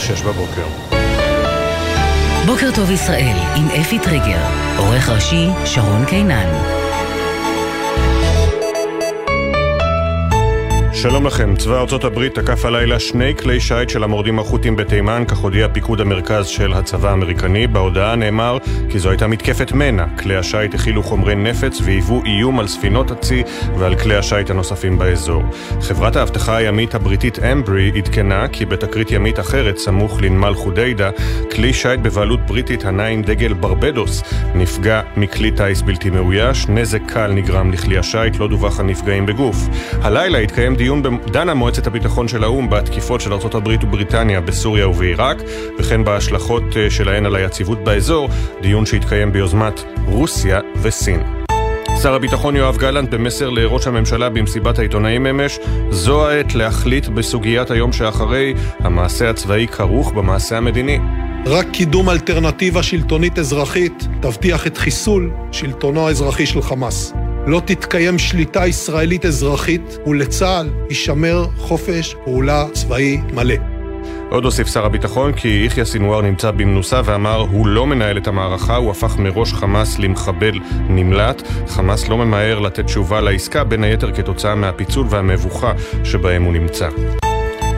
שש בבוקר. בוקר טוב ישראל עם אפי טריגר, עורך ראשי שרון קינן. שלום לכם, צבא ארצות הברית תקף הלילה שני כלי שיט של המורדים החות'ים בתימן, כך הודיע פיקוד המרכז של הצבא האמריקני. בהודעה נאמר כי זו הייתה מתקפת מנע. כלי השיט הכילו חומרי נפץ והיוו איום על ספינות הצי ועל כלי השיט הנוספים באזור. חברת האבטחה הימית הבריטית אמברי עדכנה כי בתקרית ימית אחרת, סמוך לנמל חודיידה, כלי שיט בבעלות בריטית הנע עם דגל ברבדוס נפגע מכלי טיס בלתי מאויש. נזק קל נגרם לכלי השיט, לא דווח על נפגעים בגוף. הלילה התקיים דיון דיון דנה מועצת הביטחון של האו"ם בתקיפות של הברית ובריטניה בסוריה ובעיראק, וכן בהשלכות אה, שלהן על היציבות באזור, דיון שהתקיים ביוזמת רוסיה וסין. שר הביטחון יואב גלנט במסר לראש הממשלה במסיבת העיתונאים אמש, זו העת להחליט בסוגיית היום שאחרי, המעשה הצבאי כרוך במעשה המדיני. רק קידום אלטרנטיבה שלטונית אזרחית תבטיח את חיסול שלטונו האזרחי של חמאס. לא תתקיים שליטה ישראלית אזרחית, ולצה"ל יישמר חופש פעולה צבאי מלא. עוד הוסיף שר הביטחון כי יחיא סינואר נמצא במנוסה ואמר הוא לא מנהל את המערכה, הוא הפך מראש חמאס למחבל נמלט. חמאס לא ממהר לתת תשובה לעסקה, בין היתר כתוצאה מהפיצול והמבוכה שבהם הוא נמצא.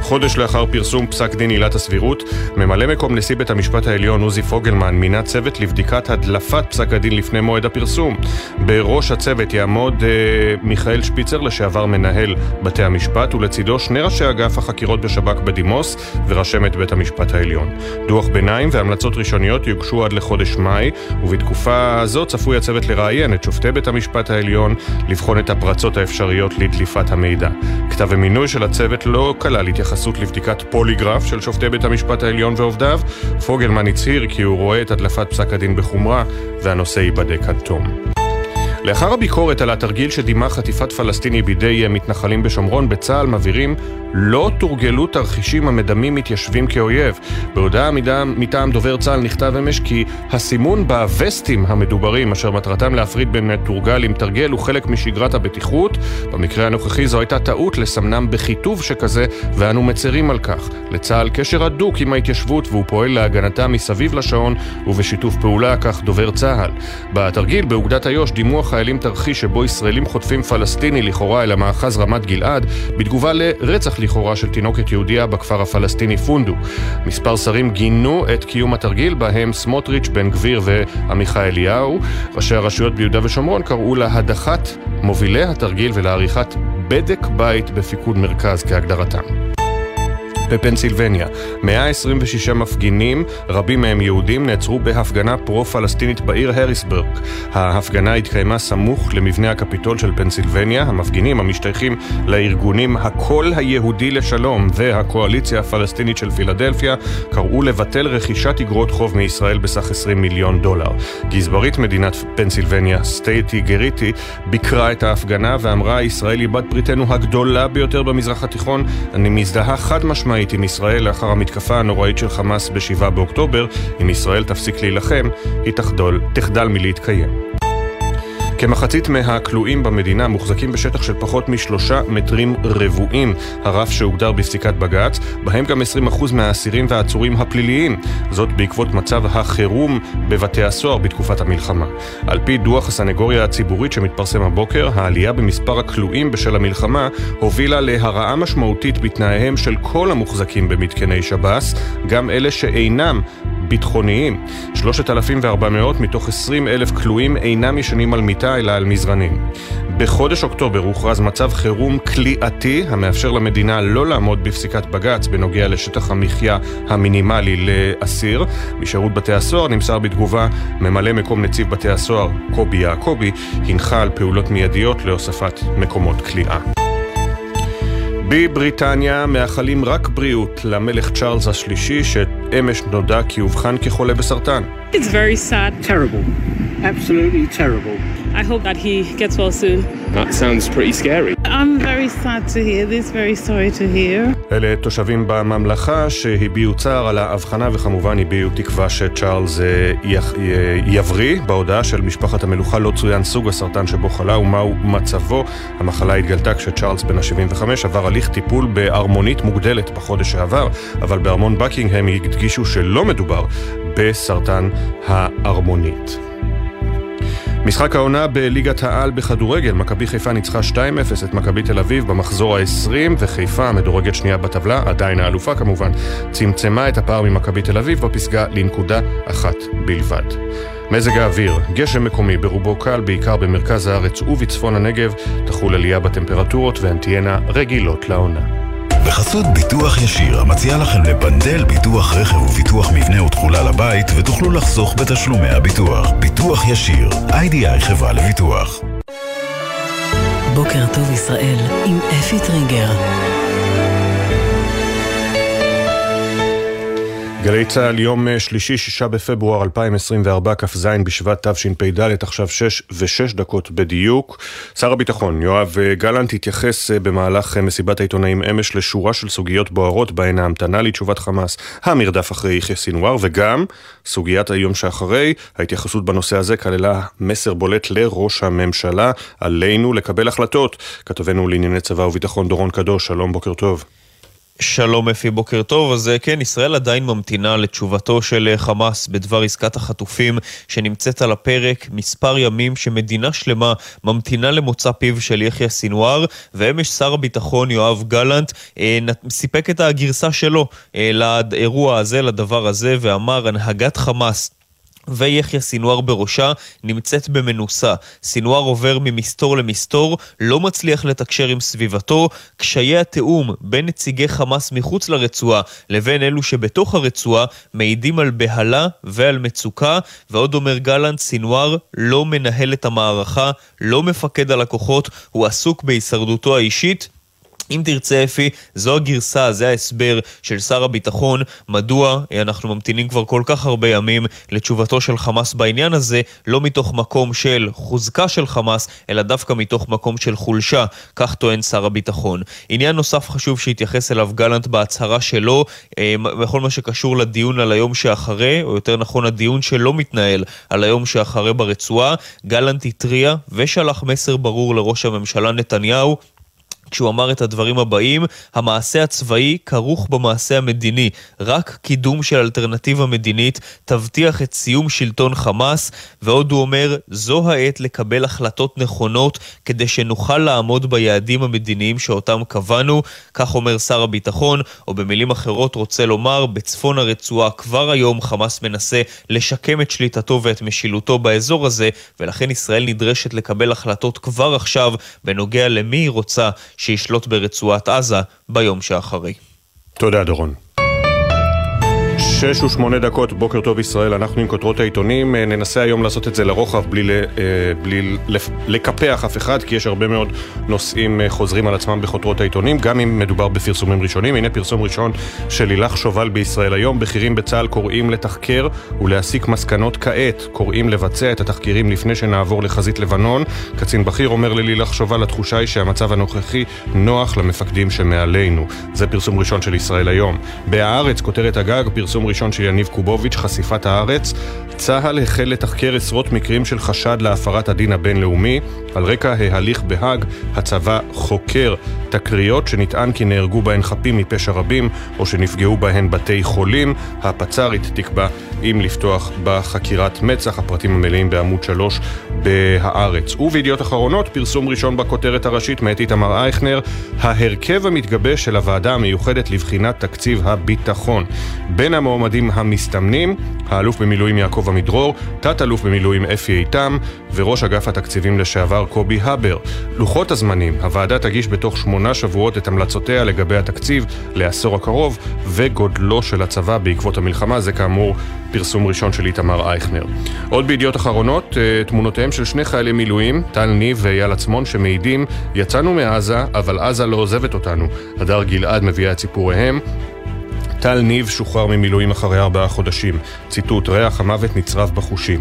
חודש לאחר פרסום פסק דין עילת הסבירות, ממלא מקום נשיא בית המשפט העליון עוזי פוגלמן מינה צוות לבדיקת הדלפת פסק הדין לפני מועד הפרסום. בראש הצוות יעמוד אה, מיכאל שפיצר, לשעבר מנהל בתי המשפט, ולצידו שני ראשי אגף החקירות בשב"כ בדימוס ורשמת בית המשפט העליון. דוח ביניים והמלצות ראשוניות יוגשו עד לחודש מאי, ובתקופה הזו צפוי הצוות לראיין את שופטי בית המשפט העליון, לבחון את הפרצות האפשריות לדליפת המידע. כתב המינוי של הצוות לא כלל התייחסות התייחסות לבדיקת פוליגרף של שופטי בית המשפט העליון ועובדיו, פוגלמן הצהיר כי הוא רואה את הדלפת פסק הדין בחומרה והנושא ייבדק עד תום. לאחר הביקורת על התרגיל שדימה חטיפת פלסטיני בידי מתנחלים בשומרון, בצה"ל מבהירים לא תורגלו תרחישים המדמים מתיישבים כאויב. בהודעה מטעם דובר צה"ל נכתב אמש כי הסימון בווסטים המדוברים, אשר מטרתם להפריד בין מתורגל תרגל, הוא חלק משגרת הבטיחות. במקרה הנוכחי זו הייתה טעות לסמנם בכיתוב שכזה, ואנו מצרים על כך. לצה"ל קשר הדוק עם ההתיישבות והוא פועל להגנתה מסביב לשעון ובשיתוף פעולה, כך דובר צה"ל. בתרגיל באוגדת איו"ש דימו החיילים תרחיש שבו ישראלים חוטפים פלסטיני לכאורה אל המאחז רמת גלעד, בתגובה לרצח לכאורה של תינוקת יהודייה בכפר הפלסטיני פונדו. מספר שרים גינו את קיום התרגיל, בהם סמוטריץ', בן גביר ועמיחי אליהו. ראשי הרשויות ביהודה ושומרון קראו להדחת מובילי התרגיל ולעריכת בדק בית בפיקוד מרכז כהגדרתם. בפנסילבניה. 126 מפגינים, רבים מהם יהודים, נעצרו בהפגנה פרו-פלסטינית בעיר הריסברג. ההפגנה התקיימה סמוך למבנה הקפיטול של פנסילבניה. המפגינים המשתייכים לארגונים הקול היהודי לשלום והקואליציה הפלסטינית של פילדלפיה קראו לבטל רכישת אגרות חוב מישראל בסך 20 מיליון דולר. גזברית מדינת פנסילבניה, סטייטי גריטי, ביקרה את ההפגנה ואמרה ישראל היא בת בריתנו הגדולה ביותר במזרח התיכון. אני מזדהה חד משמעית משמעית עם ישראל לאחר המתקפה הנוראית של חמאס ב-7 באוקטובר, אם ישראל תפסיק להילחם, היא תחדול, תחדל מלהתקיים. כמחצית מהכלואים במדינה מוחזקים בשטח של פחות משלושה מטרים רבועים, הרף שהוגדר בפסיקת בג"ץ, בהם גם 20% מהאסירים והעצורים הפליליים, זאת בעקבות מצב החירום בבתי הסוהר בתקופת המלחמה. על פי דוח הסנגוריה הציבורית שמתפרסם הבוקר, העלייה במספר הכלואים בשל המלחמה הובילה להרעה משמעותית בתנאיהם של כל המוחזקים במתקני שב"ס, גם אלה שאינם ביטחוניים. 3,400 מתוך 20 אלף כלואים אינם ישנים על מיטה אלא על מזרנים. בחודש אוקטובר הוכרז מצב חירום כליאתי המאפשר למדינה לא לעמוד בפסיקת בג"ץ בנוגע לשטח המחיה המינימלי לאסיר. משירות בתי הסוהר נמסר בתגובה ממלא מקום נציב בתי הסוהר קובי יעקבי הנחה על פעולות מיידיות להוספת מקומות כליאה. בבריטניה מאחלים רק בריאות למלך צ'ארלס השלישי, שאמש נודע כי אובחן כחולה בסרטן. It's very sad. Terrible. Absolutely terrible. I hope that he gets well soon. That sounds pretty scary. I'm very sad to hear this, very sorry to hear. אלה תושבים בממלכה שהביעו צער על ההבחנה וכמובן הביעו תקווה שצ'ארלס אה, יבריא. בהודעה של משפחת המלוכה לא צוין סוג הסרטן שבו חלה ומהו מצבו. המחלה התגלתה כשצ'ארלס בן ה-75 עבר הליך טיפול בארמונית מוגדלת בחודש שעבר, אבל בארמון בקינגהם הדגישו שלא מדובר בסרטן הארמונית. משחק העונה בליגת העל בכדורגל, מכבי חיפה ניצחה 2-0 את מכבי תל אביב במחזור ה-20 וחיפה, המדורגת שנייה בטבלה, עדיין האלופה כמובן, צמצמה את הפער ממכבי תל אביב בפסגה לנקודה אחת בלבד. מזג האוויר, גשם מקומי ברובו קל, בעיקר במרכז הארץ ובצפון הנגב, תחול עלייה בטמפרטורות והן תהיינה רגילות לעונה. בחסות ביטוח ישיר, המציע לכם לפנדל ביטוח רכב וביטוח מבנה ותכולה לבית, ותוכלו לחסוך בתשלומי הביטוח. ביטוח ישיר, איי-די-איי חברה לביטוח. בוקר טוב ישראל עם אפי טריגר. גלי צה"ל, יום אה, שלישי, שישה בפברואר 2024, כ"ז בשבט תשפ"ד, עכשיו שש ושש דקות בדיוק. שר הביטחון יואב אה, גלנט התייחס אה, במהלך מסיבת העיתונאים אמש לשורה של סוגיות בוערות, בהן ההמתנה לתשובת חמאס, המרדף אחרי יחיא סינואר, וגם סוגיית היום שאחרי. ההתייחסות בנושא הזה כללה מסר בולט לראש הממשלה, עלינו לקבל החלטות. כתבנו לענייני צבא וביטחון דורון קדוש, שלום, בוקר טוב. שלום אפי, בוקר טוב. אז אה, כן, ישראל עדיין ממתינה לתשובתו של אה, חמאס בדבר עסקת החטופים שנמצאת על הפרק מספר ימים שמדינה שלמה ממתינה למוצא פיו של יחיא סינואר, ואמש שר הביטחון יואב גלנט אה, סיפק את הגרסה שלו לאירוע הזה, לדבר הזה, ואמר הנהגת חמאס ויחיא סינואר בראשה נמצאת במנוסה. סינואר עובר ממסתור למסתור, לא מצליח לתקשר עם סביבתו, קשיי התיאום בין נציגי חמאס מחוץ לרצועה לבין אלו שבתוך הרצועה מעידים על בהלה ועל מצוקה, ועוד אומר גלנט, סינואר לא מנהל את המערכה, לא מפקד על הכוחות, הוא עסוק בהישרדותו האישית אם תרצה אפי, זו הגרסה, זה ההסבר של שר הביטחון, מדוע אנחנו ממתינים כבר כל כך הרבה ימים לתשובתו של חמאס בעניין הזה, לא מתוך מקום של חוזקה של חמאס, אלא דווקא מתוך מקום של חולשה, כך טוען שר הביטחון. עניין נוסף חשוב שהתייחס אליו גלנט בהצהרה שלו, אה, בכל מה שקשור לדיון על היום שאחרי, או יותר נכון הדיון שלא מתנהל על היום שאחרי ברצועה, גלנט התריע ושלח מסר ברור לראש הממשלה נתניהו כשהוא אמר את הדברים הבאים, המעשה הצבאי כרוך במעשה המדיני. רק קידום של אלטרנטיבה מדינית תבטיח את סיום שלטון חמאס, ועוד הוא אומר, זו העת לקבל החלטות נכונות כדי שנוכל לעמוד ביעדים המדיניים שאותם קבענו, כך אומר שר הביטחון, או במילים אחרות רוצה לומר, בצפון הרצועה כבר היום חמאס מנסה לשקם את שליטתו ואת משילותו באזור הזה, ולכן ישראל נדרשת לקבל החלטות כבר עכשיו בנוגע למי היא רוצה שישלוט ברצועת עזה ביום שאחרי. תודה, דורון. שש ושמונה דקות, בוקר טוב ישראל, אנחנו עם כותרות העיתונים. אה, ננסה היום לעשות את זה לרוחב בלי, אה, בלי לקפח אף אחד, כי יש הרבה מאוד נושאים אה, חוזרים על עצמם בכותרות העיתונים, גם אם מדובר בפרסומים ראשונים. הנה פרסום ראשון של לילך שובל בישראל היום. בכירים בצה"ל קוראים לתחקר ולהסיק מסקנות כעת. קוראים לבצע את התחקירים לפני שנעבור לחזית לבנון. קצין בכיר אומר ללילך שובל, התחושה היא שהמצב הנוכחי נוח למפקדים שמעלינו. זה פרסום ראשון של ישראל היום. בהארץ, כותרת הגג, פרסום ראשון של יניב קובוביץ', חשיפת הארץ, צה"ל החל לתחקר עשרות מקרים של חשד להפרת הדין הבינלאומי. על רקע ההליך בהאג, הצבא חוקר תקריות שנטען כי נהרגו בהן חפים מפשע רבים או שנפגעו בהן בתי חולים. הפצ"רית תקבע אם לפתוח בחקירת מצ"ח, הפרטים המלאים בעמוד 3 בהארץ. ובידיעות אחרונות, פרסום ראשון בכותרת הראשית מאת איתמר אייכנר, ההרכב המתגבש של הוועדה המיוחדת לבחינת תקציב הביטחון. בין המועמדים המסתמנים, האלוף במילואים יעקב עמידרור, תת-אלוף במילואים אפי איתם וראש אגף התקציבים לשעבר קובי הבר. לוחות הזמנים, הוועדה תגיש בתוך שמונה שבועות את המלצותיה לגבי התקציב לעשור הקרוב וגודלו של הצבא בעקבות המלחמה, זה כאמור פרסום ראשון של איתמר אייכנר. עוד בידיעות אחרונות, אה, תמונותיהם של שני חיילי מילואים, טל ניב ואייל עצמון, שמעידים, יצאנו מעזה, אבל עזה לא עוזבת אותנו. הדר גלעד מביאה את סיפוריהם. טל ניב שוחרר ממילואים אחרי ארבעה חודשים. ציטוט, ריח המוות נצרב בחושים.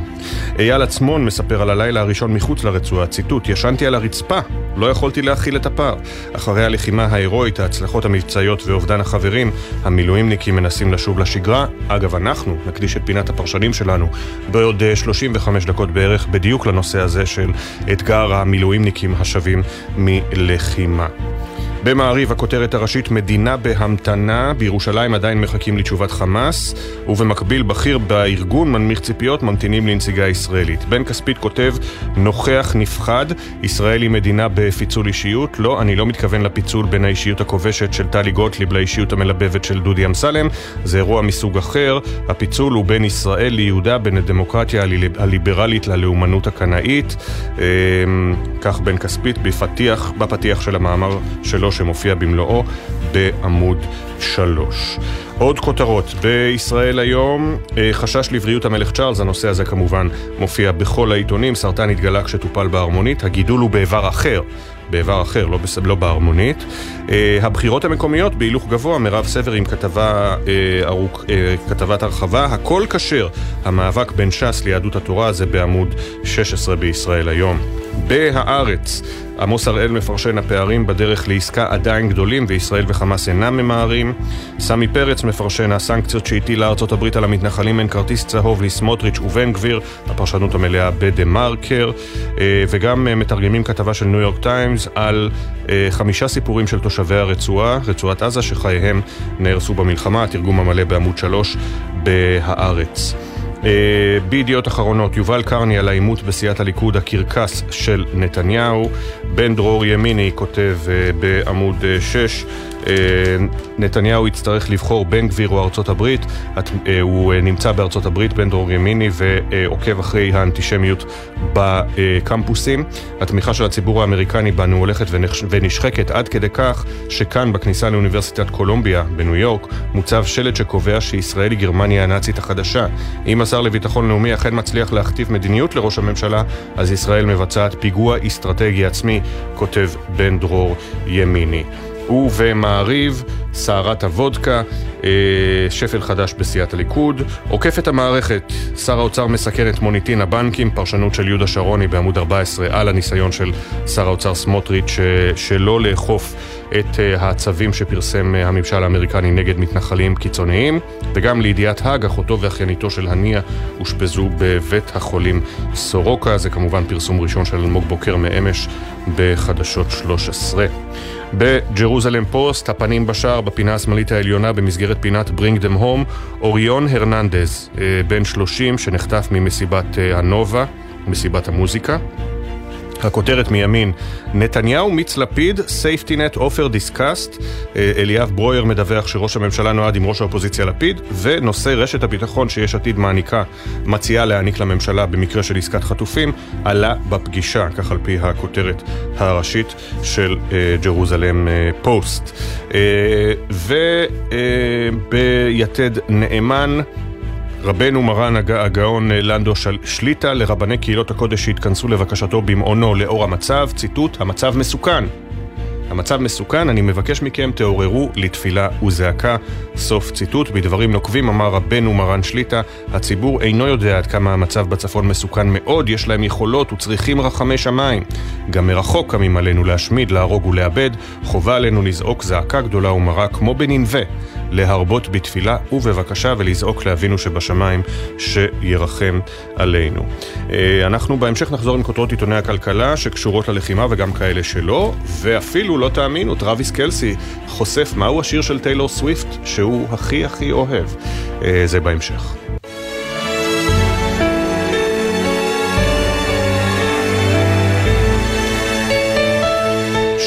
אייל עצמון מספר על הלילה הראשון מחוץ לרצועה, ציטוט, ישנתי על הרצפה, לא יכולתי להכיל את הפער. אחרי הלחימה ההירואית, ההצלחות המבצעיות ואובדן החברים, המילואימניקים מנסים לשוב לשגרה. אגב, אנחנו נקדיש את פינת הפרשנים שלנו בעוד 35 אה, דקות בערך בדיוק לנושא הזה של אתגר המילואימניקים השבים מלחימה. במעריב הכותרת הראשית מדינה בהמתנה, בירושלים עדיין מחכים לתשובת חמאס, ובמקביל בכיר בארגון מנמיך ציפיות ממתינים לנציגה ישראלית. בן כספית כותב, נוכח נפחד, ישראל היא מדינה בפיצול אישיות. לא, אני לא מתכוון לפיצול בין האישיות הכובשת של טלי גוטליב לאישיות המלבבת של דודי אמסלם, זה אירוע מסוג אחר. הפיצול הוא בין ישראל ליהודה, בין הדמוקרטיה הליברלית ללאומנות הקנאית. אמ, כך בן כספית בפתיח, בפתיח של המאמר שלו שמופיע במלואו בעמוד 3. עוד כותרות, בישראל היום אה, חשש לבריאות המלך צ'ארלס, הנושא הזה כמובן מופיע בכל העיתונים, סרטן התגלה כשטופל בהרמונית, הגידול הוא באיבר אחר. באיבר אחר, לא, בס... לא בהרמונית. Uh, הבחירות המקומיות בהילוך גבוה, מירב סבר עם כתבה, uh, ארוך, אה, כתבת הרחבה, הכל כשר. המאבק בין ש"ס ליהדות התורה זה בעמוד 16 בישראל היום. בהארץ, עמוס הראל מפרשן הפערים בדרך לעסקה עדיין גדולים וישראל וחמאס אינם ממהרים. סמי פרץ מפרשן הסנקציות שהטילה ארצות הברית על המתנחלים הן כרטיס צהוב לסמוטריץ' ובן גביר, הפרשנות המלאה בדה מרקר, אה, וגם אה, מתרגמים כתבה של ניו יורק טיימס על אה, חמישה סיפורים של תושבי הרצועה, רצועת עזה שחייהם נהרסו במלחמה, התרגום המלא בעמוד 3 בהארץ. אה, בידיעות אחרונות, יובל קרני על העימות בסיעת הליכוד, הקרקס של נתניהו. בן דרור ימיני כותב אה, בעמוד 6 אה, נתניהו יצטרך לבחור בן גביר או ארצות הברית. אה, הוא אה, נמצא בארצות הברית, בן דרור ימיני, ועוקב אחרי האנטישמיות בקמפוסים. התמיכה של הציבור האמריקני בנו הולכת ונשחקת עד כדי כך שכאן, בכניסה לאוניברסיטת קולומביה בניו יורק, מוצב שלט שקובע שישראל היא גרמניה הנאצית החדשה. אם השר לביטחון לאומי אכן מצליח להכתיב מדיניות לראש הממשלה, אז ישראל מבצעת פיגוע אסטרטגי עצמי, כותב בן דרור ימיני. ובמעריב, סערת הוודקה, אה, שפל חדש בסיעת הליכוד. עוקפת המערכת, שר האוצר מסקר את מוניטין הבנקים, פרשנות של יהודה שרוני בעמוד 14 על הניסיון של שר האוצר סמוטריץ' אה, שלא לאכוף את אה, הצווים שפרסם הממשל האמריקני נגד מתנחלים קיצוניים, וגם לידיעת האג, אחותו ואחייניתו של הנייה אושפזו בבית החולים סורוקה, זה כמובן פרסום ראשון של אלמוג בוקר מאמש בחדשות 13. בג'רוזלם פוסט, הפנים בשער בפינה השמאלית העליונה במסגרת פינת Bring them home, אוריון הרננדז, אה, בן 30 שנחטף ממסיבת אה, הנובה, מסיבת המוזיקה. הכותרת מימין, נתניהו מיץ לפיד, offer discussed, אה, אליאב ברויר מדווח שראש הממשלה נועד עם ראש האופוזיציה לפיד, ונושא רשת הביטחון שיש עתיד מעניקה, מציעה להעניק לממשלה במקרה של עסקת חטופים, עלה בפגישה, כך על פי הכותרת הראשית של ג'רוזלם פוסט. וביתד נאמן רבנו מרן הגאון אה, לנדו שליטה לרבני קהילות הקודש שהתכנסו לבקשתו במעונו לאור המצב, ציטוט, המצב מסוכן. המצב מסוכן, אני מבקש מכם, תעוררו לתפילה וזעקה. סוף ציטוט. בדברים נוקבים אמר רבנו מרן שליטה, הציבור אינו יודע עד כמה המצב בצפון מסוכן מאוד, יש להם יכולות וצריכים רחמי שמיים. גם מרחוק קמים עלינו להשמיד, להרוג ולאבד, חובה עלינו לזעוק זעקה גדולה ומרה כמו בננבה. להרבות בתפילה ובבקשה ולזעוק לאבינו שבשמיים שירחם עלינו. אה, אנחנו בהמשך נחזור עם כותרות עיתוני הכלכלה שקשורות ללחימה וגם כאלה שלא, ואפילו, לא תאמינו, טרוויס קלסי חושף מהו השיר של טיילור סוויפט שהוא הכי הכי אוהב. אה, זה בהמשך.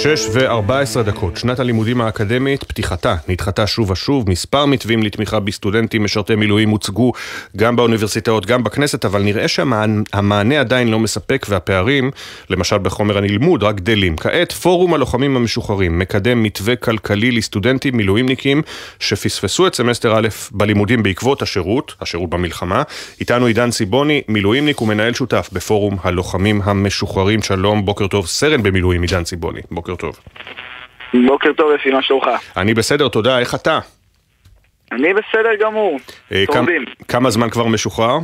שש וארבע עשרה דקות, שנת הלימודים האקדמית, פתיחתה נדחתה שוב ושוב, מספר מתווים לתמיכה בסטודנטים משרתי מילואים הוצגו גם באוניברסיטאות, גם בכנסת, אבל נראה שהמענה עדיין לא מספק והפערים, למשל בחומר הנלמוד, רק גדלים. כעת פורום הלוחמים המשוחררים מקדם מתווה כלכלי לסטודנטים מילואימניקים שפספסו את סמסטר א' בלימודים בעקבות השירות, השירות במלחמה. איתנו עידן ציבוני, מילואימניק ומנהל שותף בפורום הלוחמים המשוחררים. שלום, בוקר טוב, סרן במילואים עידן ציבוני. בוקר טוב. בוקר טוב, אפי, מה שלומך? אני בסדר, תודה, איך אתה? אני בסדר גמור, אה, כמה- שורדים. כמה זמן כבר משוחרר?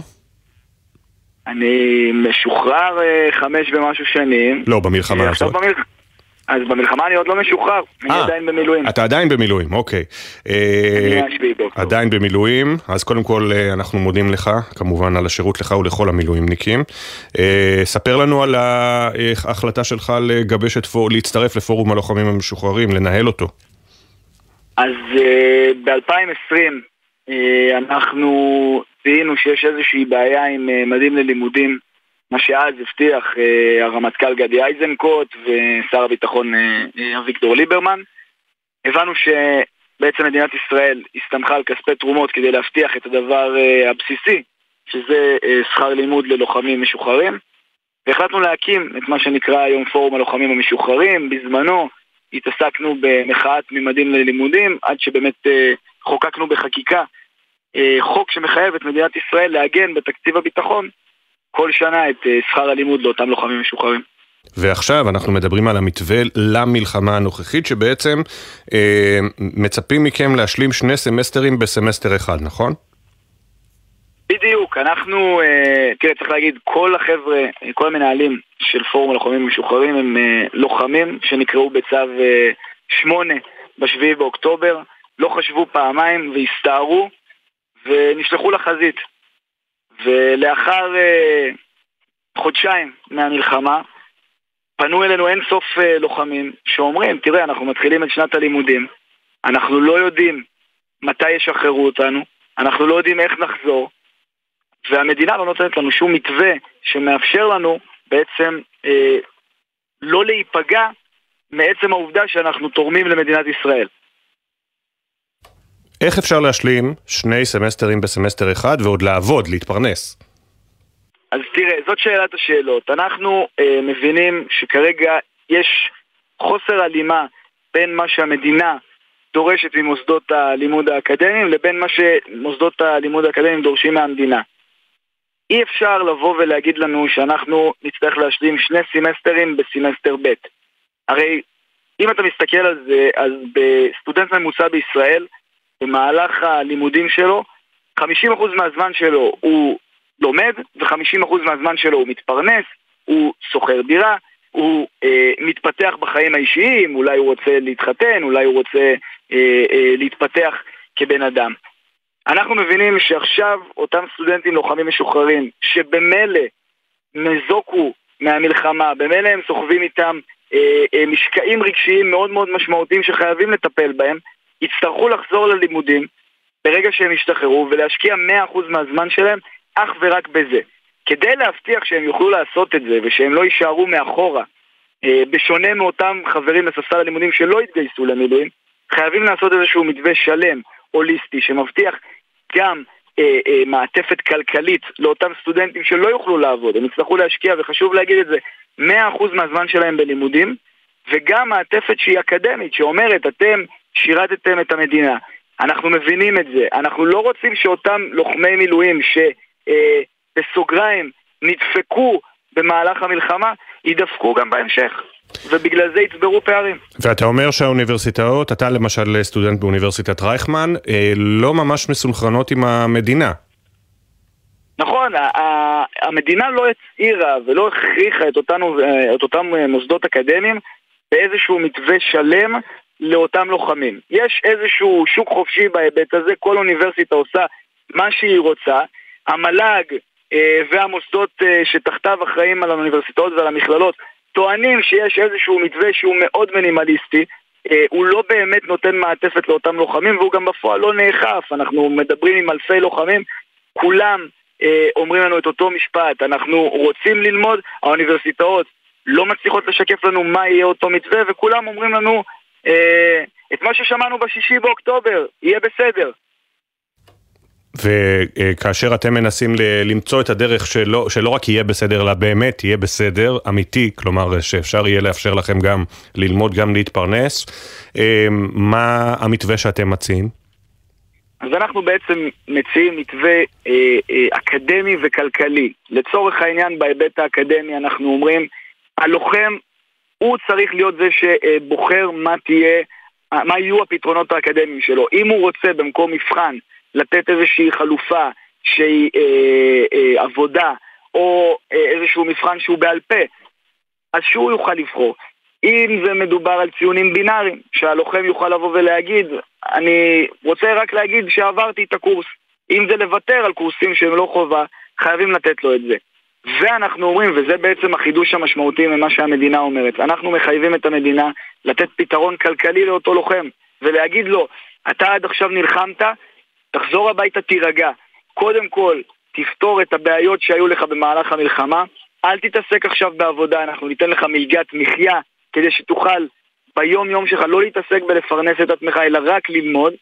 אני משוחרר אה, חמש ומשהו שנים. לא, במלחמה הזאת. במלח... אז במלחמה אני עוד לא משוחרר, אני אה, עדיין במילואים. אתה עדיין במילואים, אוקיי. אה. עדיין במילואים, אז קודם כל אה, אנחנו מודים לך, כמובן על השירות לך ולכל המילואימניקים. ספר לנו על ההחלטה שלך לגבש את. להצטרף לפורום הלוחמים המשוחררים, לנהל אותו. אז ב-2020 אנחנו זיהינו שיש איזושהי בעיה עם מדים ללימודים, מה שאז הבטיח אה, הרמטכ"ל גדי איזנקוט ושר הביטחון אה, אה, אביגדור ליברמן. הבנו שבעצם מדינת ישראל הסתמכה על כספי תרומות כדי להבטיח את הדבר הבסיסי, שזה שכר לימוד ללוחמים משוחררים. והחלטנו להקים את מה שנקרא היום פורום הלוחמים המשוחררים. בזמנו התעסקנו במחאת ממדים ללימודים, עד שבאמת חוקקנו בחקיקה חוק שמחייב את מדינת ישראל לעגן בתקציב הביטחון כל שנה את אה, שכר הלימוד לאותם לוחמים משוחררים. ועכשיו אנחנו מדברים על המתווה למלחמה הנוכחית, שבעצם אה, מצפים מכם להשלים שני סמסטרים בסמסטר אחד, נכון? בדיוק, אנחנו, אה, תראה, צריך להגיד, כל החבר'ה, כל המנהלים של פורום הלוחמים המשוחררים הם אה, לוחמים שנקראו בצו אה, 8 בשביעי באוקטובר, לא חשבו פעמיים והסתערו ונשלחו לחזית. ולאחר אה, חודשיים מהמלחמה, פנו אלינו אין סוף אה, לוחמים שאומרים, תראה, אנחנו מתחילים את שנת הלימודים, אנחנו לא יודעים מתי ישחררו אותנו, אנחנו לא יודעים איך נחזור, והמדינה לא נותנת לנו שום מתווה שמאפשר לנו בעצם אה, לא להיפגע מעצם העובדה שאנחנו תורמים למדינת ישראל. איך אפשר להשלים שני סמסטרים בסמסטר אחד ועוד לעבוד, להתפרנס? אז תראה, זאת שאלת השאלות. אנחנו אה, מבינים שכרגע יש חוסר הלימה בין מה שהמדינה דורשת ממוסדות הלימוד האקדמיים לבין מה שמוסדות הלימוד האקדמיים דורשים מהמדינה. אי אפשר לבוא ולהגיד לנו שאנחנו נצטרך להשלים שני סמסטרים בסמסטר ב'. הרי אם אתה מסתכל על זה, אז בסטודנט ממוצע בישראל, במהלך הלימודים שלו, 50% מהזמן שלו הוא לומד, ו-50% מהזמן שלו הוא מתפרנס, הוא שוכר דירה, הוא אה, מתפתח בחיים האישיים, אולי הוא רוצה להתחתן, אולי הוא רוצה אה, אה, להתפתח כבן אדם. אנחנו מבינים שעכשיו אותם סטודנטים לוחמים משוחררים, שבמילא נזוקו מהמלחמה, במילא הם סוחבים איתם אה, אה, משקעים רגשיים מאוד מאוד משמעותיים שחייבים לטפל בהם, יצטרכו לחזור ללימודים ברגע שהם ישתחררו ולהשקיע 100% מהזמן שלהם אך ורק בזה. כדי להבטיח שהם יוכלו לעשות את זה ושהם לא יישארו מאחורה, אה, בשונה מאותם חברים לספסל הלימודים שלא התגייסו למילואים, חייבים לעשות איזשהו מתווה שלם, הוליסטי, שמבטיח גם אה, אה, מעטפת כלכלית לאותם סטודנטים שלא יוכלו לעבוד, הם יצטרכו להשקיע, וחשוב להגיד את זה, 100% מהזמן שלהם בלימודים, וגם מעטפת שהיא אקדמית, שאומרת, אתם שירתתם את המדינה. אנחנו מבינים את זה. אנחנו לא רוצים שאותם לוחמי מילואים שבסוגריים נדפקו במהלך המלחמה, יידפקו גם בהמשך. ובגלל זה יצברו פערים. ואתה אומר שהאוניברסיטאות, אתה למשל סטודנט באוניברסיטת רייכמן, אה, לא ממש מסונכרנות עם המדינה. נכון, המדינה לא הצהירה ולא הכריחה את, אותנו, את אותם מוסדות אקדמיים באיזשהו מתווה שלם לאותם לוחמים. יש איזשהו שוק חופשי בהיבט הזה, כל אוניברסיטה עושה מה שהיא רוצה. המל"ג אה, והמוסדות אה, שתחתיו אחראים על האוניברסיטאות ועל המכללות טוענים שיש איזשהו מתווה שהוא מאוד מינימליסטי, אה, הוא לא באמת נותן מעטפת לאותם לוחמים והוא גם בפועל לא נאכף. אנחנו מדברים עם אלפי לוחמים, כולם אה, אומרים לנו את אותו משפט, אנחנו רוצים ללמוד, האוניברסיטאות לא מצליחות לשקף לנו מה יהיה אותו מתווה וכולם אומרים לנו את מה ששמענו בשישי באוקטובר, יהיה בסדר. וכאשר אתם מנסים למצוא את הדרך שלא, שלא רק יהיה בסדר, אלא באמת יהיה בסדר, אמיתי, כלומר שאפשר יהיה לאפשר לכם גם ללמוד, גם להתפרנס, מה המתווה שאתם מציעים? אז אנחנו בעצם מציעים מתווה אה, אה, אקדמי וכלכלי. לצורך העניין, בהיבט האקדמי אנחנו אומרים, הלוחם הוא צריך להיות זה שבוחר מה תהיה מה יהיו הפתרונות האקדמיים שלו. אם הוא רוצה במקום מבחן לתת איזושהי חלופה שהיא אה, אה, עבודה או אה, איזשהו מבחן שהוא בעל פה, אז שהוא יוכל לבחור. אם זה מדובר על ציונים בינאריים, שהלוחם יוכל לבוא ולהגיד, אני רוצה רק להגיד שעברתי את הקורס. אם זה לוותר על קורסים שהם לא חובה, חייבים לתת לו את זה. ואנחנו אומרים, וזה בעצם החידוש המשמעותי ממה שהמדינה אומרת, אנחנו מחייבים את המדינה לתת פתרון כלכלי לאותו לוחם, ולהגיד לו, אתה עד עכשיו נלחמת, תחזור הביתה, תירגע. קודם כל, תפתור את הבעיות שהיו לך במהלך המלחמה, אל תתעסק עכשיו בעבודה, אנחנו ניתן לך מלגת מחיה כדי שתוכל ביום יום שלך לא להתעסק בלפרנס את עצמך, אלא רק ללמוד,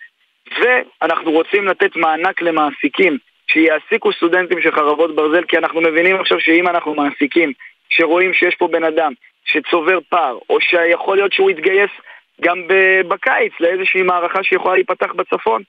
ואנחנו רוצים לתת מענק למעסיקים שיעסיקו סטודנטים של חרבות ברזל, כי אנחנו מבינים עכשיו שאם אנחנו מעסיקים שרואים שיש פה בן אדם שצובר פער, או שיכול להיות שהוא יתגייס גם בקיץ לאיזושהי מערכה שיכולה להיפתח בצפון,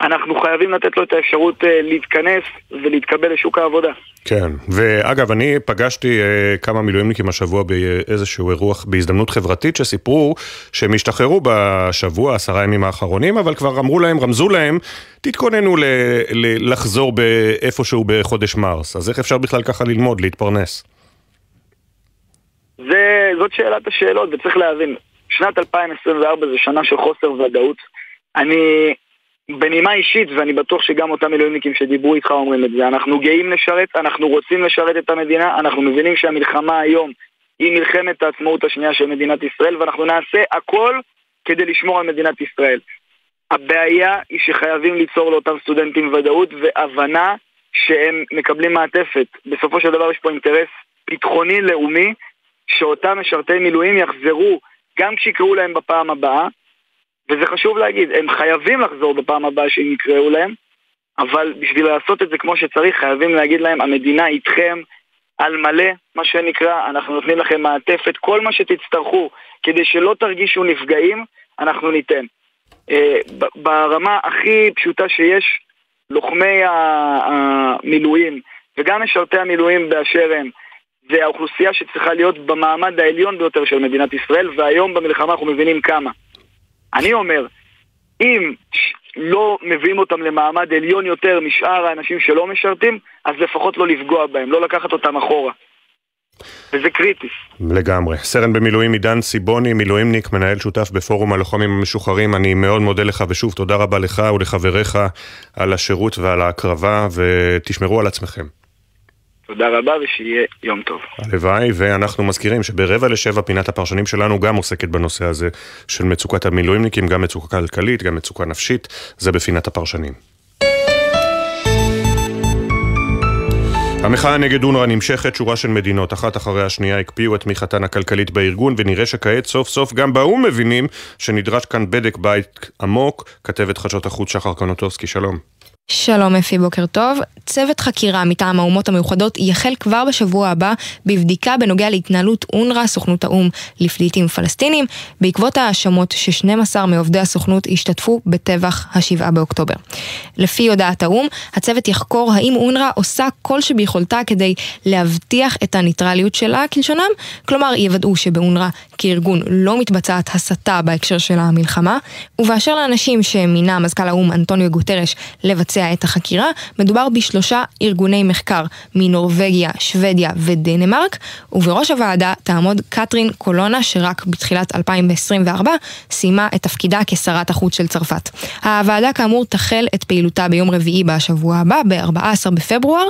אנחנו חייבים לתת לו את האפשרות אה, להתכנס ולהתקבל לשוק העבודה. כן, ואגב, אני פגשתי uh, כמה מילואימניקים השבוע באיזשהו אירוח בהזדמנות חברתית שסיפרו שהם השתחררו בשבוע, עשרה ימים האחרונים, אבל כבר אמרו להם, רמזו להם, תתכוננו ל- ל- לחזור באיפשהו בחודש מרס. אז איך אפשר בכלל ככה ללמוד, להתפרנס? זה, זאת שאלת השאלות, וצריך להבין, שנת 2024 זה שנה של חוסר ודאות. אני בנימה אישית, ואני בטוח שגם אותם מילואימניקים שדיברו איתך אומרים את זה, אנחנו גאים לשרת, אנחנו רוצים לשרת את המדינה, אנחנו מבינים שהמלחמה היום היא מלחמת העצמאות השנייה של מדינת ישראל, ואנחנו נעשה הכל כדי לשמור על מדינת ישראל. הבעיה היא שחייבים ליצור לאותם סטודנטים ודאות והבנה שהם מקבלים מעטפת. בסופו של דבר יש פה אינטרס ביטחוני לאומי שאותם משרתי מילואים יחזרו גם כשיקראו להם בפעם הבאה, וזה חשוב להגיד, הם חייבים לחזור בפעם הבאה שהם יקראו להם, אבל בשביל לעשות את זה כמו שצריך, חייבים להגיד להם, המדינה איתכם על מלא, מה שנקרא, אנחנו נותנים לכם מעטפת, כל מה שתצטרכו כדי שלא תרגישו נפגעים, אנחנו ניתן. אה, ברמה הכי פשוטה שיש, לוחמי המילואים וגם משרתי המילואים באשר הם, זה האוכלוסייה שצריכה להיות במעמד העליון ביותר של מדינת ישראל, והיום במלחמה אנחנו מבינים כמה. אני אומר, אם לא מביאים אותם למעמד עליון יותר משאר האנשים שלא משרתים, אז לפחות לא לפגוע בהם, לא לקחת אותם אחורה. וזה קריטי. לגמרי. סרן במילואים עידן סיבוני, מילואימניק, מנהל שותף בפורום הלוחמים המשוחררים. אני מאוד מודה לך, ושוב, תודה רבה לך ולחבריך על השירות ועל ההקרבה, ותשמרו על עצמכם. תודה רבה ושיהיה יום טוב. הלוואי, ואנחנו מזכירים שברבע לשבע פינת הפרשנים שלנו גם עוסקת בנושא הזה של מצוקת המילואימניקים, גם מצוקה כלכלית, גם מצוקה נפשית, זה בפינת הפרשנים. המחאה נגד אונר"א נמשכת, שורה של מדינות, אחת אחרי השנייה הקפיאו את תמיכתן הכלכלית בארגון, ונראה שכעת סוף סוף גם באו"ם מבינים שנדרש כאן בדק בית עמוק. כתבת חדשות החוץ שחר קנוטובסקי, שלום. שלום אפי, בוקר טוב. צוות חקירה מטעם האומות המאוחדות יחל כבר בשבוע הבא בבדיקה בנוגע להתנהלות אונר"א, סוכנות האו"ם לפליטים פלסטינים, בעקבות ההאשמות ש-12 מעובדי הסוכנות השתתפו בטבח ה-7 באוקטובר. לפי הודעת האו"ם, הצוות יחקור האם אונר"א עושה כל שביכולתה כדי להבטיח את הניטרליות שלה כלשונם, כלומר יוודאו שבאונר"א כארגון לא מתבצעת הסתה בהקשר של המלחמה, ובאשר לאנשים שמינה מזכ"ל האו"ם אנטוניו גוטרש לבצע לבצע את החקירה, מדובר בשלושה ארגוני מחקר מנורבגיה, שוודיה ודנמרק, ובראש הוועדה תעמוד קטרין קולונה שרק בתחילת 2024 סיימה את תפקידה כשרת החוץ של צרפת. הוועדה כאמור תחל את פעילותה ביום רביעי בשבוע הבא, ב-14 בפברואר.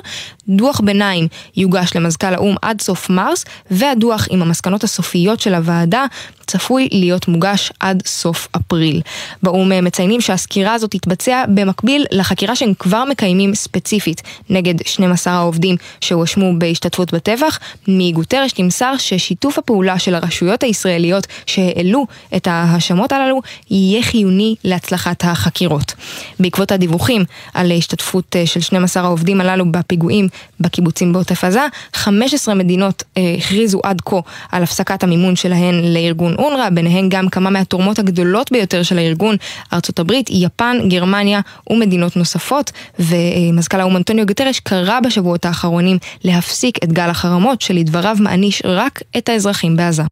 דוח ביניים יוגש למזכ"ל האו"ם עד סוף מרס, והדוח עם המסקנות הסופיות של הוועדה צפוי להיות מוגש עד סוף אפריל. באו"ם מציינים שהסקירה הזאת תתבצע במקביל לחקירה שהם כבר מקיימים ספציפית נגד 12 העובדים שהואשמו בהשתתפות בטבח. מגוטרש נמסר ששיתוף הפעולה של הרשויות הישראליות שהעלו את ההאשמות הללו יהיה חיוני להצלחת החקירות. בעקבות הדיווחים על השתתפות של 12 העובדים הללו בפיגועים בקיבוצים בעוטף עזה, 15 מדינות אה, הכריזו עד כה על הפסקת המימון שלהן לארגון אונר"א, ביניהן גם כמה מהתורמות הגדולות ביותר של הארגון, ארצות הברית, יפן, גרמניה ומדינות נוספות, ומזכ"ל האו"ם אנטוניו גטרש קרא בשבועות האחרונים להפסיק את גל החרמות שלדבריו מעניש רק את האזרחים בעזה.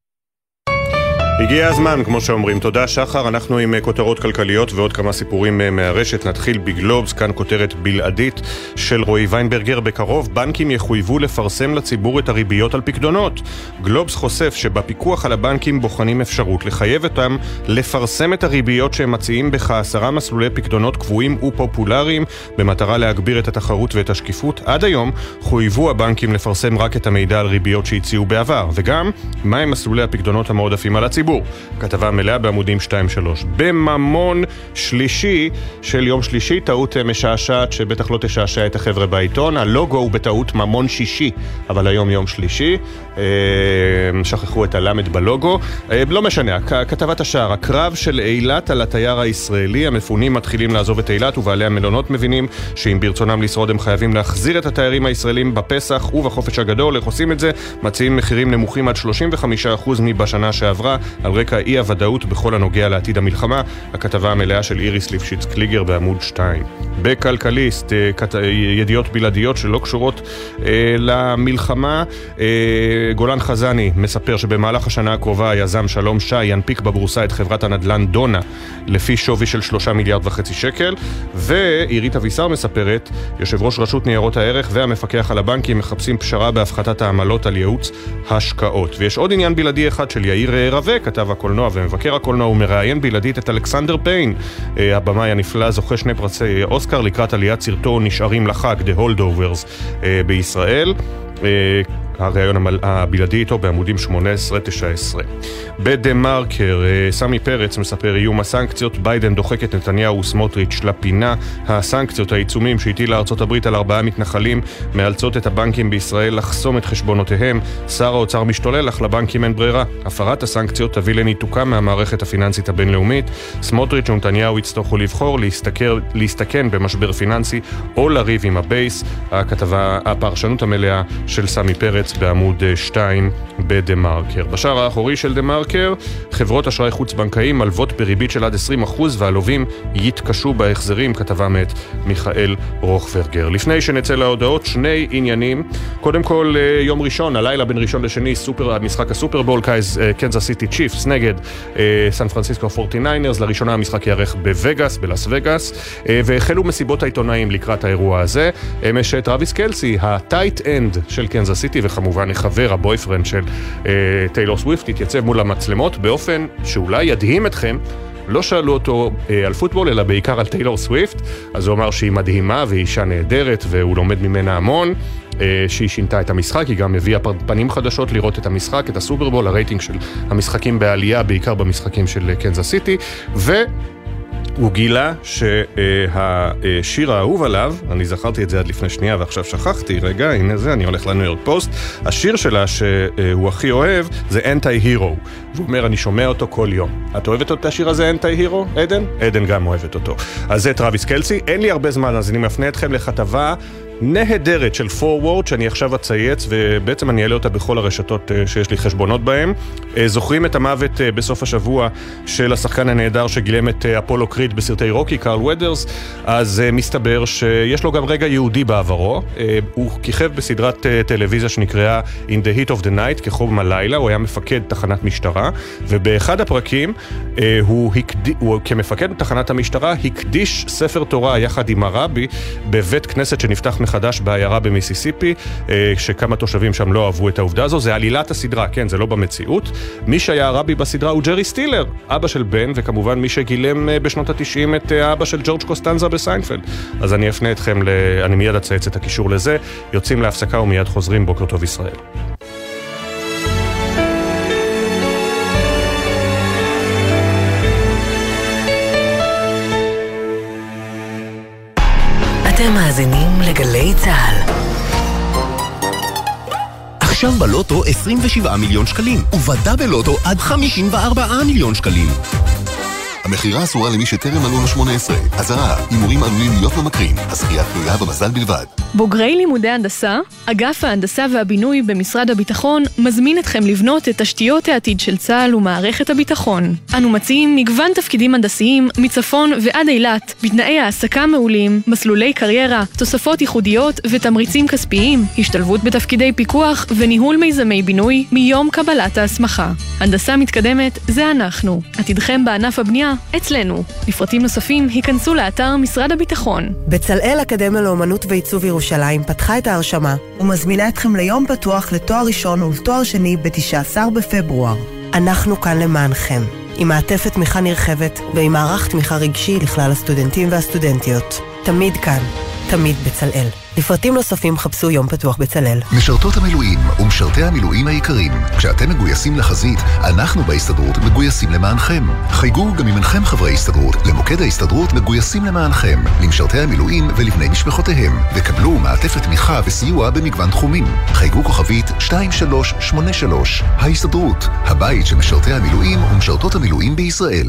הגיע הזמן, כמו שאומרים. תודה, שחר. אנחנו עם אה, כותרות כלכליות ועוד כמה סיפורים אה, מהרשת. נתחיל בגלובס, כאן כותרת בלעדית של רועי ויינברגר. בקרוב בנקים יחויבו לפרסם לציבור את הריביות על פקדונות. גלובס חושף שבפיקוח על הבנקים בוחנים אפשרות לחייב אותם לפרסם את הריביות שהם מציעים בכעשרה מסלולי פקדונות קבועים ופופולריים, במטרה להגביר את התחרות ואת השקיפות. עד היום חויבו הבנקים לפרסם רק את המידע על ריביות שהציעו בעבר, וגם מהם מסלולי. כתבה מלאה בעמודים 2-3. בממון שלישי של יום שלישי, טעות משעשעת שבטח לא תשעשע את החבר'ה בעיתון. הלוגו הוא בטעות ממון שישי, אבל היום יום שלישי. אה, שכחו את הלמד בלוגו. אה, לא משנה, כתבת השער, הקרב של אילת על התייר הישראלי, המפונים מתחילים לעזוב את אילת ובעלי המלונות מבינים שאם ברצונם לשרוד הם חייבים להחזיר את התיירים הישראלים בפסח ובחופש הגדול. איך עושים את זה? מציעים מחירים נמוכים עד 35% מבשנה שעברה. על רקע אי-הוודאות בכל הנוגע לעתיד המלחמה, הכתבה המלאה של איריס ליפשיץ קליגר בעמוד 2. בכלכליסט, אה, ידיעות בלעדיות שלא קשורות למלחמה, גולן חזני מספר שבמהלך השנה הקרובה היזם שלום שי ינפיק בבורסה את חברת הנדל"ן דונה לפי שווי של שלושה מיליארד וחצי שקל, ועירית אבישר מספרת, יושב ראש רשות ניירות הערך והמפקח על הבנקים מחפשים פשרה בהפחתת העמלות על ייעוץ השקעות. ויש עוד עניין בלעדי אחד של יאיר רווה, כתב הקולנוע ומבקר הקולנוע, הוא מראיין בלעדית את אלכסנדר פיין, אה, הבמאי הנפלא, זוכה שני פרסי אוסקר לקראת עליית סרטו נשארים לחג, The Holdovers אה, בישראל. הראיון הבלעדי איתו בעמודים 18-19. בדה מרקר, אה, סמי פרץ מספר איום הסנקציות, ביידן דוחק את נתניהו וסמוטריץ' לפינה. הסנקציות, העיצומים שהטילה ארצות הברית על ארבעה מתנחלים, מאלצות את הבנקים בישראל לחסום את חשבונותיהם. שר האוצר משתולל, אך לבנקים אין ברירה. הפרת הסנקציות תביא לניתוקה מהמערכת הפיננסית הבינלאומית. סמוטריץ' ונתניהו יצטרכו לבחור להסתכל, להסתכן במשבר פיננסי או לריב עם הבייס. הכתבה, הפרשנות המלאה של סמי פרץ בעמוד 2 אה, בדה מרקר. בשער האחורי של דה מרקר, חברות אשראי חוץ-בנקאיים מלוות בריבית של עד 20% והלווים יתקשו בהחזרים, כתבה מאת מיכאל רוכברגר. לפני שנצא להודעות, שני עניינים. קודם כל, אה, יום ראשון, הלילה בין ראשון לשני, סופר, משחק הסופרבול, קנזס סיטי צ'יפס נגד אה, סן פרנסיסקו 49ers. לראשונה המשחק ייערך בווגאס, בלאס וגאס, והחלו מסיבות העיתונאים לקראת האירוע הזה. אמש טרוויס קלסי, ה tight end של קנזס סיטי, וכמובן החבר, ה boyfriend של אה, טיילור סוויפט, התייצב מול המצלמות באופן שאולי ידהים אתכם. לא שאלו אותו אה, על פוטבול, אלא בעיקר על טיילור סוויפט, אז הוא אמר שהיא מדהימה והיא אישה נהדרת והוא לומד ממנה המון. אה, שהיא שינתה את המשחק, היא גם הביאה פנים חדשות לראות את המשחק, את הסופרבול, הרייטינג של המשחקים בעלייה, בעיקר במשחקים של קנזס סיטי, ו... הוא גילה שהשיר האהוב עליו, אני זכרתי את זה עד לפני שנייה ועכשיו שכחתי, רגע, הנה זה, אני הולך לניו יורק פוסט, השיר שלה שהוא הכי אוהב זה Anti-Hero. והוא אומר, אני שומע אותו כל יום. את אוהבת את השיר הזה, Anti-Hero, עדן? עדן גם אוהבת אותו. אז זה טרוויס קלסי, אין לי הרבה זמן, אז אני מפנה אתכם לכתבה נהדרת של פורוורד שאני עכשיו אצייץ ובעצם אני אעלה אותה בכל הרשתות אה, שיש לי חשבונות בהן. אה, זוכרים את המוות אה, בסוף השבוע של השחקן הנהדר שגילם את אפולו קריד בסרטי רוקי, קארל ווד'רס, אז מסתבר שיש לו גם רגע יהודי בעברו. הוא כיכב בסדרת טלוויזיה שנקראה In the Heat of the Night, בחום הלילה, הוא היה מפקד תחנת משטרה, ובאחד הפרקים הוא, הקד... הוא כמפקד תחנת המשטרה הקדיש ספר תורה יחד עם הרבי בבית כנסת שנפתח מחדש בעיירה במיסיסיפי, אה, שכמה תושבים שם לא אהבו את העובדה הזו. זה עלילת הסדרה, כן, זה לא במציאות. מי שהיה הרבי בסדרה הוא ג'רי סטילר, אבא של בן, וכמובן מי שגילם אה, בשנות התשעים את אה, האבא של ג'ורג' קוסטנזה בסיינפלד. אז אני אפנה אתכם, ל... אני מיד אצייץ את הקישור לזה. יוצאים להפסקה ומיד חוזרים. בוקר טוב ישראל. אתם מאזינים לגלי צה"ל. עכשיו בלוטו 27 מיליון שקלים, ובדאבל לוטו עד 54 מיליון שקלים. המכירה אסורה למי שטרם מלאו לו 18. אזהרה, הימורים עלולים להיות ממכרים. הזכייה תלויה במזל בלבד. בוגרי לימודי הנדסה, אגף ההנדסה והבינוי במשרד הביטחון מזמין אתכם לבנות את תשתיות העתיד של צה"ל ומערכת הביטחון. אנו מציעים מגוון תפקידים הנדסיים מצפון ועד אילת, בתנאי העסקה מעולים, מסלולי קריירה, תוספות ייחודיות ותמריצים כספיים, השתלבות בתפקידי פיקוח וניהול מיזמי בינוי מיום קבלת ההסמכה. הנדסה מתקדמת זה אנחנו. עתידכם בענף הבנייה אצלנו. לפרטים נוספים היכנסו לאתר משרד הביטחון. בצלאל אקדמיה לאומנות ועיצוב ירושלים פתחה את ההרשמה ומזמינה אתכם ליום פתוח לתואר ראשון ולתואר שני ב-19 בפברואר. אנחנו כאן למענכם, עם מעטפת תמיכה נרחבת ועם מערך תמיכה רגשי לכלל הסטודנטים והסטודנטיות. תמיד כאן, תמיד בצלאל. לפרטים נוספים חפשו יום פתוח בצלאל. משרתות המילואים ומשרתי המילואים היקרים, כשאתם מגויסים לחזית, אנחנו בהסתדרות מגויסים למענכם. חייגו גם אם אינכם חברי הסתדרות, למוקד ההסתדרות מגויסים למענכם, למשרתי המילואים ולבני משפחותיהם, וקבלו מעטפת תמיכה וסיוע במגוון תחומים. חייגו כוכבית 2383, ההסתדרות, הבית של משרתי המילואים ומשרתות המילואים בישראל.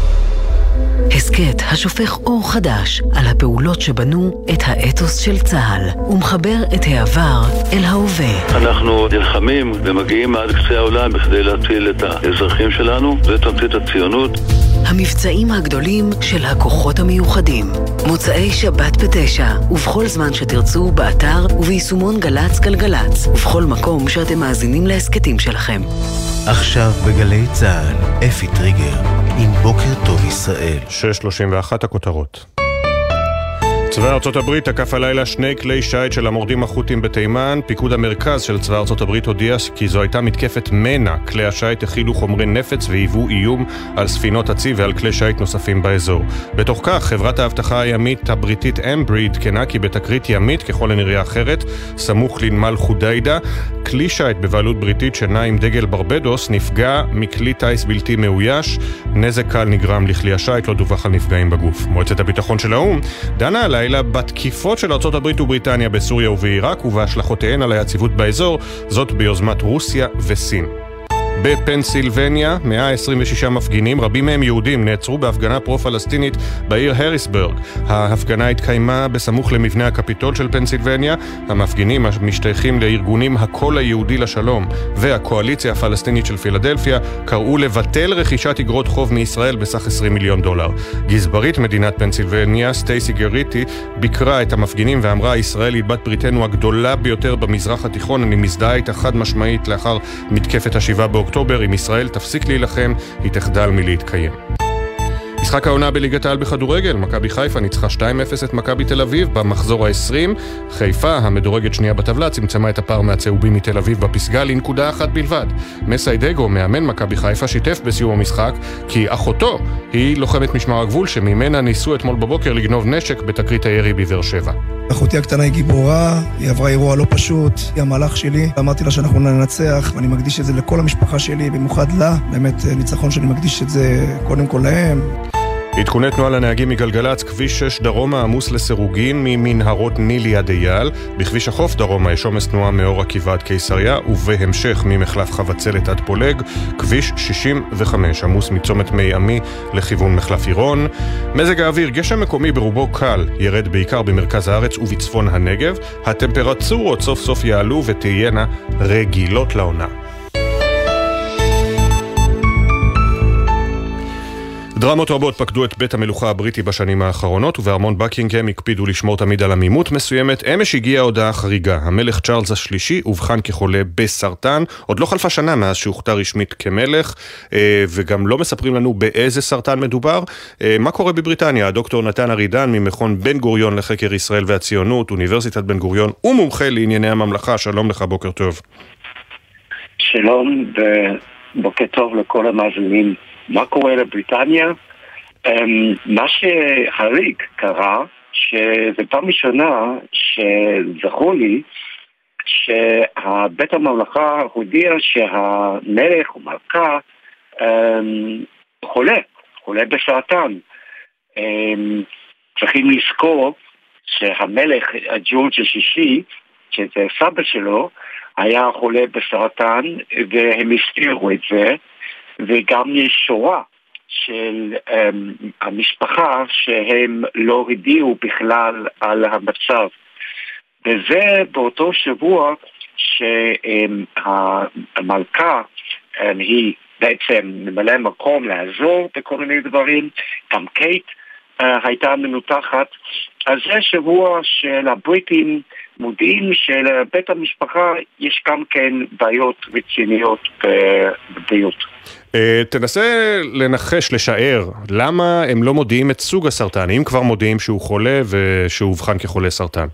הסכת השופך אור חדש על הפעולות שבנו את האתוס של צה"ל ומחבר את העבר אל ההווה. אנחנו נלחמים ומגיעים עד קצה העולם בכדי להציל את האזרחים שלנו, זה תמצית הציונות. המבצעים הגדולים של הכוחות המיוחדים. מוצאי שבת בתשע, ובכל זמן שתרצו, באתר וביישומון גל"צ גלגלצ, ובכל מקום שאתם מאזינים להסכתים שלכם. עכשיו בגלי צה"ל, אפי טריגר, עם בוקר טוב ישראל. 6.31 הכותרות. צבא ארצות הברית תקף הלילה שני כלי שיט של המורדים החות'ים בתימן. פיקוד המרכז של צבא ארצות הברית הודיע כי זו הייתה מתקפת מנע. כלי השיט הכילו חומרי נפץ והיוו איום על ספינות הצי ועל כלי שיט נוספים באזור. בתוך כך, חברת האבטחה הימית הבריטית אמברי עדכנה כי בתקרית ימית ככל הנראה אחרת, סמוך לנמל חודיידה, כלי שיט בבעלות בריטית שנע עם דגל ברבדוס נפגע מכלי טיס בלתי מאויש. נזק קל נגרם לכלי השיט, לא דווח על נפגעים בגוף. מועצת הביטחון של האו"ם דנה הלילה בתקיפות של הברית ובריטניה בסוריה ובעיראק ובהשלכותיהן על היציבות באזור, זאת ביוזמת רוסיה וסין. בפנסילבניה, 126 מפגינים, רבים מהם יהודים, נעצרו בהפגנה פרו-פלסטינית בעיר הריסברג. ההפגנה התקיימה בסמוך למבנה הקפיטול של פנסילבניה. המפגינים משתייכים לארגונים הקול היהודי לשלום והקואליציה הפלסטינית של פילדלפיה קראו לבטל רכישת אגרות חוב מישראל בסך 20 מיליון דולר. גזברית מדינת פנסילבניה, סטייסי גריטי, ביקרה את המפגינים ואמרה ישראל היא בת בריתנו הגדולה ביותר במזרח התיכון, אני מזדהה איתה חד משמעית לאחר מתקפת השבעה באוקטובר. באוקטובר, אם ישראל תפסיק להילחם, היא תחדל מלהתקיים. משחק העונה בליגת העל בכדורגל, מכבי חיפה ניצחה 2-0 את מכבי תל אביב במחזור ה-20. חיפה, המדורגת שנייה בטבלה, צמצמה את הפער מהצהובים מתל אביב בפסגה לנקודה אחת בלבד. מסיידגו, מאמן מכבי חיפה, שיתף בסיום המשחק כי אחותו היא לוחמת משמר הגבול שממנה ניסו אתמול בבוקר לגנוב נשק בתקרית הירי בבאר שבע. אחותי הקטנה היא גיבורה, היא עברה אירוע לא פשוט, היא המהלך שלי. אמרתי לה שאנחנו ננצח, ואני מקדיש את זה לכל המשפחה שלי, במיוחד לה. באמת ניצחון שאני מקדיש את זה קודם כל להם. עדכוני תנועה לנהגים מגלגלצ, כביש 6 דרומה עמוס לסירוגין ממנהרות נילי עד אייל, בכביש החוף דרומה יש עומס תנועה מאור עקיבא עד קיסריה, ובהמשך ממחלף חבצלת עד פולג, כביש 65 עמוס מצומת מי עמי לכיוון מחלף עירון. מזג האוויר, גשם מקומי ברובו קל, ירד בעיקר במרכז הארץ ובצפון הנגב, הטמפרצורות סוף סוף יעלו ותהיינה רגילות לעונה. דרמות רבות פקדו את בית המלוכה הבריטי בשנים האחרונות, ובארמון בקינגהם הקפידו לשמור תמיד על עמימות מסוימת. אמש הגיעה הודעה חריגה. המלך צ'ארלס השלישי אובחן כחולה בסרטן. עוד לא חלפה שנה מאז שהוכתר רשמית כמלך, אה, וגם לא מספרים לנו באיזה סרטן מדובר. אה, מה קורה בבריטניה? הדוקטור נתן ארידן ממכון בן גוריון לחקר ישראל והציונות, אוניברסיטת בן גוריון, ומומחה לענייני הממלכה. שלום לך, בוקר טוב. שלום ובוקר טוב לכל המאזינים. מה קורה לבריטניה? Um, מה שהריק קרה, שזו פעם ראשונה שזכור לי שבית הממלכה הודיע שהמלך ומלכה אמ, חולה, חולה בסרטן. אמ, צריכים לזכור שהמלך ג'ורג' השישי, שזה סבא שלו, היה חולה בסרטן והם הסתירו את זה, וגם יש שורה של um, המשפחה שהם לא הודיעו בכלל על המצב. וזה באותו שבוע שהמלכה um, היא בעצם ממלא מקום לעזור בכל מיני דברים, גם קייט uh, הייתה מנותחת. אז זה שבוע של הבריטים מודיעים שלבית המשפחה יש גם כן בעיות רציניות בבריאות. אה, תנסה לנחש, לשער, למה הם לא מודיעים את סוג הסרטן, אם כבר מודיעים שהוא חולה ושהוא אובחן כחולה סרטן?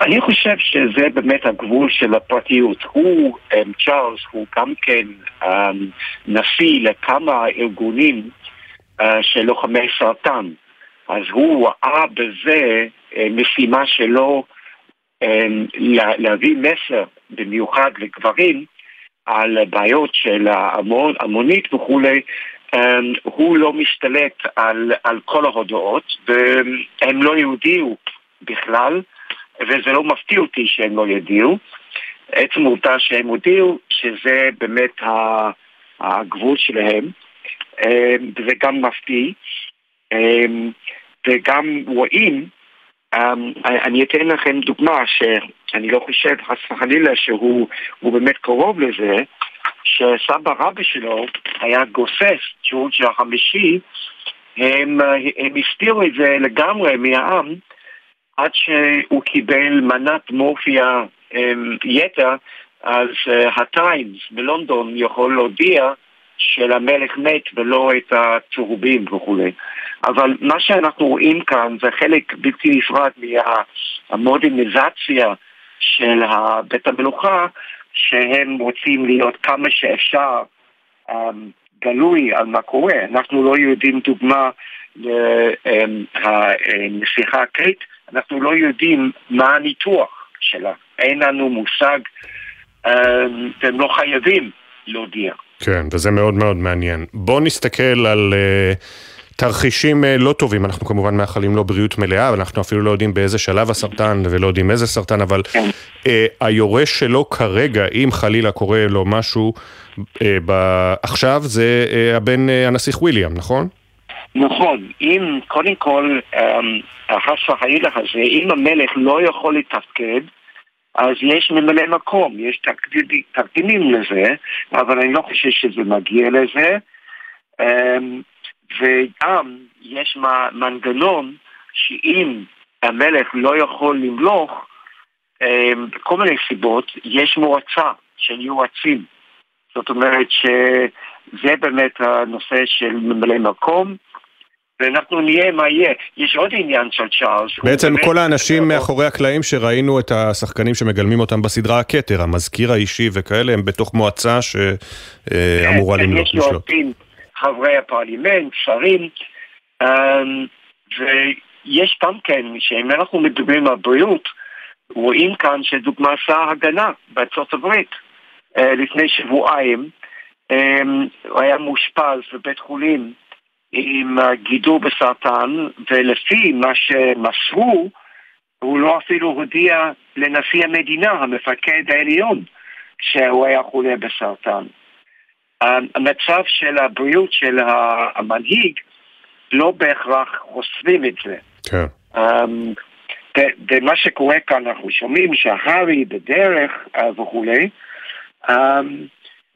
אני חושב שזה באמת הגבול של הפרטיות. הוא, אה, צ'ארלס, הוא גם כן אה, נשיא לכמה ארגונים של לוחמי סרטן. אז הוא ראה בזה משימה שלו להביא מסר, במיוחד לגברים, על בעיות של המונית וכולי, אמ, הוא לא משתלט על, על כל ההודעות, והם לא יודיעו בכלל, וזה לא מפתיע אותי שהם לא יודיעו. עצם העובדה שהם הודיעו שזה באמת הגבול שלהם, אמ, וזה גם מפתיע, אמ, וגם רואים אני אתן לכם דוגמה שאני לא חושב חס וחלילה שהוא באמת קרוב לזה, שסבא רבא שלו היה גוסס, ג'ורג' החמישי, הם, הם הסתירו את זה לגמרי מהעם עד שהוא קיבל מנת מורפיה um, יתר, אז הטיימס uh, בלונדון יכול להודיע שלמלך מת ולא את הצהובים וכולי. אבל מה שאנחנו רואים כאן זה חלק בלתי נפרד מהמודרניזציה של בית המלוכה, שהם רוצים להיות כמה שאפשר um, גלוי על מה קורה. אנחנו לא יודעים דוגמה לנסיכה קייט, אנחנו לא יודעים מה הניתוח שלה. אין לנו מושג, um, והם לא חייבים להודיע. כן, וזה מאוד מאוד מעניין. בואו נסתכל על... Uh... תרחישים אה, לא טובים, אנחנו כמובן מאחלים לו בריאות מלאה, אבל אנחנו אפילו לא יודעים באיזה שלב הסרטן ולא יודעים איזה סרטן, אבל כן. אה, היורש שלו כרגע, אם חלילה קורה לו משהו אה, ב... עכשיו, זה אה, הבן אה, הנסיך וויליאם, נכון? נכון, אם קודם כל, החס אמ, וחלילה הזה, אם המלך לא יכול לתפקד, אז יש ממלא מקום, יש תקדימים לזה, אבל אני לא חושב שזה מגיע לזה. וגם יש מנגנון שאם המלך לא יכול למלוך, בכל אמ, מיני סיבות, יש מועצה של יועצים. זאת אומרת שזה באמת הנושא של ממלא מקום. ואנחנו נהיה מה יהיה. יש עוד עניין של צ'ארלס. בעצם כל האנשים מאחורי הקלעים שראינו את השחקנים שמגלמים אותם בסדרה הכתר, המזכיר האישי וכאלה, הם בתוך מועצה שאמורה כן, למלוך לשלוט. חברי הפרלימנט, שרים, אמ, ויש גם כן, שאם אנחנו מדברים על בריאות, רואים כאן שדוגמה שר הגנה בארצות הברית אה, לפני שבועיים, אמ, הוא היה מאושפז בבית חולים עם גידול בסרטן, ולפי מה שמסרו, הוא לא אפילו הודיע לנשיא המדינה, המפקד העליון, שהוא היה חולה בסרטן. המצב של הבריאות של המנהיג לא בהכרח חושפים את זה. כן. אמ, ומה שקורה כאן, אנחנו שומעים שהארי בדרך אה, וכולי, אמ,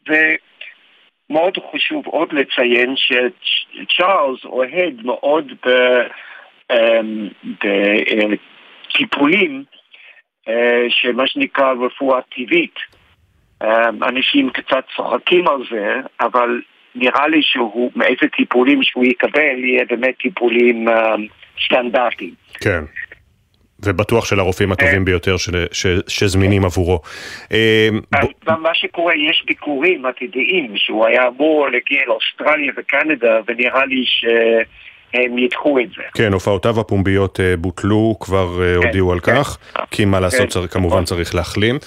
ומאוד חשוב עוד לציין שצ'ארלס אוהד מאוד בטיפולים אמ, אה, של מה שנקרא רפואה טבעית. אמ, אנשים קצת צוחקים על זה, אבל נראה לי שהוא, מאיזה טיפולים שהוא יקבל, יהיה באמת טיפולים אמ, סטנדרטיים. כן. ובטוח של הרופאים הטובים ביותר ש, ש, שזמינים עבורו. אמ, מה שקורה, יש ביקורים עתידיים, שהוא היה אמור להגיע לאוסטרליה וקנדה, ונראה לי הם ידחו את זה. כן, הופעותיו הפומביות אה, בוטלו, כבר כן, הודיעו על כן. כך, כי מה לעשות, כן, כמובן. צריך להחלים.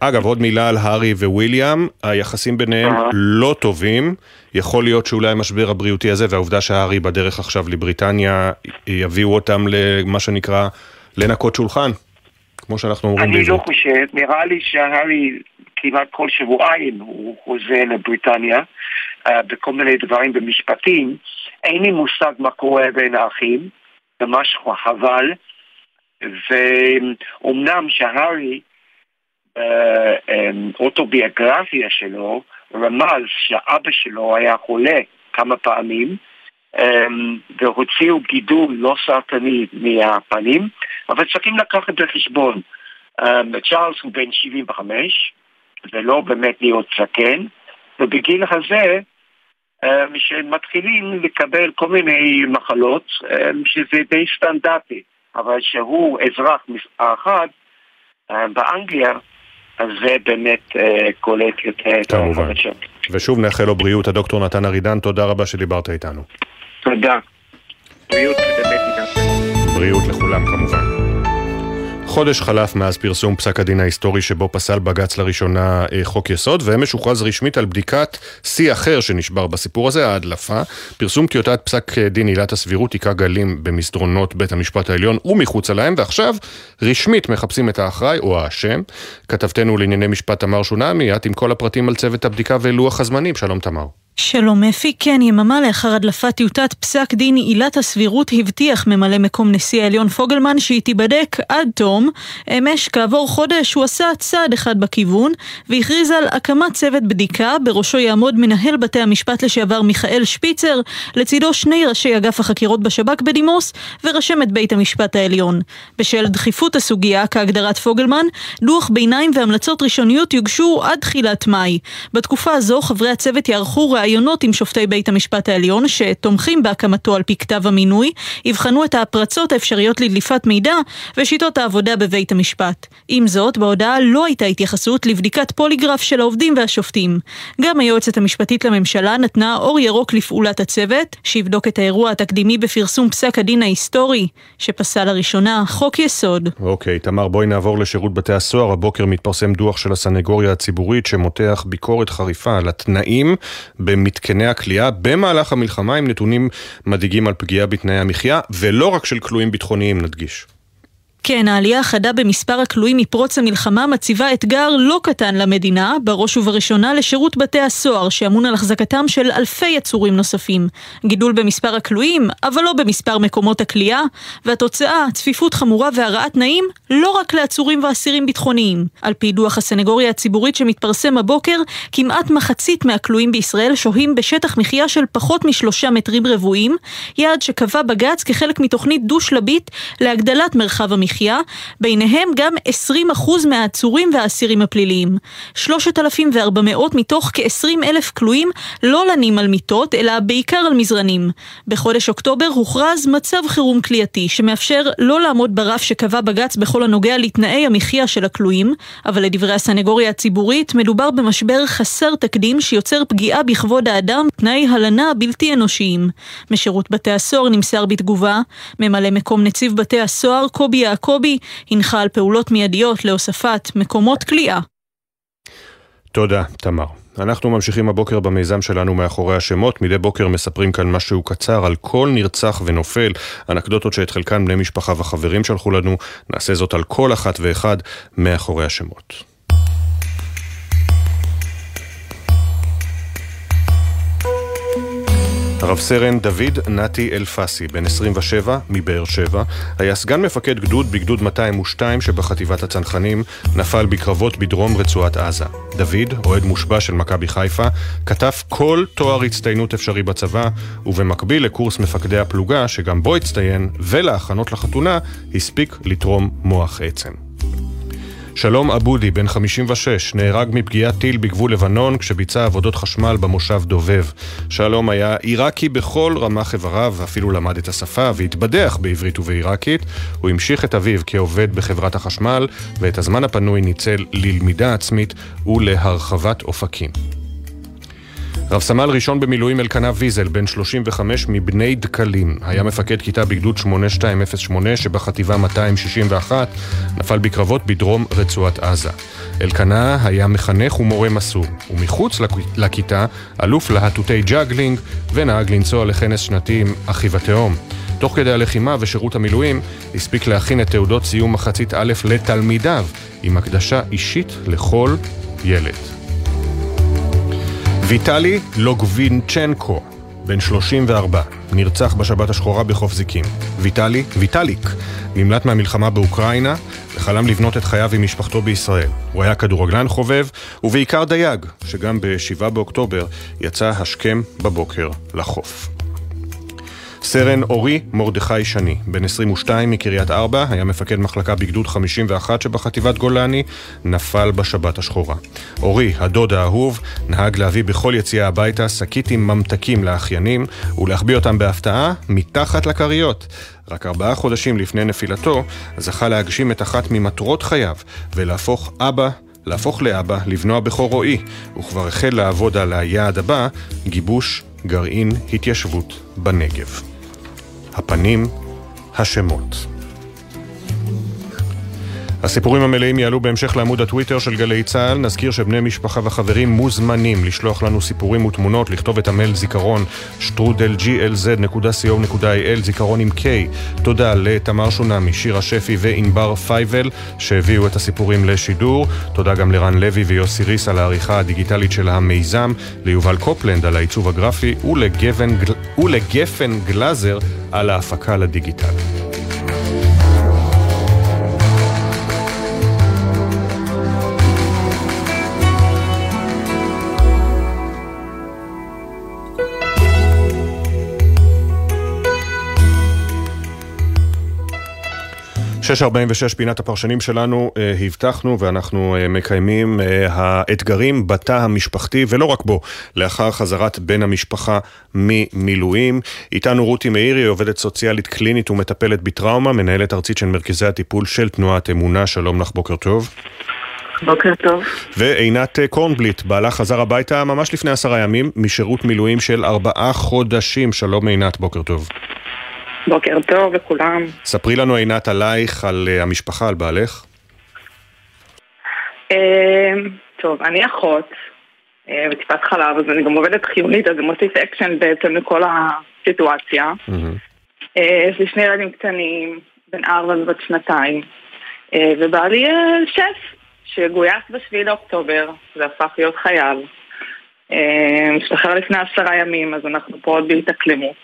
אגב, עוד מילה על הארי וויליאם, היחסים ביניהם לא טובים. יכול להיות שאולי המשבר הבריאותי הזה והעובדה שהארי בדרך עכשיו לבריטניה יביאו אותם למה שנקרא לנקות שולחן, כמו שאנחנו אומרים בעברית. אני לא חושב, נראה לי שהארי כמעט כל שבועיים הוא חוזר לבריטניה בכל מיני דברים במשפטים. אין לי מושג מה קורה בין האחים, ממש חבל. ואומנם שהארי באוטוביוגרפיה uh, um, שלו רמז שאבא שלו היה חולה כמה פעמים um, והוציאו גידול לא סרטני מהפנים, אבל צריכים לקחת בחשבון. צ'ארלס הוא בן 75, ולא באמת להיות זקן, ובגיל הזה שמתחילים לקבל כל מיני מחלות um, שזה די סטנדרטי, אבל שהוא אזרח מספר אחד um, באנגליה אז זה באמת אה, קולט יותר את החדשות. ושוב נאחל לו בריאות, הדוקטור נתן ארידן, תודה רבה שדיברת איתנו. תודה. בריאות בריאות לכולם כמובן. חודש חלף מאז פרסום פסק הדין ההיסטורי שבו פסל בג"ץ לראשונה אה, חוק יסוד, ואמש הוכרז רשמית על בדיקת שיא אחר שנשבר בסיפור הזה, ההדלפה. פרסום טיוטת פסק דין עילת הסבירות היכה גלים במסדרונות בית המשפט העליון ומחוצה להם, ועכשיו רשמית מחפשים את האחראי או האשם. כתבתנו לענייני משפט תמר שונמי, את עם כל הפרטים על צוות הבדיקה ולוח הזמנים. שלום תמר. שלום אפי, כן, יממה לאחר הדלפת טיוטת פסק דין עילת הסבירות הבטיח ממלא מקום נשיא העליון פוגלמן שהיא תיבדק עד תום. אמש כעבור חודש הוא עשה צעד אחד בכיוון והכריז על הקמת צוות בדיקה, בראשו יעמוד מנהל בתי המשפט לשעבר מיכאל שפיצר, לצידו שני ראשי אגף החקירות בשב"כ בדימוס ורשמת בית המשפט העליון. בשל דחיפות הסוגיה, כהגדרת פוגלמן, דוח ביניים והמלצות ראשוניות יוגשו עד תחילת מאי. בתקופה הזו חברי הצוות יערכו ראיונות עם שופטי בית המשפט העליון שתומכים בהקמתו על פי כתב המינוי, יבחנו את הפרצות האפשריות לדליפת מידע ושיטות העבודה בבית המשפט. עם זאת, בהודעה לא הייתה התייחסות לבדיקת פוליגרף של העובדים והשופטים. גם היועצת המשפטית לממשלה נתנה אור ירוק לפעולת הצוות, שיבדוק את האירוע התקדימי בפרסום פסק הדין ההיסטורי, שפסל לראשונה חוק יסוד. אוקיי, okay, תמר, בואי נעבור לשירות בתי הסוהר. הבוקר מתפרסם דוח של הסנגוריה הציבורית שמותח ביקורת חריפה על התנאים במתקני הכליאה במהלך המלחמה עם נתונים מדאיגים על פגיעה בתנאי המחיה, ולא רק של כלואים ביטחוניים נדגיש. כן, העלייה החדה במספר הכלואים מפרוץ המלחמה מציבה אתגר לא קטן למדינה, בראש ובראשונה לשירות בתי הסוהר, שאמון על החזקתם של אלפי יצורים נוספים. גידול במספר הכלואים, אבל לא במספר מקומות הכליאה, והתוצאה, צפיפות חמורה והרעת תנאים, לא רק לעצורים ואסירים ביטחוניים. על פי דוח הסנגוריה הציבורית שמתפרסם הבוקר, כמעט מחצית מהכלואים בישראל שוהים בשטח מחיה של פחות משלושה מטרים רבועים, יעד שקבע בג"ץ כחלק מתוכנית דו-שלבית להגדלת מרחב המחיה. מחיה, ביניהם גם 20% מהעצורים והאסירים הפליליים. 3,400 מתוך כ-20 אלף כלואים לא לנים על מיטות, אלא בעיקר על מזרנים. בחודש אוקטובר הוכרז מצב חירום כליאתי, שמאפשר לא לעמוד ברף שקבע בג"ץ בכל הנוגע לתנאי המחיה של הכלואים, אבל לדברי הסנגוריה הציבורית, מדובר במשבר חסר תקדים שיוצר פגיעה בכבוד האדם, תנאי הלנה בלתי אנושיים. משירות בתי הסוהר נמסר בתגובה, ממלא מקום נציב בתי הסוהר קובי יעקב יעקבי הנחה על פעולות מיידיות להוספת מקומות כליאה. תודה, תמר. אנחנו ממשיכים הבוקר במיזם שלנו מאחורי השמות. מדי בוקר מספרים כאן משהו קצר על כל נרצח ונופל, אנקדוטות שאת חלקן בני משפחה וחברים שלחו לנו. נעשה זאת על כל אחת ואחד מאחורי השמות. רב סרן דוד נתי אלפסי, בן 27, מבאר שבע, היה סגן מפקד גדוד בגדוד 202 שבחטיבת הצנחנים, נפל בקרבות בדרום רצועת עזה. דוד, אוהד מושבע של מכבי חיפה, כתב כל תואר הצטיינות אפשרי בצבא, ובמקביל לקורס מפקדי הפלוגה, שגם בו הצטיין, ולהכנות לחתונה, הספיק לתרום מוח עצם. שלום אבודי, בן 56, נהרג מפגיעת טיל בגבול לבנון כשביצע עבודות חשמל במושב דובב. שלום היה עיראקי בכל רמ"ח איבריו, ואפילו למד את השפה והתבדח בעברית ובעיראקית. הוא המשיך את אביו כעובד בחברת החשמל, ואת הזמן הפנוי ניצל ללמידה עצמית ולהרחבת אופקים. רב סמל ראשון במילואים אלקנה ויזל, בן 35 מבני דקלים, היה מפקד כיתה בגדוד 8208 שבחטיבה 261, נפל בקרבות בדרום רצועת עזה. אלקנה היה מחנך ומורה מסור, ומחוץ לכיתה אלוף להטוטי ג'אגלינג ונהג לנסוע לכנס שנתי עם אחיו התאום. תוך כדי הלחימה ושירות המילואים, הספיק להכין את תעודות סיום מחצית א' לתלמידיו, עם הקדשה אישית לכל ילד. ויטלי לוגבינצ'נקו, בן 34, נרצח בשבת השחורה בחוף זיקים. ויטלי, ויטליק, נמלט מהמלחמה באוקראינה וחלם לבנות את חייו עם משפחתו בישראל. הוא היה כדורגלן חובב ובעיקר דייג, שגם ב-7 באוקטובר יצא השכם בבוקר לחוף. סרן אורי מרדכי שני, בן 22 מקריית ארבע, היה מפקד מחלקה בגדוד 51 שבחטיבת גולני, נפל בשבת השחורה. אורי, הדוד האהוב, נהג להביא בכל יציאה הביתה שקית עם ממתקים לאחיינים ולהחביא אותם בהפתעה מתחת לכריות. רק ארבעה חודשים לפני נפילתו, זכה להגשים את אחת ממטרות חייו ולהפוך אבא להפוך לאבא, לבנו הבכור רועי, וכבר החל לעבוד על היעד הבא, גיבוש גרעין התיישבות בנגב. הפנים, השמות. הסיפורים המלאים יעלו בהמשך לעמוד הטוויטר של גלי צה"ל. נזכיר שבני משפחה וחברים מוזמנים לשלוח לנו סיפורים ותמונות, לכתוב את המייל זיכרון שטרודל glz.co.il, זיכרון עם K. תודה לתמר שונמי, שירה שפי וענבר פייבל שהביאו את הסיפורים לשידור. תודה גם לרן לוי ויוסי ריס על העריכה הדיגיטלית של המיזם, ליובל קופלנד על העיצוב הגרפי ולגפן, ולגפן גלאזר על ההפקה לדיגיטל. שש ארבעים ושש פינת הפרשנים שלנו אה, הבטחנו ואנחנו אה, מקיימים אה, האתגרים בתא המשפחתי ולא רק בו, לאחר חזרת בן המשפחה ממילואים. איתנו רותי מאירי, עובדת סוציאלית קלינית ומטפלת בטראומה, מנהלת ארצית של מרכזי הטיפול של תנועת אמונה, שלום לך, בוקר טוב. בוקר טוב. ועינת קורנבליט, בעלה חזר הביתה ממש לפני עשרה ימים משירות מילואים של ארבעה חודשים. שלום עינת, בוקר טוב. בוקר טוב לכולם. ספרי לנו עינת עלייך, על אה, המשפחה, על בעלך. אה, טוב, אני אחות אה, בטיפת חלב, אז אני גם עובדת חיונית, אז זה מוסיף אקשן בעצם לכל הסיטואציה. יש לי שני ילדים קטנים, בן ארבע ובת שנתיים, ובעלי שף, שגויס בשביעי לאוקטובר, זה הפך להיות חייל. משתחרר לפני עשרה ימים, אז אנחנו פה עוד בהתאקלמות.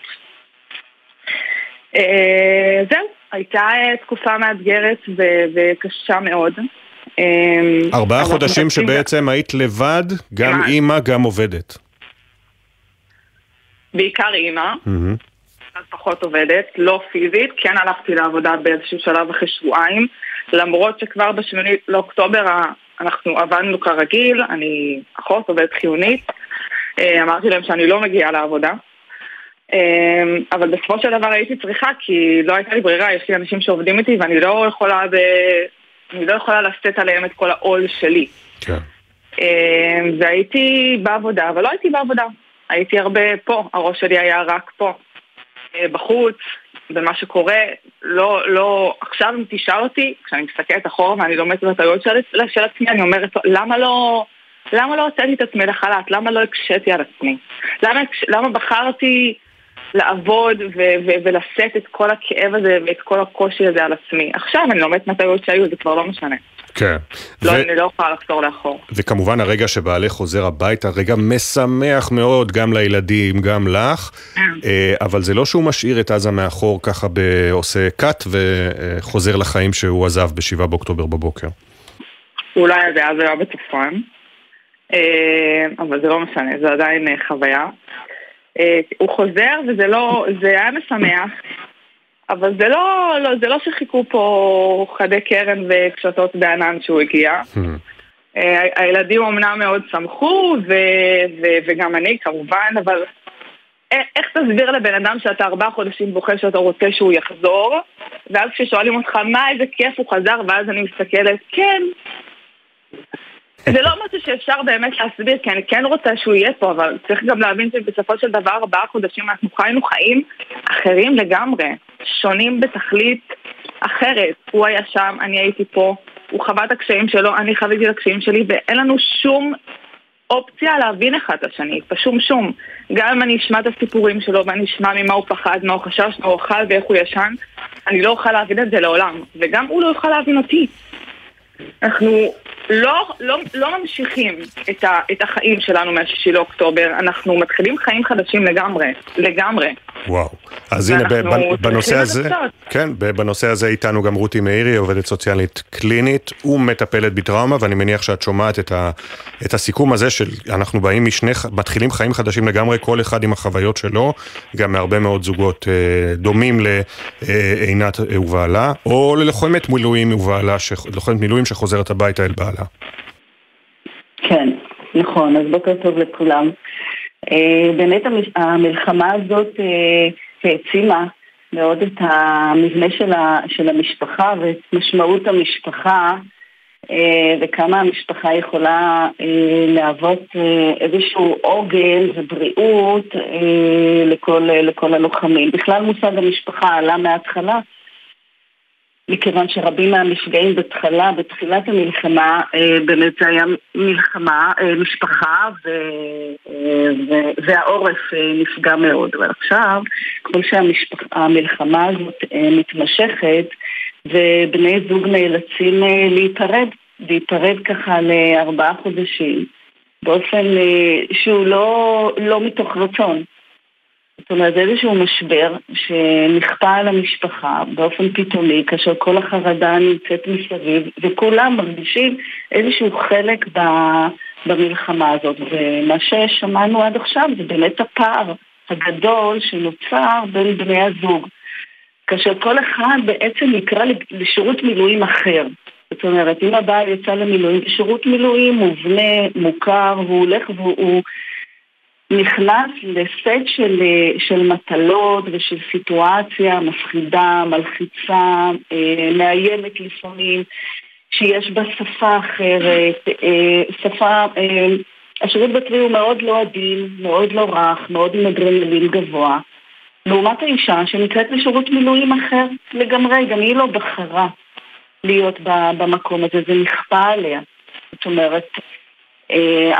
אה, זהו, הייתה אה, תקופה מאתגרת וקשה מאוד. אה, ארבעה חודשים שבעצם היית לבד, גם אימא, גם עובדת. בעיקר אימא, קצת פחות עובדת, לא פיזית, כן הלכתי לעבודה באיזשהו שלב אחרי שבועיים, למרות שכבר בשמיני לאוקטובר אנחנו עבדנו כרגיל, אני אחות עובדת חיונית, אמרתי להם שאני לא מגיעה לעבודה. אמ, אבל בסופו של דבר הייתי צריכה כי לא הייתה לי ברירה, יש לי אנשים שעובדים איתי ואני לא יכולה ב... אני לא יכולה לשאת עליהם את כל העול שלי. כן. אמ, והייתי בעבודה, אבל לא הייתי בעבודה. הייתי הרבה פה, הראש שלי היה רק פה. אה, בחוץ, במה שקורה, לא, לא, עכשיו אם תשאל אותי, כשאני מסתכלת אחורה ואני לומדת את הטעויות של, של עצמי, אני אומרת, למה לא, למה לא הוצאתי את עצמי לחל"ת? למה לא הקשיתי על עצמי? למה, למה בחרתי לעבוד ו- ו- ולשאת את כל הכאב הזה ואת כל הקושי הזה על עצמי. עכשיו אני לומדת מהטעויות שהיו, זה כבר לא משנה. כן. לא, ו... אני לא יכולה לחזור לאחור. וכמובן הרגע שבעלך חוזר הביתה, רגע משמח מאוד גם לילדים, גם לך, כן. אה, אבל זה לא שהוא משאיר את עזה מאחור ככה עושה cut וחוזר לחיים שהוא עזב ב-7 באוקטובר בבוקר. אולי זה אז היה בצפון, אה, אבל זה לא משנה, זה עדיין אה, חוויה. אה, הוא חוזר וזה לא, זה היה משמח, אבל זה לא, לא, זה לא שחיכו פה חדי קרן וקשתות בענן שהוא הגיע. אה, הילדים אמנם מאוד שמחו, ו- ו- וגם אני כמובן, אבל איך תסביר לבן אדם שאתה ארבעה חודשים בוכה שאתה רוצה שהוא יחזור, ואז כששואלים אותך מה איזה כיף הוא חזר, ואז אני מסתכלת, כן, זה לא משהו שאפשר באמת להסביר, כי אני כן רוצה שהוא יהיה פה, אבל צריך גם להבין שבסופו של דבר ארבעה חודשים אנחנו חיינו חיים אחרים לגמרי, שונים בתכלית אחרת. הוא היה שם, אני הייתי פה, הוא חווה את הקשיים שלו, אני חוויתי את הקשיים שלי, ואין לנו שום אופציה להבין אחד את השני, פשוט שום. גם אם אני אשמע את הסיפורים שלו ואני אשמע ממה הוא פחד, מה הוא חשש, מה הוא אכל ואיך הוא ישן, אני לא אוכל להבין את זה לעולם. וגם הוא לא יוכל להבין אותי. אנחנו לא, לא, לא ממשיכים את, ה, את החיים שלנו מה-6 לאוקטובר, אנחנו מתחילים חיים חדשים לגמרי, לגמרי. וואו. אז הנה, בנושא הזה, לנסות. כן, בנושא הזה איתנו גם רותי מאירי, עובדת סוציאלית קלינית ומטפלת בטראומה, ואני מניח שאת שומעת את, ה, את הסיכום הזה של אנחנו באים משני, מתחילים חיים חדשים לגמרי, כל אחד עם החוויות שלו, גם מהרבה מאוד זוגות אה, דומים לעינת ובעלה, או ללוחמת מילואים ובעלה, לוחמת מילואים שחוזרת הביתה אל בעלה. כן, נכון, אז בוקר טוב לכולם. אה, באמת המלחמה הזאת אה, העצימה מאוד את המבנה של המשפחה ואת משמעות המשפחה אה, וכמה המשפחה יכולה להוות איזשהו עוגן ובריאות לכל, לכל הלוחמים. בכלל מושג המשפחה עלה מההתחלה מכיוון שרבים מהנפגעים בתחילה, בתחילת המלחמה, אה, באמת זה היה מלחמה, אה, משפחה, ו, אה, ו, והעורף נפגע מאוד. אבל עכשיו, כמו שהמלחמה הזאת מתמשכת, ובני זוג נאלצים להיפרד, להיפרד ככה לארבעה חודשים, באופן שהוא לא, לא מתוך רצון. זאת אומרת, זה איזשהו משבר שנכפה על המשפחה באופן פתאומי, כאשר כל החרדה נמצאת מסביב, וכולם מרגישים איזשהו חלק ב... במלחמה הזאת. ומה ששמענו עד עכשיו זה באמת הפער הגדול שנוצר בין בני הזוג. כאשר כל אחד בעצם נקרא לשירות מילואים אחר. זאת אומרת, אם הבעל יצא למילואים, שירות מילואים מובנה, מוכר, הוא הולך והוא נכנס לסט של, אה, של מטלות ושל סיטואציה מפחידה, מלחיצה, אה, מאיימת לפעמים, שיש בה שפה אחרת, אה, שפה... השירות בצבי הוא מאוד לא עדין, מאוד לא רך, מאוד עם אדרנלין גבוה. לעומת האישה שנקראת לשירות מילואים אחר לגמרי, גם היא לא בחרה להיות במקום הזה, זה נכפה עליה. זאת אומרת,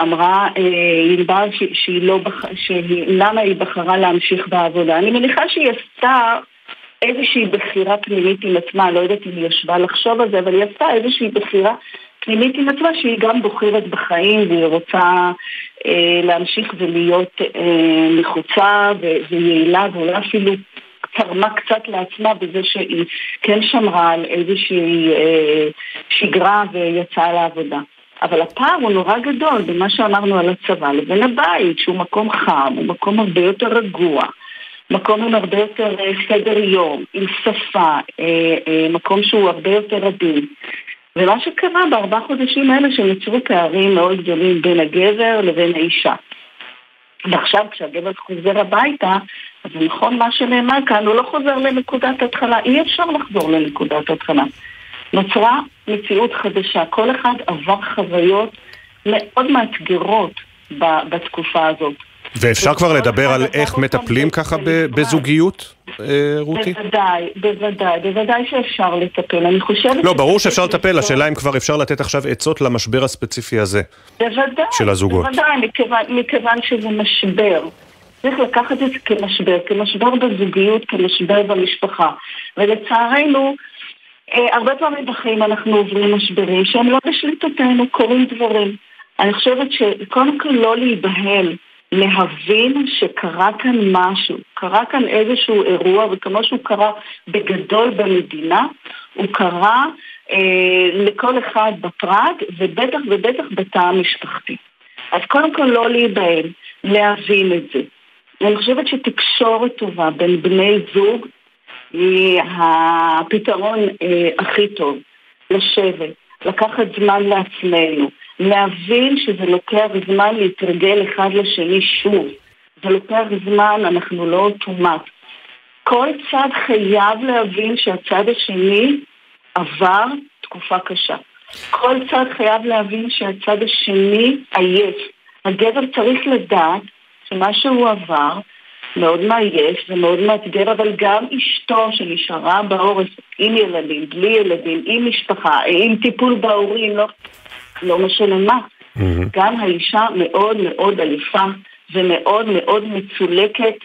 אמרה אה, ענבר שהיא לא. שהיא, למה היא בחרה להמשיך בעבודה. אני מניחה שהיא עשתה איזושהי בחירה פנימית עם עצמה, לא יודעת אם היא ישבה לחשוב על זה, אבל היא עשתה איזושהי בחירה פנימית עם עצמה שהיא גם בוחרת בחיים והיא רוצה אה, להמשיך ולהיות אה, מחוצה ו- ויעילה ואולי אפילו תרמה קצת לעצמה בזה שהיא כן שמרה על איזושהי אה, שגרה ויצאה לעבודה. אבל הפער הוא נורא גדול במה שאמרנו על הצבא לבין הבית, שהוא מקום חם, הוא מקום הרבה יותר רגוע, מקום עם הרבה יותר אה, סדר יום, עם שפה, אה, אה, מקום שהוא הרבה יותר עדין. ומה שקרה בארבעה חודשים האלה שנוצרו פערים מאוד גדולים בין הגבר לבין האישה. ועכשיו כשהגבר חוזר הביתה, אז נכון מה שנאמר כאן, הוא לא חוזר לנקודת התחלה, אי אפשר לחזור לנקודת התחלה. נוצרה מציאות חדשה. כל אחד עבר חוויות מאוד מאתגרות בתקופה הזאת. ואפשר כבר לדבר על איך מטפלים ככה בזוגיות, אה, רותי? בוודאי, בוודאי, בוודאי שאפשר לטפל. אני חושבת... לא, ברור שאפשר לטפל, השאלה אם כבר אפשר לתת עכשיו עצות למשבר הספציפי הזה. בוודאי, של הזוגות. בוודאי, מכיוון שזה משבר. צריך לקחת את זה כמשבר, כמשבר בזוגיות, כמשבר במשפחה. ולצערנו, הרבה פעמים בחיים אנחנו עוברים משברים שהם לא בשליטתנו, קורים דברים. אני חושבת שקודם כל לא להיבהל, להבין שקרה כאן משהו, קרה כאן איזשהו אירוע, וכמו שהוא קרה בגדול במדינה, הוא קרה אה, לכל אחד בפרט, ובטח ובטח בתא המשפחתי. אז קודם כל לא להיבהל, להבין את זה. אני חושבת שתקשורת טובה בין בני זוג היא הפתרון אה, הכי טוב. לשבת, לקחת זמן לעצמנו, להבין שזה לוקח זמן להתרגל אחד לשני שוב. זה לוקח זמן, אנחנו לא אוטומט. כל צד חייב להבין שהצד השני עבר תקופה קשה. כל צד חייב להבין שהצד השני עייף. הגבר צריך לדעת שמה שהוא עבר מאוד מעייף ומאוד מאתגר, אבל גם אשתו שנשארה בעורף עם ילדים, בלי ילדים, עם משפחה, עם טיפול בהורים, לא, לא משנה מה. Mm-hmm. גם האישה מאוד מאוד עייפה ומאוד מאוד מצולקת.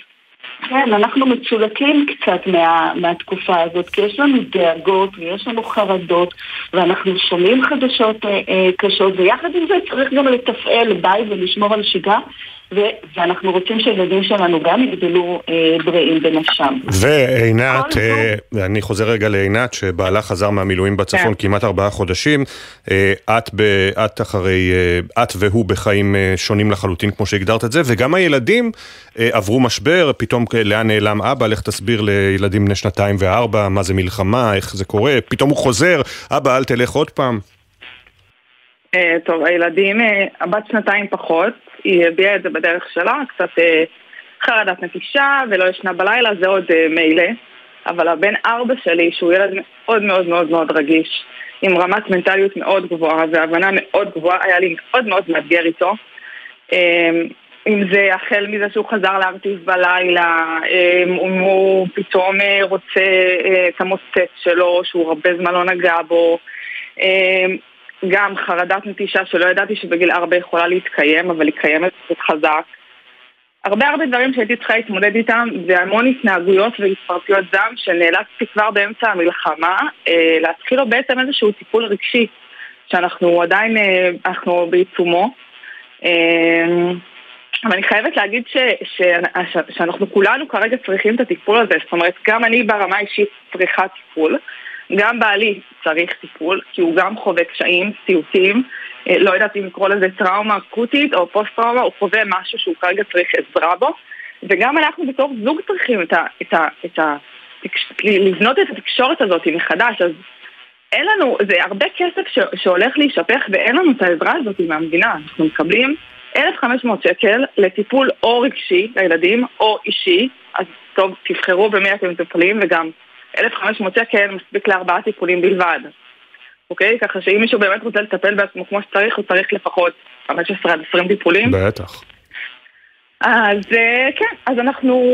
כן, אנחנו מצולקים קצת מה, מהתקופה הזאת, כי יש לנו דאגות ויש לנו חרדות, ואנחנו שומעים חדשות אה, אה, קשות, ויחד עם זה צריך גם לתפעל בית ולשמור על שגרה, ואנחנו רוצים שהילדים שלנו גם יגדלו אה, בריאים בנפשם. ועינת, אה, אני חוזר רגע לעינת, שבעלה חזר מהמילואים בצפון כן. כמעט ארבעה חודשים. אה, את, ב, את אחרי, אה, את והוא בחיים אה, שונים לחלוטין, כמו שהגדרת את זה, וגם הילדים אה, עברו משבר, פתאום לאן נעלם אבא, לך תסביר לילדים בני שנתיים וארבע, מה זה מלחמה, איך זה קורה, פתאום הוא חוזר, אבא, אל תלך עוד פעם. אה, טוב, הילדים, אה, הבת שנתיים פחות, היא הביעה את זה בדרך שלה, קצת אה, חרדת נטישה ולא ישנה בלילה, זה עוד מילא. אבל הבן ארבע שלי, שהוא ילד מאוד מאוד מאוד מאוד רגיש, עם רמת מנטליות מאוד גבוהה והבנה מאוד גבוהה, היה לי מאוד מאוד מאתגר איתו. אם זה החל מזה שהוא חזר להרטיב בלילה, אם הוא פתאום רוצה את המוסט שלו, שהוא הרבה זמן לא נגע בו. גם חרדת נטישה שלא ידעתי שבגיל ארבע יכולה להתקיים, אבל היא קיימת קצת חזק. הרבה הרבה דברים שהייתי צריכה להתמודד איתם, והמון התנהגויות והתפרצויות זעם שנאלצתי כבר באמצע המלחמה אה, להתחיל לו בעצם איזשהו טיפול רגשי, שאנחנו עדיין, אה, אנחנו בעיצומו. אה, אבל אני חייבת להגיד ש, ש, ש, שאנחנו כולנו כרגע צריכים את הטיפול הזה, זאת אומרת, גם אני ברמה האישית צריכה טיפול. גם בעלי צריך טיפול, כי הוא גם חווה קשיים, סיוטים, אה, לא יודעת אם לקרוא לזה טראומה אקוטית או פוסט טראומה, הוא חווה משהו שהוא כרגע צריך עזרה בו, וגם אנחנו בתור זוג צריכים את ה, את ה, את ה, לבנות את התקשורת הזאת מחדש, אז אין לנו, זה הרבה כסף ש, שהולך להישפך ואין לנו את העזרה הזאת מהמדינה, אנחנו מקבלים 1,500 שקל לטיפול או רגשי לילדים או אישי, אז טוב, תבחרו במי אתם מטפלים וגם 1,500 שקל מספיק לארבעה טיפולים בלבד. אוקיי? ככה שאם מישהו באמת רוצה לטפל בעצמו כמו שצריך, הוא צריך לפחות 15 עד 20 טיפולים. בטח. אז אה, כן, אז אנחנו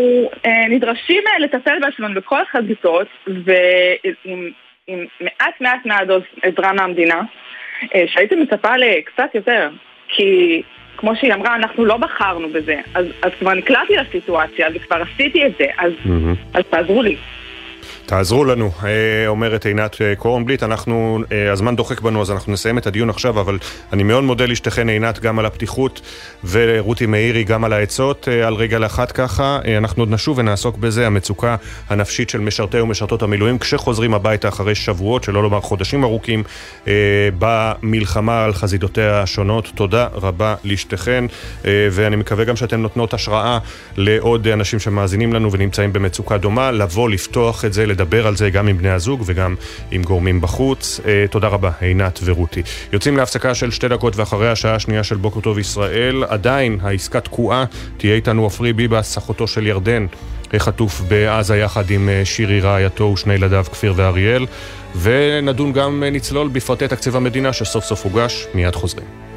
אה, נדרשים אה, לטפל בעצמנו בכל החזיתות ועם עם מעט מעט מעט עזרה מהמדינה, שהייתי מצפה לקצת יותר, כי כמו שהיא אמרה, אנחנו לא בחרנו בזה, אז, אז כבר נקלעתי לסיטואציה וכבר עשיתי את זה, אז, mm-hmm. אז תעזרו לי. תעזרו לנו, אה, אומרת עינת אה, קורנבליט. אנחנו, אה, הזמן דוחק בנו אז אנחנו נסיים את הדיון עכשיו, אבל אני מאוד מודה לשתיכן עינת גם על הפתיחות ורותי מאירי גם על העצות על רגע לאחת ככה. אנחנו עוד נשוב ונעסוק בזה, המצוקה הנפשית של משרתי ומשרתות המילואים כשחוזרים הביתה אחרי שבועות, שלא לומר חודשים ארוכים, במלחמה על חזיתותיה השונות. תודה רבה לשתיכן, ואני מקווה גם שאתן נותנות השראה לעוד אנשים שמאזינים לנו ונמצאים במצוקה דומה, לבוא, לפתוח את זה. לדבר על זה גם עם בני הזוג וגם עם גורמים בחוץ. אה, תודה רבה, עינת ורותי. יוצאים להפסקה של שתי דקות ואחרי השעה השנייה של בוקר טוב ישראל. עדיין העסקה תקועה, תהיה איתנו עפרי ביבס, אחותו של ירדן. חטוף בעזה יחד עם אה, שירי רעייתו ושני ילדיו כפיר ואריאל ונדון גם, אה, נצלול בפרטי תקציב המדינה שסוף סוף הוגש, מיד חוזרים.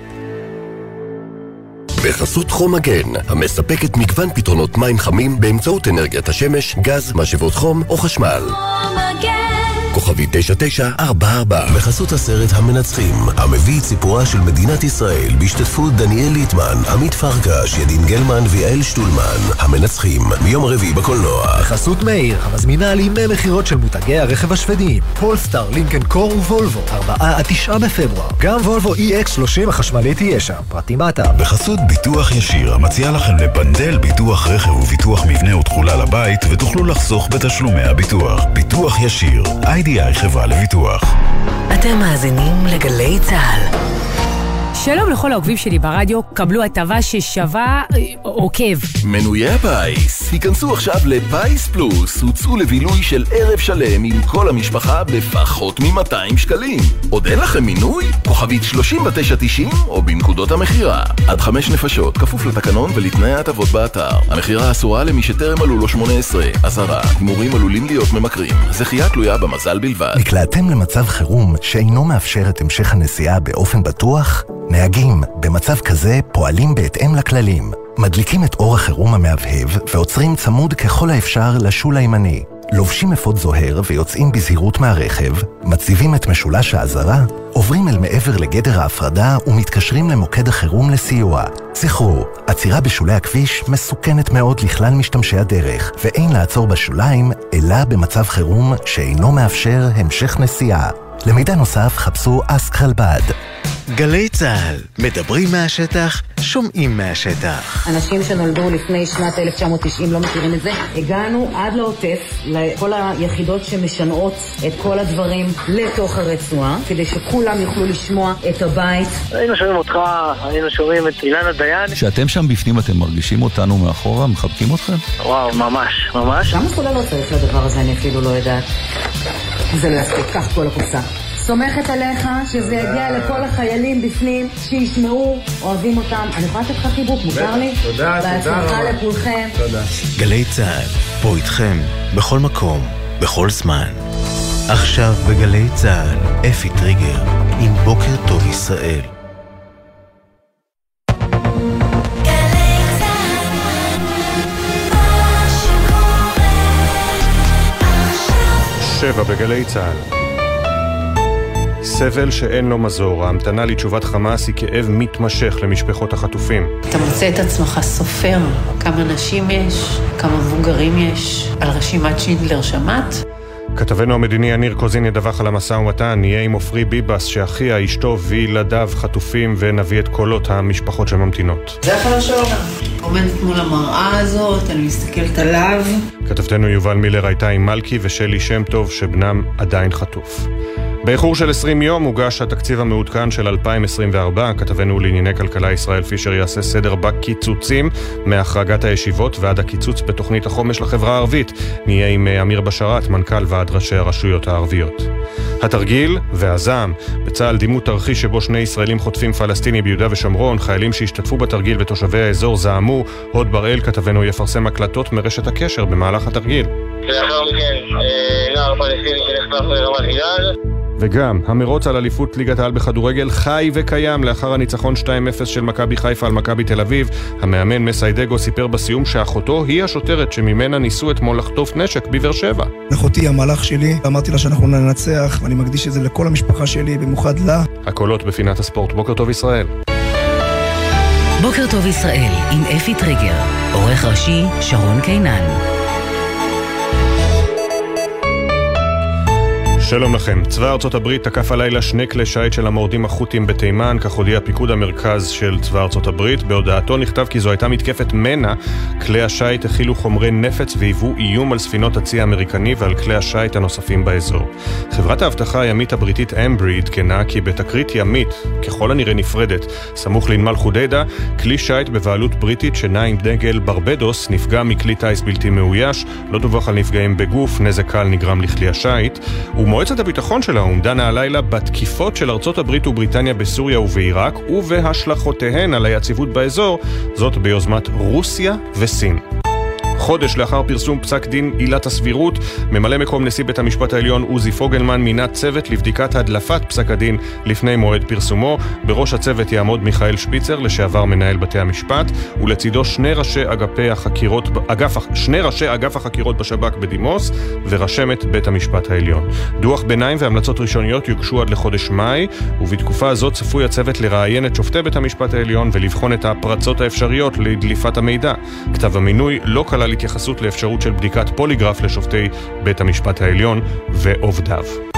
בחסות חום מגן, המספקת מגוון פתרונות מים חמים באמצעות אנרגיית השמש, גז, משאבות חום או חשמל. חום מגן כוכבי 9944 בחסות הסרט המנצחים, המביא את סיפורה של מדינת ישראל בהשתתפות דניאל ליטמן, עמית פרקש, ידין גלמן ויעל שטולמן. המנצחים, מיום רביעי בקולנוע. בחסות מאיר, המזמינה על ימי מכירות של מותגי הרכב השוודיים, פולסטאר, לינקן קור ווולבו, 4 עד 9 בפברואר. גם וולבו EX30 החשמלית תהיה שם, פרטים באתר. בחסות ביטוח ישיר, המציע לכם לבנדל ביטוח רכב וביטוח מבנה ותכולה לבית, ותוכלו לחסוך בתשלומי הביטוח. ביטוח ישיר, איי-די-איי חברה לביטוח. אתם מאזינים לגלי צה"ל. שלום לכל העוקבים שלי ברדיו, קבלו הטבה ששווה אה, עוקב. מנויי הפיס, היכנסו עכשיו לפיס פלוס, הוצאו לבילוי של ערב שלם עם כל המשפחה בפחות מ-200 שקלים. עוד אין לכם מינוי? כוכבית 3990 או בנקודות המכירה. עד חמש נפשות, כפוף לתקנון ולתנאי ההטבות באתר. המכירה אסורה למי שטרם מלאו לו 18. אזהרה, הימורים עלולים להיות ממכרים. זכייה תלויה במזל בלבד. נקלעתם למצב חירום שאינו מאפשר את המשך הנסיעה באופן בטוח? נהגים, במצב כזה פועלים בהתאם לכללים. מדליקים את אור החירום המהבהב ועוצרים צמוד ככל האפשר לשול הימני. לובשים אפוד זוהר ויוצאים בזהירות מהרכב, מציבים את משולש האזהרה, עוברים אל מעבר לגדר ההפרדה ומתקשרים למוקד החירום לסיוע. זכרו, עצירה בשולי הכביש מסוכנת מאוד לכלל משתמשי הדרך, ואין לעצור בשוליים, אלא במצב חירום שאינו מאפשר המשך נסיעה. למידע נוסף חפשו אסק חלבד. גלי צה"ל, מדברים מהשטח, שומעים מהשטח. אנשים שנולדו לפני שנת 1990 לא מכירים את זה. הגענו עד לעוטף, לכל היחידות שמשנעות את כל הדברים לתוך הרצועה, כדי שכולם יוכלו לשמוע את הבית. היינו שומעים אותך, היינו שומעים את אילנה דיין. כשאתם שם בפנים אתם מרגישים אותנו מאחורה, מחבקים אתכם? וואו, ממש, ממש. כמה סוללות צריך לדבר הזה, אני אפילו לא יודעת. זה לא יספיק, קח כל הקופסה. סומכת עליך שזה יגיע לכל החיילים בפנים, שישמעו, אוהבים אותם. אני יכולה לתת לך חיבוק, מותר לי? תודה, תודה בהצלחה לכולכם. תודה. גלי צה"ל, פה איתכם, בכל מקום, בכל זמן. עכשיו בגלי צה"ל, אפי טריגר, עם בוקר טוב ישראל. שבע בגלי צה"ל סבל שאין לו מזור, ההמתנה לתשובת חמאס היא כאב מתמשך למשפחות החטופים. אתה מוצא את עצמך סופר כמה נשים יש, כמה מבוגרים יש, על רשימת שינדלר שמעת? כתבנו המדיני יניר קוזין ידווח על המשא ומתן, נהיה עם עופרי ביבס שאחיה, אשתו וילדיו חטופים ונביא את קולות המשפחות שממתינות. זה החלום שלו עומדת מול המראה הזאת, אני מסתכלת עליו. כתבתנו יובל מילר הייתה עם מלכי ושלי שם טוב שבנם עדיין חטוף. באיחור של 20 יום הוגש התקציב המעודכן של 2024. כתבנו לענייני כלכלה ישראל פישר יעשה סדר בקיצוצים מהחרגת הישיבות ועד הקיצוץ בתוכנית החומש לחברה הערבית. נהיה עם אמיר בשרת, מנכ"ל ועד ראשי הרשויות הערביות. התרגיל והזעם. בצה"ל דימו תרחיש שבו שני ישראלים חוטפים פלסטיני ביהודה ושומרון. חיילים שהשתתפו בתרגיל ותושבי האזור זעמו. הוד בראל כתבנו יפרסם הקלטות מרשת הקשר במהלך התרגיל. לאחר מכן אה, נער פלסטיני שנחטף לרמת גלעד וגם, המרוץ על אליפות ליגת העל בכדורגל חי וקיים לאחר הניצחון 2-0 של מכבי חיפה על מכבי תל אביב. המאמן מסיידגו סיפר בסיום שאחותו היא השוטרת שממנה ניסו אתמול לחטוף נשק בבאר שבע. אחותי המלאך שלי, אמרתי לה שאנחנו ננצח, ואני מקדיש את זה לכל המשפחה שלי, במיוחד לה. הקולות בפינת הספורט. בוקר טוב ישראל. בוקר טוב ישראל, עם אפי טריגר, עורך ראשי שרון קינן. שלום לכם. צבא ארצות הברית תקף הלילה שני כלי שיט של המורדים החות'ים בתימן, כך הודיע פיקוד המרכז של צבא ארצות הברית. בהודעתו נכתב כי זו הייתה מתקפת מנע. כלי השיט הכילו חומרי נפץ והיוו איום על ספינות הצי האמריקני ועל כלי השיט הנוספים באזור. חברת האבטחה הימית הבריטית אמברי עדכנה כי בתקרית ימית, ככל הנראה נפרדת, סמוך לנמל חודדה, כלי שיט בבעלות בריטית שנע עם דגל ברבדוס נפגע מכלי טיס בלתי מאויש, לא דווח על נפגעים בגוף, נזק קל נגרם לכלי השיט. מועצת הביטחון של האו"ם דנה הלילה בתקיפות של ארצות הברית ובריטניה בסוריה ובעיראק ובהשלכותיהן על היציבות באזור, זאת ביוזמת רוסיה וסין. חודש לאחר פרסום פסק דין עילת הסבירות, ממלא מקום נשיא בית המשפט העליון עוזי פוגלמן מינה צוות לבדיקת הדלפת פסק הדין לפני מועד פרסומו. בראש הצוות יעמוד מיכאל שפיצר, לשעבר מנהל בתי המשפט, ולצידו שני ראשי אגפי החקירות, אגף, שני ראשי אגף החקירות בשב"כ בדימוס ורשמת בית המשפט העליון. דוח ביניים והמלצות ראשוניות יוגשו עד לחודש מאי, ובתקופה הזאת צפוי הצוות לראיין את שופטי בית המשפט העליון ולבחון את הפרצות האפשריות לדליפת המידע. כתב המינוי לא כלל התייחסות לאפשרות של בדיקת פוליגרף לשופטי בית המשפט העליון ועובדיו.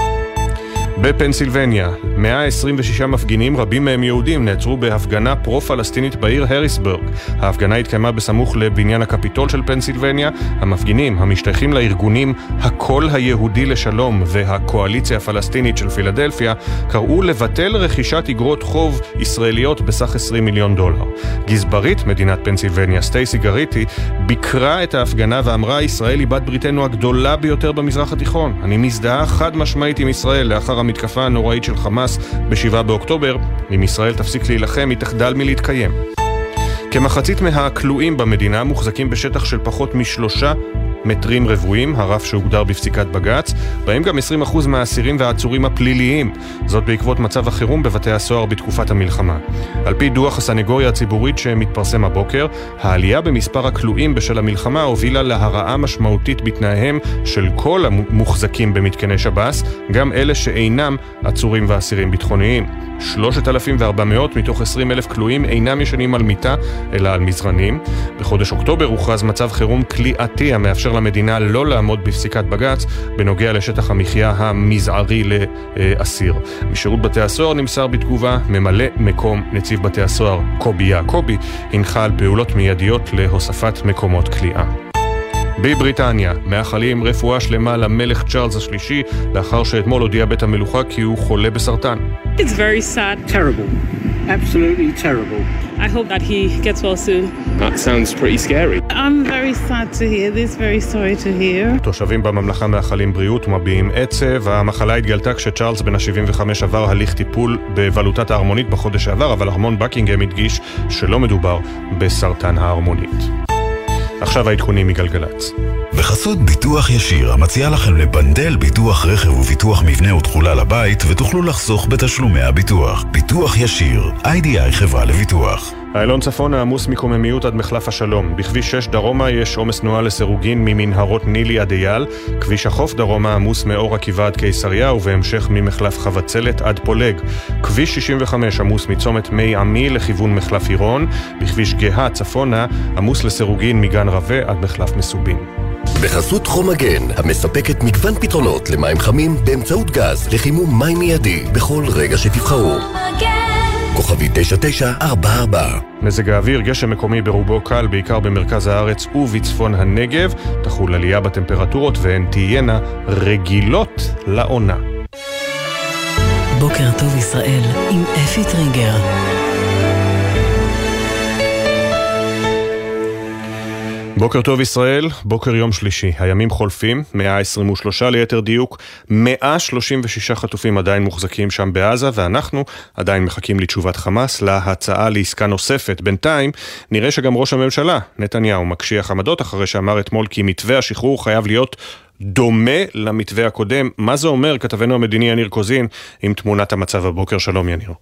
בפנסילבניה, 126 מפגינים, רבים מהם יהודים, נעצרו בהפגנה פרו-פלסטינית בעיר הריסבורג. ההפגנה התקיימה בסמוך לבניין הקפיטול של פנסילבניה. המפגינים, המשתייכים לארגונים הקול היהודי לשלום והקואליציה הפלסטינית של פילדלפיה, קראו לבטל רכישת אגרות חוב ישראליות בסך 20 מיליון דולר. גזברית מדינת פנסילבניה, סטייסי גריטי, ביקרה את ההפגנה ואמרה, ישראל היא בת בריתנו הגדולה ביותר במזרח התיכון. אני מזדהה חד משמעית עם ישראל לאחר המתקפה הנוראית של חמאס ב-7 באוקטובר, אם ישראל תפסיק להילחם, היא תחדל מלהתקיים. כמחצית מהכלואים במדינה מוחזקים בשטח של פחות משלושה מטרים רבועים, הרף שהוגדר בפסיקת בג"ץ, בהם גם 20% מהאסירים והעצורים הפליליים, זאת בעקבות מצב החירום בבתי הסוהר בתקופת המלחמה. על פי דוח הסנגוריה הציבורית שמתפרסם הבוקר, העלייה במספר הכלואים בשל המלחמה הובילה להרעה משמעותית בתנאיהם של כל המוחזקים במתקני שב"ס, גם אלה שאינם עצורים ואסירים ביטחוניים. 3,400 מתוך 20,000 כלואים אינם ישנים על מיטה, אלא על מזרנים. בחודש אוקטובר הוכרז מצב חירום כליאתי המאפשר למדינה לא לעמוד בפסיקת בג"ץ בנוגע לשטח המחיה המזערי לאסיר. משירות בתי הסוהר נמסר בתגובה, ממלא מקום נציב בתי הסוהר קובי יעקבי הנחה על פעולות מיידיות להוספת מקומות כליאה. בבריטניה, מאחלים רפואה שלמה למלך צ'ארלס השלישי, לאחר שאתמול הודיע בית המלוכה כי הוא חולה בסרטן. It's very sad. Terrible. Absolutely terrible. I hope that he gets well soon. That sounds pretty scary. I'm very sad to hear this, very sorry to hear. תושבים בממלכה מאחלים בריאות ומביעים עצב. המחלה התגלתה כשצ'ארלס בן ה-75 עבר הליך טיפול בבלוטת ההרמונית בחודש שעבר, אבל ארמון בקינגהם הדגיש שלא מדובר בסרטן ההרמונית. עכשיו העדכונים מגלגלצ. בחסות ביטוח ישיר, המציע לכם לבנדל ביטוח רכב וביטוח מבנה ותכולה לבית, ותוכלו לחסוך בתשלומי הביטוח. ביטוח ישיר, איי-די-איי חברה לביטוח. איילון צפון העמוס מקוממיות עד מחלף השלום. בכביש 6 דרומה יש עומס תנועה לסירוגין ממנהרות נילי עד אייל. כביש החוף דרומה עמוס מאור עקיבא עד קיסריה ובהמשך ממחלף חבצלת עד פולג. כביש 65 עמוס מצומת מי עמי לכיוון מחלף עירון. בכביש גאה צפונה עמוס לסירוגין מגן רבה עד מחלף מסובין. בחסות חום מגן, המספקת מגוון פתרונות למים חמים באמצעות גז לחימום מים מיידי בכל רגע שתבחרו. כוכבי 9944 מזג האוויר, גשם מקומי ברובו קל, בעיקר במרכז הארץ ובצפון הנגב. תחול עלייה בטמפרטורות והן תהיינה רגילות לעונה. בוקר טוב ישראל עם אפי טריגר. בוקר טוב ישראל, בוקר יום שלישי. הימים חולפים, 123 ליתר דיוק, 136 חטופים עדיין מוחזקים שם בעזה, ואנחנו עדיין מחכים לתשובת חמאס להצעה לעסקה נוספת. בינתיים, נראה שגם ראש הממשלה, נתניהו, מקשיח עמדות אחרי שאמר אתמול כי מתווה השחרור חייב להיות דומה למתווה הקודם. מה זה אומר, כתבנו המדיני יניר קוזין, עם תמונת המצב הבוקר. שלום יניר.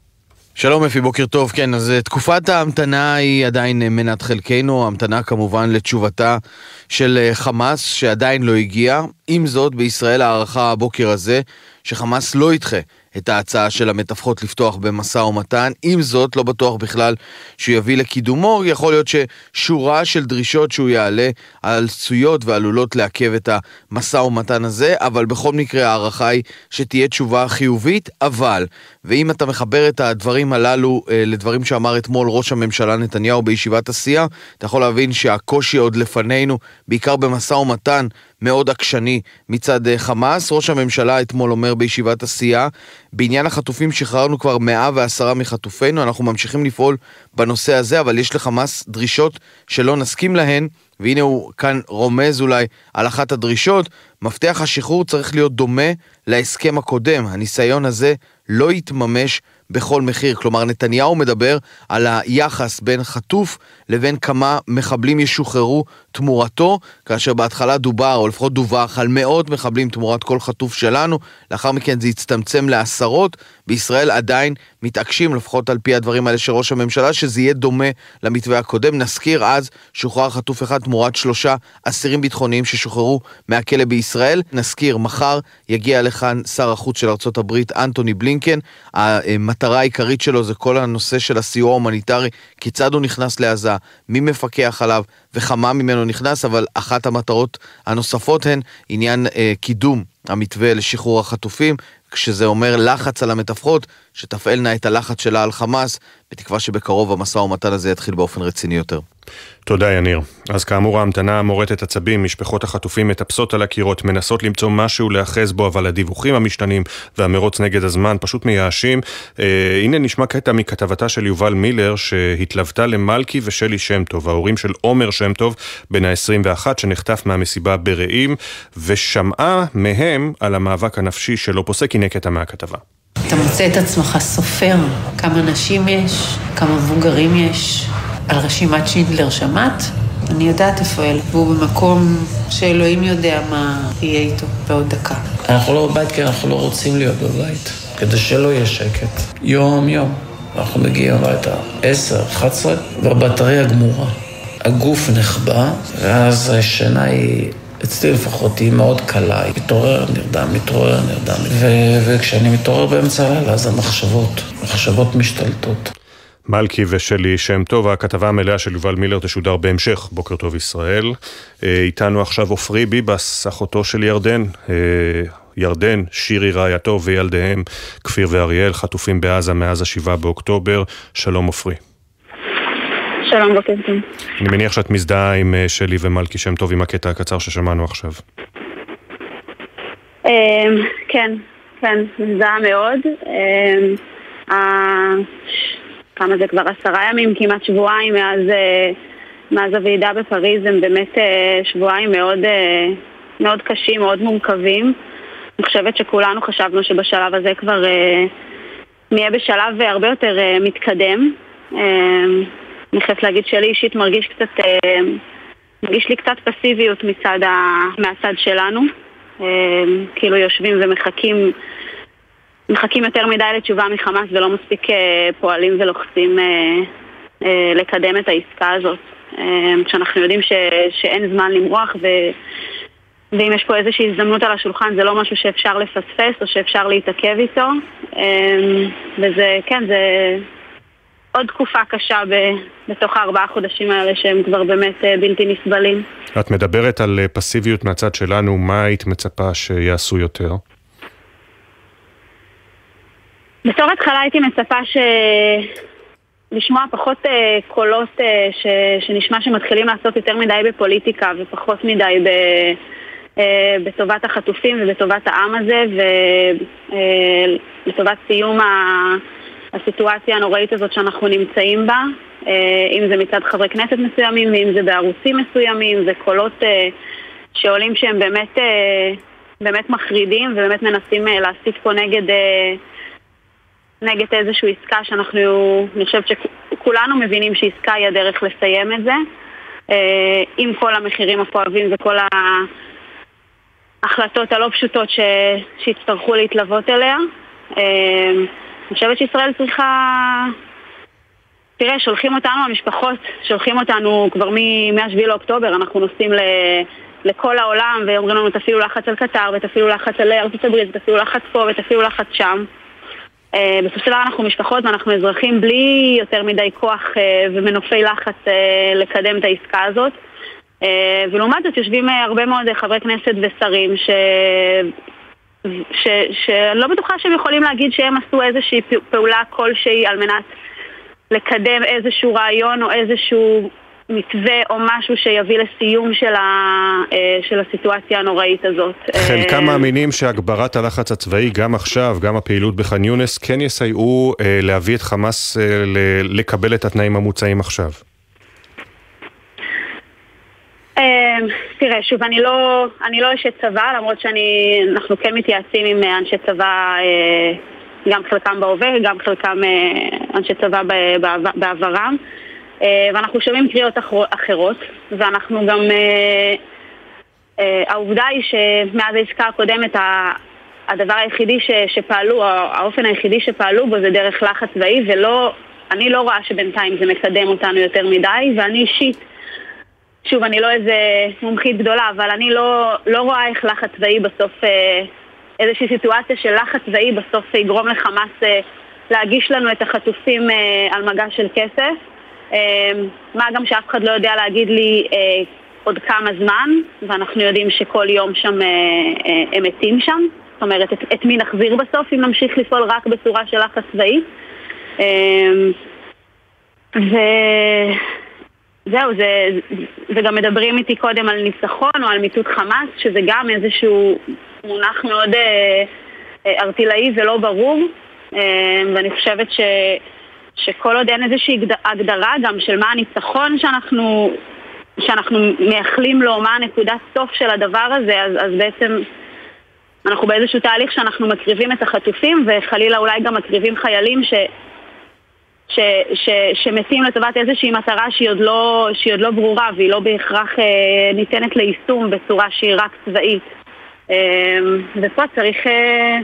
שלום אפי, בוקר טוב. כן, אז אה, תקופת ההמתנה היא עדיין אה, מנת חלקנו, המתנה כמובן לתשובתה של אה, חמאס שעדיין לא הגיעה. עם זאת, בישראל הערכה הבוקר הזה שחמאס לא ידחה את ההצעה של המתווכות לפתוח במשא ומתן. עם זאת, לא בטוח בכלל שהוא יביא לקידומו, יכול להיות ששורה של דרישות שהוא יעלה עשויות ועלולות לעכב את המשא ומתן הזה, אבל בכל מקרה ההערכה היא שתהיה תשובה חיובית, אבל, ואם אתה מחבר את הדברים הללו אה, לדברים שאמר אתמול ראש הממשלה נתניהו בישיבת הסיעה, אתה יכול להבין שהקושי עוד לפנינו, בעיקר במשא ומתן מאוד עקשני מצד אה, חמאס. ראש הממשלה אתמול אומר בישיבת הסיעה, בעניין החטופים שחררנו כבר 110 מחטופינו, אנחנו ממשיכים לפעול בנושא הזה, אבל יש לחמאס דרישות שלא נסכים להן, והנה הוא כאן רומז אולי על אחת הדרישות, מפתח השחרור צריך להיות דומה להסכם הקודם. הניסיון הזה לא יתממש בכל מחיר. כלומר, נתניהו מדבר על היחס בין חטוף לבין כמה מחבלים ישוחררו תמורתו, כאשר בהתחלה דובר, או לפחות דווח, על מאות מחבלים תמורת כל חטוף שלנו, לאחר מכן זה הצטמצם לעשרות. בישראל עדיין מתעקשים, לפחות על פי הדברים האלה של ראש הממשלה, שזה יהיה דומה למתווה הקודם. נזכיר אז שוחרר חטוף אחד תמורת שלושה אסירים ביטחוניים ששוחררו מהכלא בישראל. נזכיר, מחר יגיע לכאן שר החוץ של ארה"ב, אנטוני בלינקן. המטרה העיקרית שלו זה כל הנושא של הסיוע ההומניטרי, כיצד הוא נכנס לעזה, מי מפקח עליו וכמה ממנו נכנס, אבל אחת המטרות הנוספות הן עניין אה, קידום המתווה לשחרור החטופים, כשזה אומר לחץ על המתווכות, שתפעלנה את הלחץ שלה על חמאס, בתקווה שבקרוב המשא ומתן הזה יתחיל באופן רציני יותר. תודה יניר. אז כאמור ההמתנה מורטת עצבים, משפחות החטופים מטפסות על הקירות, מנסות למצוא משהו להאחז בו, אבל הדיווחים המשתנים והמרוץ נגד הזמן פשוט מייאשים. אה, הנה נשמע קטע מכתבתה של יובל מילר שהתלוותה למלכי ושלי שם טוב, ההורים של עומר שם טוב, בן ה-21 שנחטף מהמסיבה ברעים, ושמעה מהם על המאבק הנפשי שלא פוסק, הנה קטע מהכתבה. אתה מוצא את עצמך סופר כמה נשים יש, כמה מבוגרים יש. על רשימת שינדלר שמעת? אני יודעת איפה אל, והוא במקום שאלוהים יודע מה יהיה איתו בעוד דקה. אנחנו לא בבית כי אנחנו לא רוצים להיות בבית, כדי שלא יהיה שקט. יום-יום. אנחנו מגיעים הביתה 10, 11, והבטריה גמורה. הגוף נחבא, ואז השינה היא... אצלי לפחות היא מאוד קלה, היא מתעורר, נרדם, מתעורר, נרדם. ו- וכשאני מתעורר באמצע הלילה, אז המחשבות, המחשבות משתלטות. מלכי ושלי שם טוב, הכתבה המלאה של יובל מילר תשודר בהמשך, בוקר טוב ישראל. אה, איתנו עכשיו עופרי ביבס, אחותו של ירדן. אה, ירדן, שירי רעייתו וילדיהם, כפיר ואריאל, חטופים בעזה מאז השבעה באוקטובר. שלום עופרי. שלום, בוקר טוב. אני מניח שאת מזדהה עם אה, שלי ומלכי שם טוב עם הקטע הקצר ששמענו עכשיו. כן, כן, מזדהה מאוד. כמה זה כבר עשרה ימים, כמעט שבועיים מאז, אה, מאז הוועידה בפריז, הם באמת אה, שבועיים מאוד, מאוד קשים, מאוד מורכבים. אני חושבת שכולנו חשבנו שבשלב הזה כבר נהיה בשלב הרבה יותר מתקדם. אני חייבת להגיד שלי אישית מרגיש קצת, מרגיש לי קצת פסיביות מצד ה, מהצד שלנו. כאילו יושבים ומחכים מחכים יותר מדי לתשובה מחמאס ולא מספיק אה, פועלים ולוחצים אה, אה, לקדם את העסקה הזאת. כשאנחנו יודעים ש, שאין זמן למרוח ו, ואם יש פה איזושהי הזדמנות על השולחן זה לא משהו שאפשר לפספס או שאפשר להתעכב איתו. וזה, כן, זה עוד תקופה קשה ב, בתוך הארבעה חודשים האלה שהם כבר באמת בלתי נסבלים. את מדברת על פסיביות מהצד שלנו, מה היית מצפה שיעשו יותר? בתור התחלה הייתי מצפה ש... לשמוע פחות uh, קולות uh, ש... שנשמע שמתחילים לעשות יותר מדי בפוליטיקה ופחות מדי ב... uh, בטובת החטופים ובטובת העם הזה ולטובת uh, סיום ה... הסיטואציה הנוראית הזאת שאנחנו נמצאים בה, uh, אם זה מצד חברי כנסת מסוימים ואם זה בערוצים מסוימים, זה קולות uh, שעולים שהם באמת, uh, באמת מחרידים ובאמת מנסים להסית פה נגד... נגד איזושהי עסקה שאנחנו, אני חושבת שכולנו מבינים שעסקה היא הדרך לסיים את זה, אה, עם כל המחירים הכואבים וכל ההחלטות הלא פשוטות. שיצטרכו להתלוות אליה. אני חושבת שישראל צריכה... תראה, שולחים אותנו, המשפחות, שולחים אותנו כבר מ-7 לאוקטובר, אנחנו נוסעים ל... לכל העולם ואומרים לנו תפעילו לחץ על קטר ותפעילו לחץ על ארצות הברית ותפעילו לחץ פה ותפעילו לחץ שם. אה, בסופו של דבר אנחנו משפחות ואנחנו אזרחים בלי יותר מדי כוח אה, ומנופי לחץ אה, לקדם את העסקה הזאת. ולעומת זאת יושבים הרבה מאוד חברי כנסת ושרים ש... ש... שאני לא בטוחה שהם יכולים להגיד שהם עשו איזושהי פעולה כלשהי על מנת לקדם איזשהו רעיון או איזשהו מתווה או משהו שיביא לסיום של, ה, אה, של הסיטואציה הנוראית הזאת. חלקם אה, מאמינים שהגברת הלחץ הצבאי, גם עכשיו, גם הפעילות בח'אן יונס, כן יסייעו אה, להביא את חמאס לקבל את התנאים המוצעים עכשיו. תראה, שוב, אני לא, אני לא אשת צבא, למרות שאנחנו כן מתייעצים עם אנשי צבא, גם חלקם בהווה, גם חלקם אנשי צבא בעברם. אה, ואנחנו שומעים קריאות אחרות, ואנחנו גם... אה, אה, העובדה היא שמאז העסקה הקודמת הדבר היחידי שפעלו, האופן היחידי שפעלו בו זה דרך לחץ צבאי, ולא, אני לא רואה שבינתיים זה מקדם אותנו יותר מדי, ואני אישית, שוב, אני לא איזה מומחית גדולה, אבל אני לא, לא רואה איך לחץ צבאי בסוף, איזושהי סיטואציה של לחץ צבאי בסוף יגרום לחמאס להגיש לנו את החטופים על מגע של כסף. מה גם שאף אחד לא יודע להגיד לי אה, עוד כמה זמן, ואנחנו יודעים שכל יום שם אה, אה, הם מתים שם. זאת אומרת, את, את מי נחזיר בסוף אם נמשיך לפעול רק בצורה של לחץ צבאי. אמ, וזהו, זה, וגם מדברים איתי קודם על ניצחון או על מיטוט חמאס, שזה גם איזשהו מונח מאוד אה, אה, ולא ברור, אה, ואני חושבת ש, שכל עוד אין איזושהי הגדרה גם של מה הניצחון שאנחנו, שאנחנו מייחלים לו, מה הנקודת סוף של הדבר הזה, אז, אז בעצם אנחנו באיזשהו תהליך שאנחנו מקריבים את החטופים וחלילה אולי גם מקריבים חיילים ש... ש, ש, שמתים לטובת איזושהי מטרה שהיא עוד לא, שהיא עוד לא ברורה והיא לא בהכרח אה, ניתנת ליישום בצורה שהיא רק צבאית. אה, ופה צריך, אה,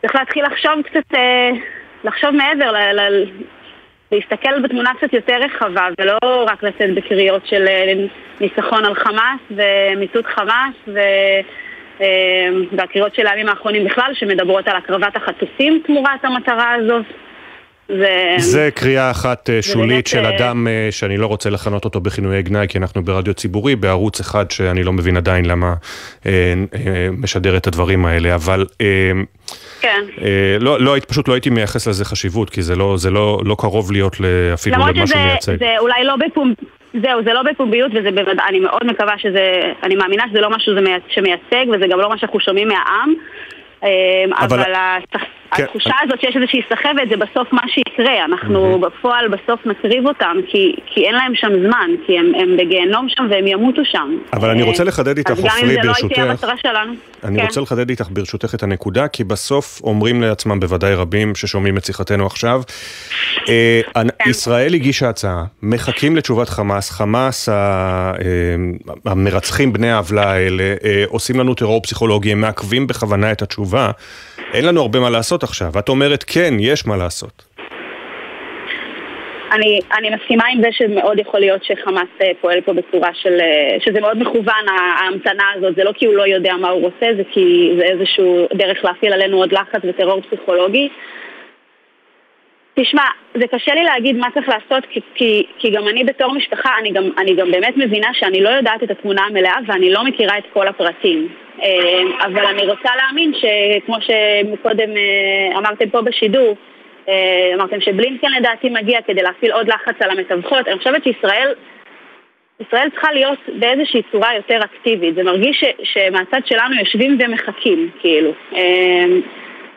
צריך להתחיל לחשוב קצת, אה, לחשוב מעבר, ל, ל, להסתכל בתמונה קצת יותר רחבה ולא רק לצאת בקריאות של אה, ניצחון על חמאס ומיטוט חמאס ו... אה, והקריאות של הימים האחרונים בכלל שמדברות על הקרבת החטופים תמורת המטרה הזאת. זה... זה קריאה אחת אה, שולית של אה, אדם אה, שאני לא רוצה לכנות אותו בכינויי גנאי, כי אנחנו ברדיו ציבורי, בערוץ אחד שאני לא מבין עדיין למה משדר את הדברים האלה, אבל... כן. לא, לא, פשוט לא הייתי מייחס לזה חשיבות, כי זה לא, זה לא, לא קרוב להיות אפילו למה שהוא מייצג. זה אולי לא בפומב... זהו, זה לא בפומביות וזה בוודאי, אני מאוד מקווה שזה, אני מאמינה שזה לא משהו שמייצג וזה גם לא מה שאנחנו שומעים מהעם. אבל, אבל כן. התחושה הזאת שיש איזושהי סחבת זה בסוף מה שיקרה, אנחנו mm-hmm. בפועל בסוף נקריב אותם כי, כי אין להם שם זמן, כי הם, הם בגיהנום שם והם ימותו שם. אבל אני רוצה לחדד איתך, עופרי, ברשותך. גם אם זה לא הייתי המטרה שלנו. אני כן. רוצה לחדד איתך ברשותך את הנקודה, כי בסוף אומרים לעצמם בוודאי רבים ששומעים את שיחתנו עכשיו, אה, כן. ישראל הגישה הצעה, מחכים לתשובת חמאס, חמאס אה, המרצחים בני העוולה האלה אה, עושים לנו טרור פסיכולוגי, הם מעכבים בכוונה את התשובה. אין לנו הרבה מה לעשות עכשיו. את אומרת, כן, יש מה לעשות. אני, אני מסכימה עם זה שמאוד יכול להיות שחמאס אה, פועל פה בצורה של... אה, שזה מאוד מכוון, ההמתנה הזאת. זה לא כי הוא לא יודע מה הוא רוצה, זה כי זה איזשהו דרך להפעיל עלינו עוד לחץ וטרור פסיכולוגי. תשמע, זה קשה לי להגיד מה צריך לעשות, כי, כי, כי גם אני בתור משפחה, אני גם, אני גם באמת מבינה שאני לא יודעת את התמונה המלאה ואני לא מכירה את כל הפרטים. אה, אבל אני רוצה להאמין שכמו שקודם אה, אמרתם פה בשידור, אה, אמרתם שבלינקן לדעתי מגיע כדי להפעיל עוד לחץ על המתווכות. אני חושבת שישראל ישראל צריכה להיות באיזושהי צורה יותר אקטיבית. זה מרגיש ש, שמהצד שלנו יושבים ומחכים, כאילו.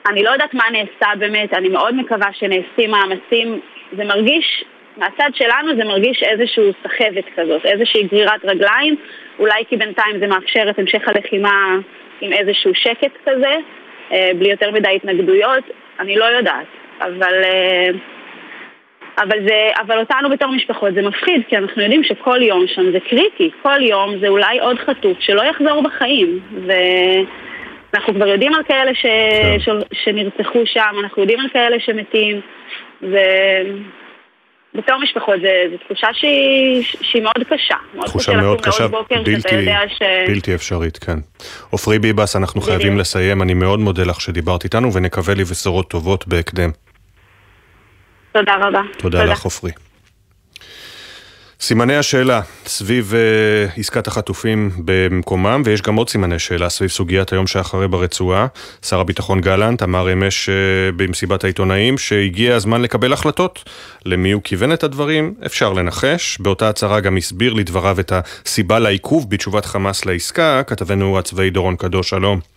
אני לא יודעת מה נעשה באמת, אני מאוד מקווה שנעשים מאמצים. זה מרגיש, מהצד שלנו זה מרגיש איזושהי סחבת כזאת, איזושהי גרירת רגליים, אולי כי בינתיים זה מאפשר את המשך הלחימה עם איזשהו שקט כזה, אה, בלי יותר מדי התנגדויות, אני לא יודעת. אבל, אה, אבל, זה, אבל אותנו בתור משפחות זה מפחיד, כי אנחנו יודעים שכל יום שם זה קריטי, כל יום זה אולי עוד חטוף שלא יחזור בחיים. ו... אנחנו כבר יודעים על כאלה ש... כן. ש... שנרצחו שם, אנחנו יודעים על כאלה שמתים, ובתור משפחות זו תחושה שהיא, שהיא מאוד קשה. תחושה מאוד קשה, בלתי, ש... בלתי אפשרית, כן. עופרי ביבס, אנחנו בדיוק. חייבים לסיים, אני מאוד מודה לך שדיברת איתנו, ונקווה לי בשורות טובות בהקדם. תודה רבה. תודה, תודה. לך, עופרי. סימני השאלה סביב uh, עסקת החטופים במקומם, ויש גם עוד סימני שאלה סביב סוגיית היום שאחרי ברצועה. שר הביטחון גלנט אמר אמש uh, במסיבת העיתונאים שהגיע הזמן לקבל החלטות. למי הוא כיוון את הדברים? אפשר לנחש. באותה הצהרה גם הסביר לדבריו את הסיבה לעיכוב בתשובת חמאס לעסקה. כתבנו הצבאי דורון קדוש, שלום.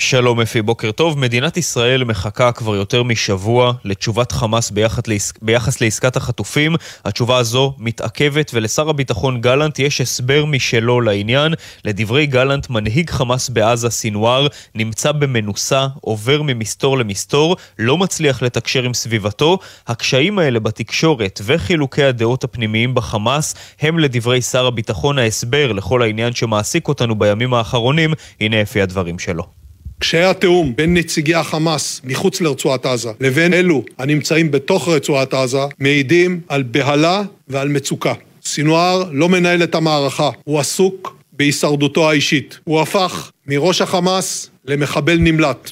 שלום אפי, בוקר טוב. מדינת ישראל מחכה כבר יותר משבוע לתשובת חמאס ביחס, לעס... ביחס לעסקת החטופים. התשובה הזו מתעכבת, ולשר הביטחון גלנט יש הסבר משלו לעניין. לדברי גלנט, מנהיג חמאס בעזה, סינואר, נמצא במנוסה, עובר ממסתור למסתור, לא מצליח לתקשר עם סביבתו. הקשיים האלה בתקשורת וחילוקי הדעות הפנימיים בחמאס הם לדברי שר הביטחון ההסבר לכל העניין שמעסיק אותנו בימים האחרונים. הנה אפי הדברים שלו. כשהיה תיאום בין נציגי החמאס מחוץ לרצועת עזה לבין אלו הנמצאים בתוך רצועת עזה, מעידים על בהלה ועל מצוקה. סינואר לא מנהל את המערכה, הוא עסוק בהישרדותו האישית. הוא הפך מראש החמאס למחבל נמלט.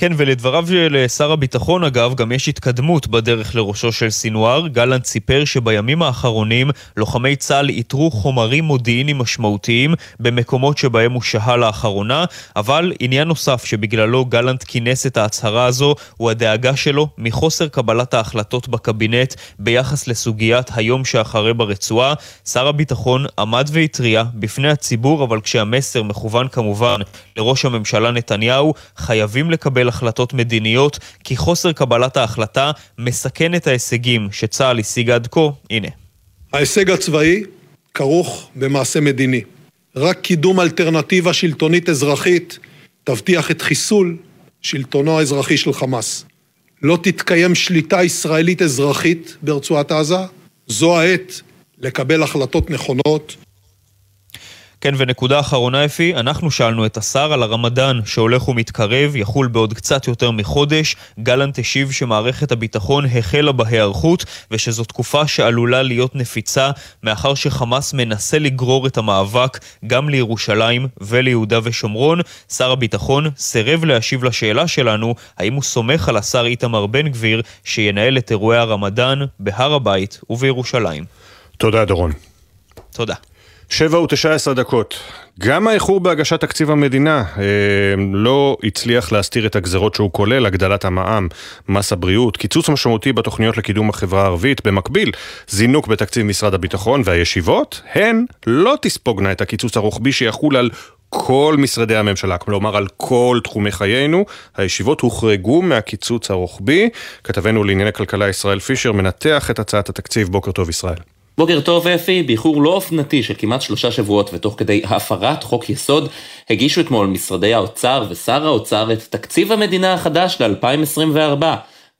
כן, ולדבריו של שר הביטחון, אגב, גם יש התקדמות בדרך לראשו של סינואר. גלנט סיפר שבימים האחרונים לוחמי צה"ל איתרו חומרים מודיעיניים משמעותיים במקומות שבהם הוא שהה לאחרונה, אבל עניין נוסף שבגללו גלנט כינס את ההצהרה הזו הוא הדאגה שלו מחוסר קבלת ההחלטות בקבינט ביחס לסוגיית היום שאחרי ברצועה. שר הביטחון עמד והתריע בפני הציבור, אבל כשהמסר מכוון כמובן לראש הממשלה נתניהו, חייבים לקבל החלטות מדיניות, כי חוסר קבלת ההחלטה מסכן את ההישגים שצה"ל השיג עד כה. הנה. ההישג הצבאי כרוך במעשה מדיני. רק קידום אלטרנטיבה שלטונית אזרחית תבטיח את חיסול שלטונו האזרחי של חמאס. לא תתקיים שליטה ישראלית אזרחית ברצועת עזה, זו העת לקבל החלטות נכונות כן, ונקודה אחרונה אפי, אנחנו שאלנו את השר על הרמדאן שהולך ומתקרב, יחול בעוד קצת יותר מחודש. גלנט השיב שמערכת הביטחון החלה בהיערכות, ושזו תקופה שעלולה להיות נפיצה, מאחר שחמאס מנסה לגרור את המאבק גם לירושלים וליהודה ושומרון. שר הביטחון סירב להשיב לשאלה שלנו, האם הוא סומך על השר איתמר בן גביר, שינהל את אירועי הרמדאן בהר הבית ובירושלים. תודה, דורון. תודה. שבע ותשע עשרה דקות. גם האיחור בהגשת תקציב המדינה אה, לא הצליח להסתיר את הגזרות שהוא כולל, הגדלת המע"מ, מס הבריאות, קיצוץ משמעותי בתוכניות לקידום החברה הערבית, במקביל, זינוק בתקציב משרד הביטחון והישיבות, הן לא תספוגנה את הקיצוץ הרוחבי שיחול על כל משרדי הממשלה, כלומר על כל תחומי חיינו. הישיבות הוחרגו מהקיצוץ הרוחבי. כתבנו לענייני כלכלה ישראל פישר מנתח את הצעת התקציב. בוקר טוב ישראל. בוקר טוב אפי, באיחור לא אופנתי של כמעט שלושה שבועות ותוך כדי הפרת חוק יסוד, הגישו אתמול משרדי האוצר ושר האוצר את תקציב המדינה החדש ל-2024.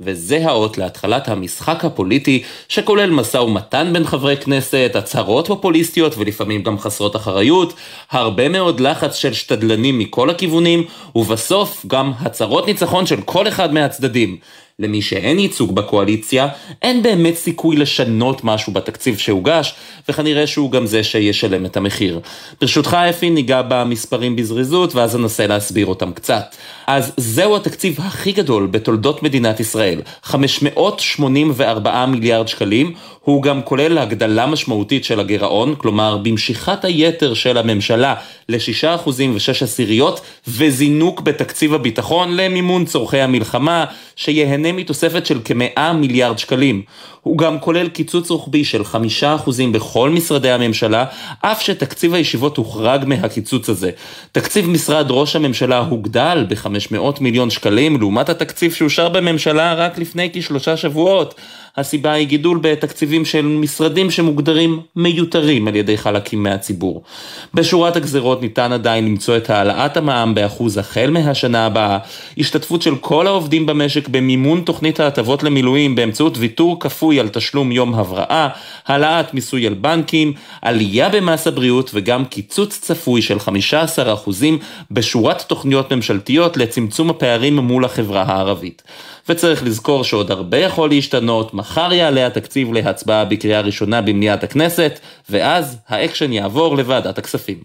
וזה האות להתחלת המשחק הפוליטי שכולל משא ומתן בין חברי כנסת, הצהרות פופוליסטיות ולפעמים גם חסרות אחריות, הרבה מאוד לחץ של שתדלנים מכל הכיוונים, ובסוף גם הצהרות ניצחון של כל אחד מהצדדים. למי שאין ייצוג בקואליציה, אין באמת סיכוי לשנות משהו בתקציב שהוגש, וכנראה שהוא גם זה שישלם את המחיר. ברשותך אפי ניגע במספרים בזריזות, ואז אנסה להסביר אותם קצת. אז זהו התקציב הכי גדול בתולדות מדינת ישראל, 584 מיליארד שקלים, הוא גם כולל הגדלה משמעותית של הגירעון, כלומר במשיכת היתר של הממשלה ל-6% ו-6 עשיריות, וזינוק בתקציב הביטחון למימון צורכי המלחמה, שיהנה מתוספת של כ-100 מיליארד שקלים. הוא גם כולל קיצוץ רוחבי של 5% בכל משרדי הממשלה, אף שתקציב הישיבות הוחרג מהקיצוץ הזה. תקציב משרד ראש הממשלה הוגדל ב-500 מיליון שקלים, לעומת התקציב שאושר בממשלה רק לפני כשלושה שבועות. הסיבה היא גידול בתקציבים של משרדים שמוגדרים מיותרים על ידי חלקים מהציבור. בשורת הגזרות ניתן עדיין למצוא את העלאת המע"מ באחוז החל מהשנה הבאה, השתתפות של כל העובדים במשק במימון תוכנית ההטבות למילואים באמצעות ויתור כפוי על תשלום יום הבראה, העלאת מיסוי על בנקים, עלייה במס הבריאות וגם קיצוץ צפוי של 15% בשורת תוכניות ממשלתיות לצמצום הפערים מול החברה הערבית. וצריך לזכור שעוד הרבה יכול להשתנות, מחר יעלה התקציב להצבעה בקריאה ראשונה במליאת הכנסת, ואז האקשן יעבור לוועדת הכספים.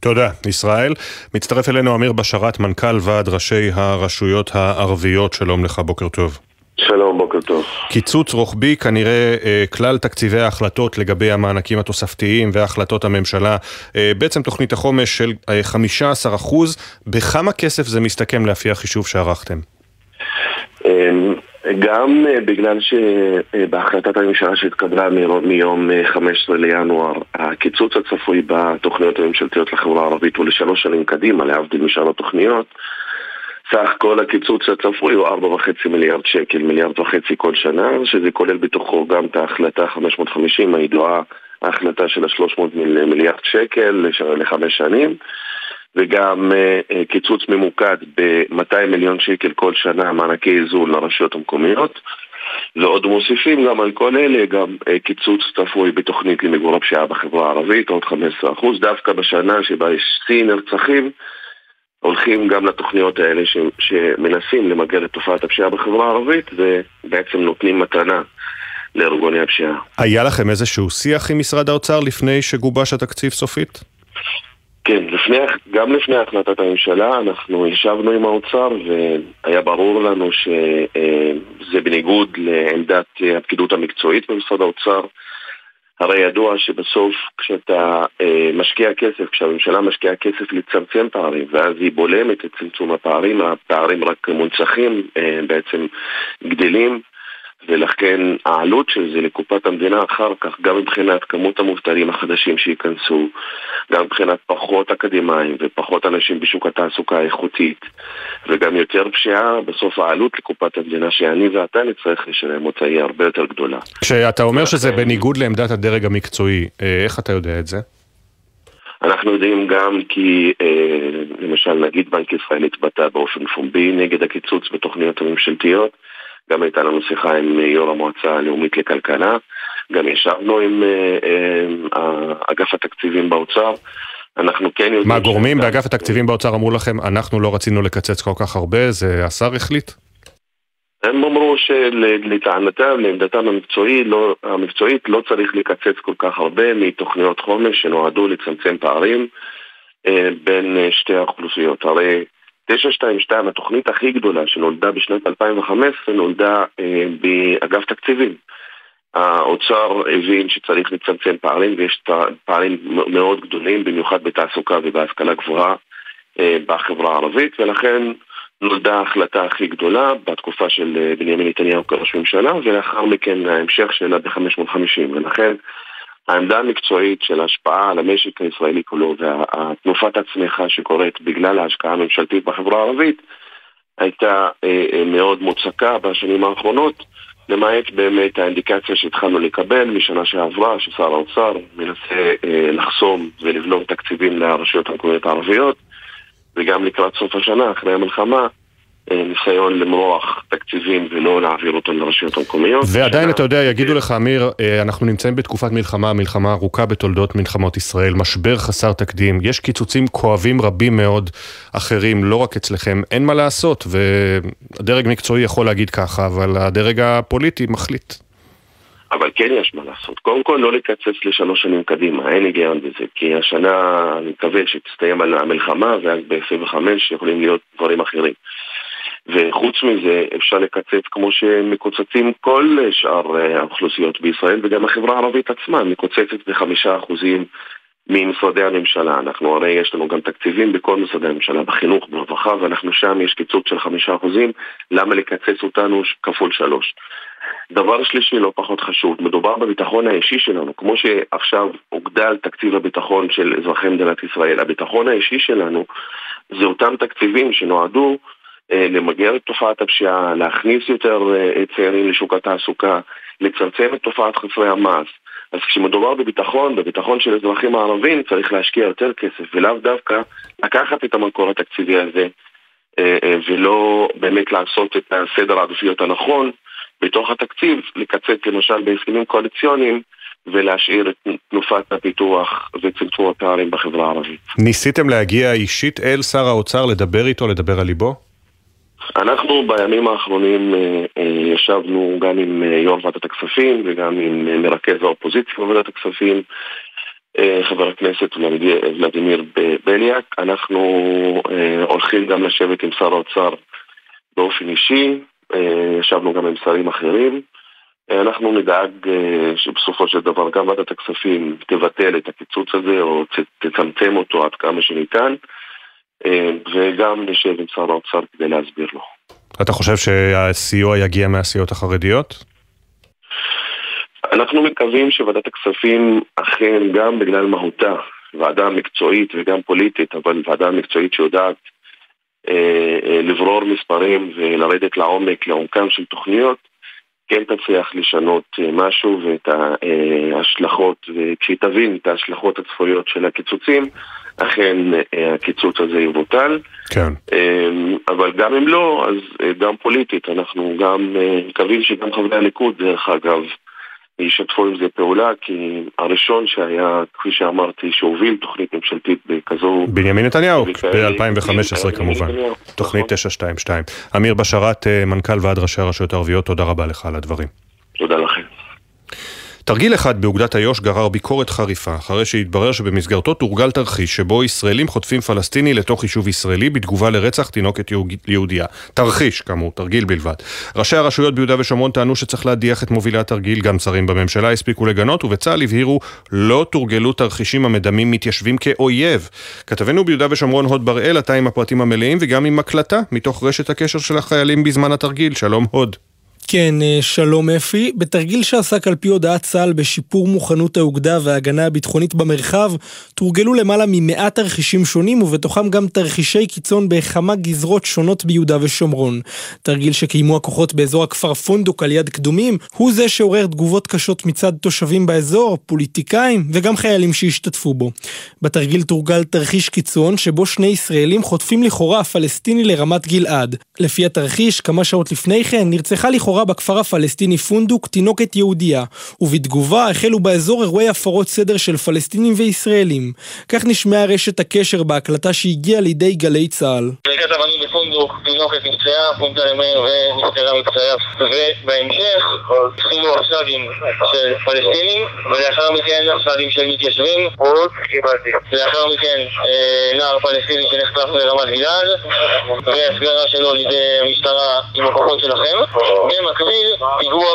תודה, ישראל. מצטרף אלינו אמיר בשרת, מנכ"ל ועד ראשי הרשויות הערביות, שלום לך, בוקר טוב. שלום, בוקר טוב. קיצוץ רוחבי, כנראה אה, כלל תקציבי ההחלטות לגבי המענקים התוספתיים והחלטות הממשלה, אה, בעצם תוכנית החומש של אה, 15%, בכמה כסף זה מסתכם לפי החישוב שערכתם? אמ, גם אה, בגלל שבהחלטת הממשלה שהתקבלה מיום 15 אה, לינואר, הקיצוץ הצפוי בתוכניות הממשלתיות לחברה הערבית הוא לשלוש שנים קדימה, להבדיל משאר התוכניות. סך כל הקיצוץ הצפוי הוא 4.5 מיליארד שקל, מיליארד וחצי כל שנה, שזה כולל בתוכו גם את ההחלטה 550 הידועה, ההחלטה של ה-300 מיליארד שקל לחמש שנים. וגם אה, אה, קיצוץ ממוקד ב-200 מיליון שקל כל שנה מענקי איזון לרשויות המקומיות ועוד מוסיפים גם על כל אלה גם אה, קיצוץ צפוי בתוכנית למיגור הפשיעה בחברה הערבית, עוד 15% דווקא בשנה שבה יש שיא נרצחים הולכים גם לתוכניות האלה ש, שמנסים למגר את תופעת הפשיעה בחברה הערבית ובעצם נותנים מתנה לארגוני הפשיעה. היה לכם איזשהו שיח עם משרד האוצר לפני שגובש התקציב סופית? כן, לפני, גם לפני החלטת הממשלה אנחנו ישבנו עם האוצר והיה ברור לנו שזה בניגוד לעמדת הפקידות המקצועית במשרד האוצר. הרי ידוע שבסוף כשאתה אה, משקיע כסף, כשהממשלה משקיעה כסף לצמצם פערים ואז היא בולמת את צמצום הפערים, הפערים רק מונצחים, אה, בעצם גדלים ולכן העלות של זה לקופת המדינה אחר כך, גם מבחינת כמות המובטלים החדשים שייכנסו, גם מבחינת פחות אקדמאים ופחות אנשים בשוק התעסוקה האיכותית, וגם יותר פשיעה, בסוף העלות לקופת המדינה שאני ואתה נצטרך לשלם אותה היא הרבה יותר גדולה. כשאתה אומר שזה בניגוד לעמדת הדרג המקצועי, אה, איך אתה יודע את זה? אנחנו יודעים גם כי אה, למשל נגיד בנק ישראל התבטא באופן פומבי נגד הקיצוץ בתוכניות הממשלתיות גם הייתה לנו שיחה עם יו"ר המועצה הלאומית לכלכלה, גם ישבנו עם אה, אה, אגף התקציבים באוצר. אנחנו כן יודעים... מה, גורמים באגף התקציבים באוצר אמרו לכם, אנחנו לא רצינו לקצץ כל כך הרבה, זה השר החליט? הם אמרו שלטענתם, לעמדתם המקצועית לא, המקצועית, לא צריך לקצץ כל כך הרבה מתוכניות חומש שנועדו לצמצם פערים אה, בין שתי האוכלוסיות. הרי 922, התוכנית הכי גדולה שנולדה בשנת 2015, נולדה אה, באגף תקציבים. האוצר הבין שצריך לצמצם פערים ויש פערים מאוד גדולים, במיוחד בתעסוקה ובהשכלה גבוהה אה, בחברה הערבית, ולכן נולדה ההחלטה הכי גדולה בתקופה של אה, בנימין נתניהו כראש ממשלה, ולאחר מכן ההמשך שלה ב-550, ולכן העמדה המקצועית של ההשפעה על המשק הישראלי כולו והתנופת הצמיחה שקורית בגלל ההשקעה הממשלתית בחברה הערבית הייתה אה, אה, מאוד מוצקה בשנים האחרונות למעט באמת האינדיקציה שהתחלנו לקבל משנה שעברה ששר האוצר מנסה אה, לחסום ולבלום תקציבים לרשויות המקומיות הערביות וגם לקראת סוף השנה, אחרי המלחמה, ניסיון למרוח תקציבים ולא להעביר אותם לרשויות המקומיות. ועדיין אתה יודע, יגידו לך, אמיר, אה, אנחנו נמצאים בתקופת מלחמה, מלחמה ארוכה בתולדות מלחמות ישראל, משבר חסר תקדים, יש קיצוצים כואבים רבים מאוד אחרים, לא רק אצלכם, אין מה לעשות, והדרג מקצועי יכול להגיד ככה, אבל הדרג הפוליטי מחליט. אבל כן יש מה לעשות. קודם כל לא לקצץ לשלוש שנים קדימה, אין היגיון בזה, כי השנה, אני מקווה שתסתיים המלחמה, ואז ב-25 יכולים להיות דברים אחרים. וחוץ מזה אפשר לקצץ כמו שמקוצצים כל שאר אה, האוכלוסיות בישראל וגם החברה הערבית עצמה מקוצצת בחמישה אחוזים ממשרדי הממשלה. אנחנו הרי יש לנו גם תקציבים בכל משרדי הממשלה, בחינוך, ברווחה, ואנחנו שם יש קיצוץ של חמישה אחוזים, למה לקצץ אותנו כפול שלוש? דבר שלישי לא פחות חשוב, מדובר בביטחון האישי שלנו, כמו שעכשיו הוגדל תקציב הביטחון של אזרחי מדינת ישראל, הביטחון האישי שלנו זה אותם תקציבים שנועדו למגר את תופעת הפשיעה, להכניס יותר אה, צעירים לשוק התעסוקה, לצמצם את תופעת חסרי המס. אז כשמדובר בביטחון, בביטחון של אזרחים הערבים, צריך להשקיע יותר כסף, ולאו דווקא לקחת את המקור התקציבי הזה אה, ולא באמת לעשות את הסדר העדיפויות הנכון בתוך התקציב, לקצץ למשל בהסכמים קואליציוניים ולהשאיר את תנופת הפיתוח וצמצום הפערים בחברה הערבית. ניסיתם להגיע אישית אל שר האוצר, לדבר איתו, לדבר על ליבו? אנחנו בימים האחרונים אה, אה, ישבנו גם עם אה, יו"ר ועדת הכספים וגם עם מרכז האופוזיציה בוועדת הכספים, חבר הכנסת ולדימיר בליאק. אנחנו הולכים גם לשבת עם שר האוצר באופן אישי, ישבנו גם עם שרים אחרים. אנחנו נדאג שבסופו של דבר גם ועדת הכספים תבטל את הקיצוץ הזה או תצמצם אותו עד כמה שניתן. אה, וגם נשב עם שר האוצר כדי להסביר לו. אתה חושב שהסיוע יגיע מהסיעות החרדיות? אנחנו מקווים שוועדת הכספים אכן, גם בגלל מהותה, ועדה מקצועית וגם פוליטית, אבל ועדה מקצועית שיודעת אה, אה, לברור מספרים ולרדת לעומק, לעומקם של תוכניות, כן תצליח לשנות משהו ואת ההשלכות, וכשהיא תבין את ההשלכות הצפויות של הקיצוצים, אכן אה, הקיצוץ הזה יבוטל. כן. אמ, אבל גם אם לא, אז אה, גם פוליטית, אנחנו גם אה, מקווים שגם חברי הליכוד, דרך אגב, ישתפו עם זה פעולה, כי הראשון שהיה, כפי שאמרתי, שהוביל תוכנית ממשלתית בכזו... בנימין נתניהו, ב-2015 כמובן, תוכנית 922. נכון. אמיר בשארת, מנכ"ל ועד ראשי הרשויות הערביות, תודה רבה לך על הדברים. תודה לכם. תרגיל אחד באוגדת איו"ש גרר ביקורת חריפה, אחרי שהתברר שבמסגרתו תורגל תרחיש שבו ישראלים חוטפים פלסטיני לתוך יישוב ישראלי בתגובה לרצח תינוקת יהודייה. תרחיש, כאמור, תרגיל בלבד. ראשי הרשויות ביהודה ושומרון טענו שצריך להדיח את מובילי התרגיל, גם שרים בממשלה הספיקו לגנות, ובצה"ל הבהירו לא תורגלו תרחישים המדמים מתיישבים כאויב. כתבנו ביהודה ושומרון הוד בראל, אתה עם הפרטים המלאים וגם עם הקלטה מתוך רשת הקשר של החיילים בזמן התרגיל. שלום הוד. כן, אה, שלום אפי. בתרגיל שעסק על פי הודעת צה"ל בשיפור מוכנות האוגדה וההגנה הביטחונית במרחב, תורגלו למעלה ממאה תרחישים שונים, ובתוכם גם תרחישי קיצון בכמה גזרות שונות ביהודה ושומרון. תרגיל שקיימו הכוחות באזור הכפר פונדוק על יד קדומים, הוא זה שעורר תגובות קשות מצד תושבים באזור, פוליטיקאים וגם חיילים שהשתתפו בו. בתרגיל תורגל תרחיש קיצון, שבו שני ישראלים חוטפים לכאורה פלסטיני לרמת גלעד. לפי התרחיש, כמה שעות לפני כן, נרצחה לכאורה לכאורה בכפר הפלסטיני פונדוק תינוקת יהודייה, ובתגובה החלו באזור אירועי הפרות סדר של פלסטינים וישראלים. כך נשמעה רשת הקשר בהקלטה שהגיעה לידי גלי צה"ל. בפונדוק, תינוקת נפצעה, פונקה למאיר ונפטרה מפצעיו. ובהמשך התחילו הפסדים של פלסטינים, ולאחר מכן הפסדים של מתיישבים. ולאחר מכן נער פלסטיני שנחטף לרמת גלעד, והסגרה שלו לידי המשטרה עם הכוחות שלכם. במקביל, פיגוע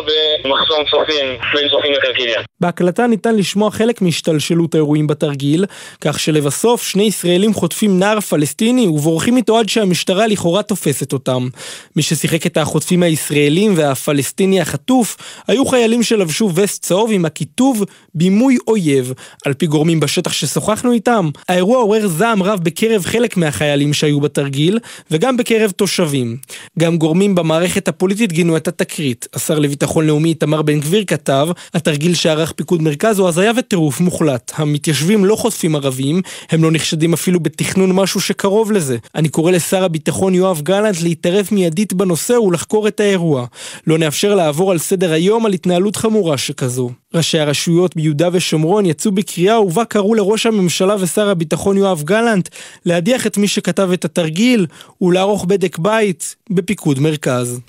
במחסום צופים בין צופים לקרקיליה. בהקלטה ניתן לשמוע חלק מהשתלשלות האירועים בתרגיל, כך שלבסוף שני ישראלים חוטפים נער פלסטיני ובורחים איתו עד שהמשטרה לכאורה תופסת אותם. מי ששיחק את החוטפים הישראלים והפלסטיני החטוף היו חיילים שלבשו וסט צהוב עם הכיתוב בימוי אויב. על פי גורמים בשטח ששוחחנו איתם, האירוע עורר זעם רב בקרב חלק מהחיילים שהיו בתרגיל, וגם בקרב תושבים. גם גורמים במערכת הפוליטית גינו את התקרית. השר לביטחון לאומי איתמר בן גביר כתב, התרגיל שערך פיקוד מרכז הוא הזיה וטירוף מוחלט. המתיישבים לא חוטפים ערבים, הם לא נחשדים אפילו בתכנון משהו שקרוב לזה. אני קורא לשר הביטחון יואב גלנט להתערב מיידית בנושא ולחקור את האירוע. לא נאפשר לעבור על סדר היום על התנהלות חמורה שכזו. ראשי הרשויות ביהודה ושומרון יצאו בקריאה ובה קראו לראש הממשלה ושר הביטחון יואב גלנט להדיח את מי שכתב את התרגיל ולערוך בדק בית בפיקוד מרכז.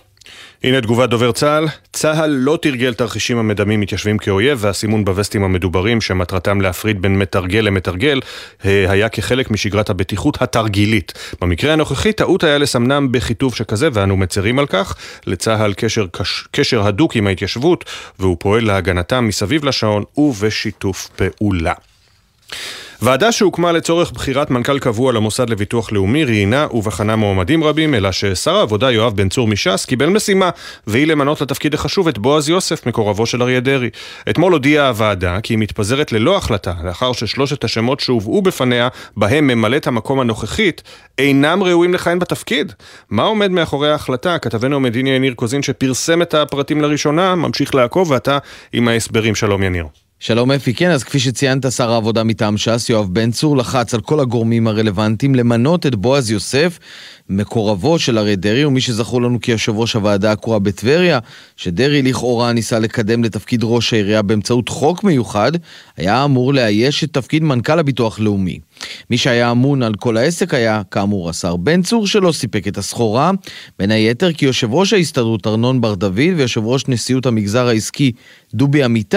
הנה תגובת דובר צה"ל, צה"ל לא תרגל תרחישים המדמים מתיישבים כאויב והסימון בווסטים המדוברים שמטרתם להפריד בין מתרגל למתרגל אה, היה כחלק משגרת הבטיחות התרגילית. במקרה הנוכחי טעות היה לסמנם בכיתוב שכזה ואנו מצרים על כך. לצה"ל קשר, קשר הדוק עם ההתיישבות והוא פועל להגנתם מסביב לשעון ובשיתוף פעולה. ועדה שהוקמה לצורך בחירת מנכ"ל קבוע למוסד לביטוח לאומי ראיינה ובחנה מועמדים רבים, אלא ששר העבודה יואב בן צור מש"ס קיבל משימה, והיא למנות לתפקיד החשוב את בועז יוסף, מקורבו של אריה דרעי. אתמול הודיעה הוועדה כי היא מתפזרת ללא החלטה, לאחר ששלושת השמות שהובאו בפניה, בהם ממלאת המקום הנוכחית, אינם ראויים לכהן בתפקיד. מה עומד מאחורי ההחלטה? כתבנו המדיני יניר קוזין שפרסם את הפרטים לראשונה, ממשיך לעקוב, ואתה עם ההסברים. שלום יניר. שלום אפי, כן, אז כפי שציינת, שר העבודה מטעם ש"ס, יואב בן צור, לחץ על כל הגורמים הרלוונטיים למנות את בועז יוסף, מקורבו של אריה דרעי, ומי שזכור לנו כיושב ראש הוועדה הקרואה בטבריה, שדרעי לכאורה ניסה לקדם לתפקיד ראש העירייה באמצעות חוק מיוחד, היה אמור לאייש את תפקיד מנכ"ל הביטוח לאומי. מי שהיה אמון על כל העסק היה, כאמור, השר בן צור, שלא סיפק את הסחורה, בין היתר כי יושב ראש ההסתדרות ארנון בר דוד ויושב ראש נשיאות המגזר העסקי דובי אמיתי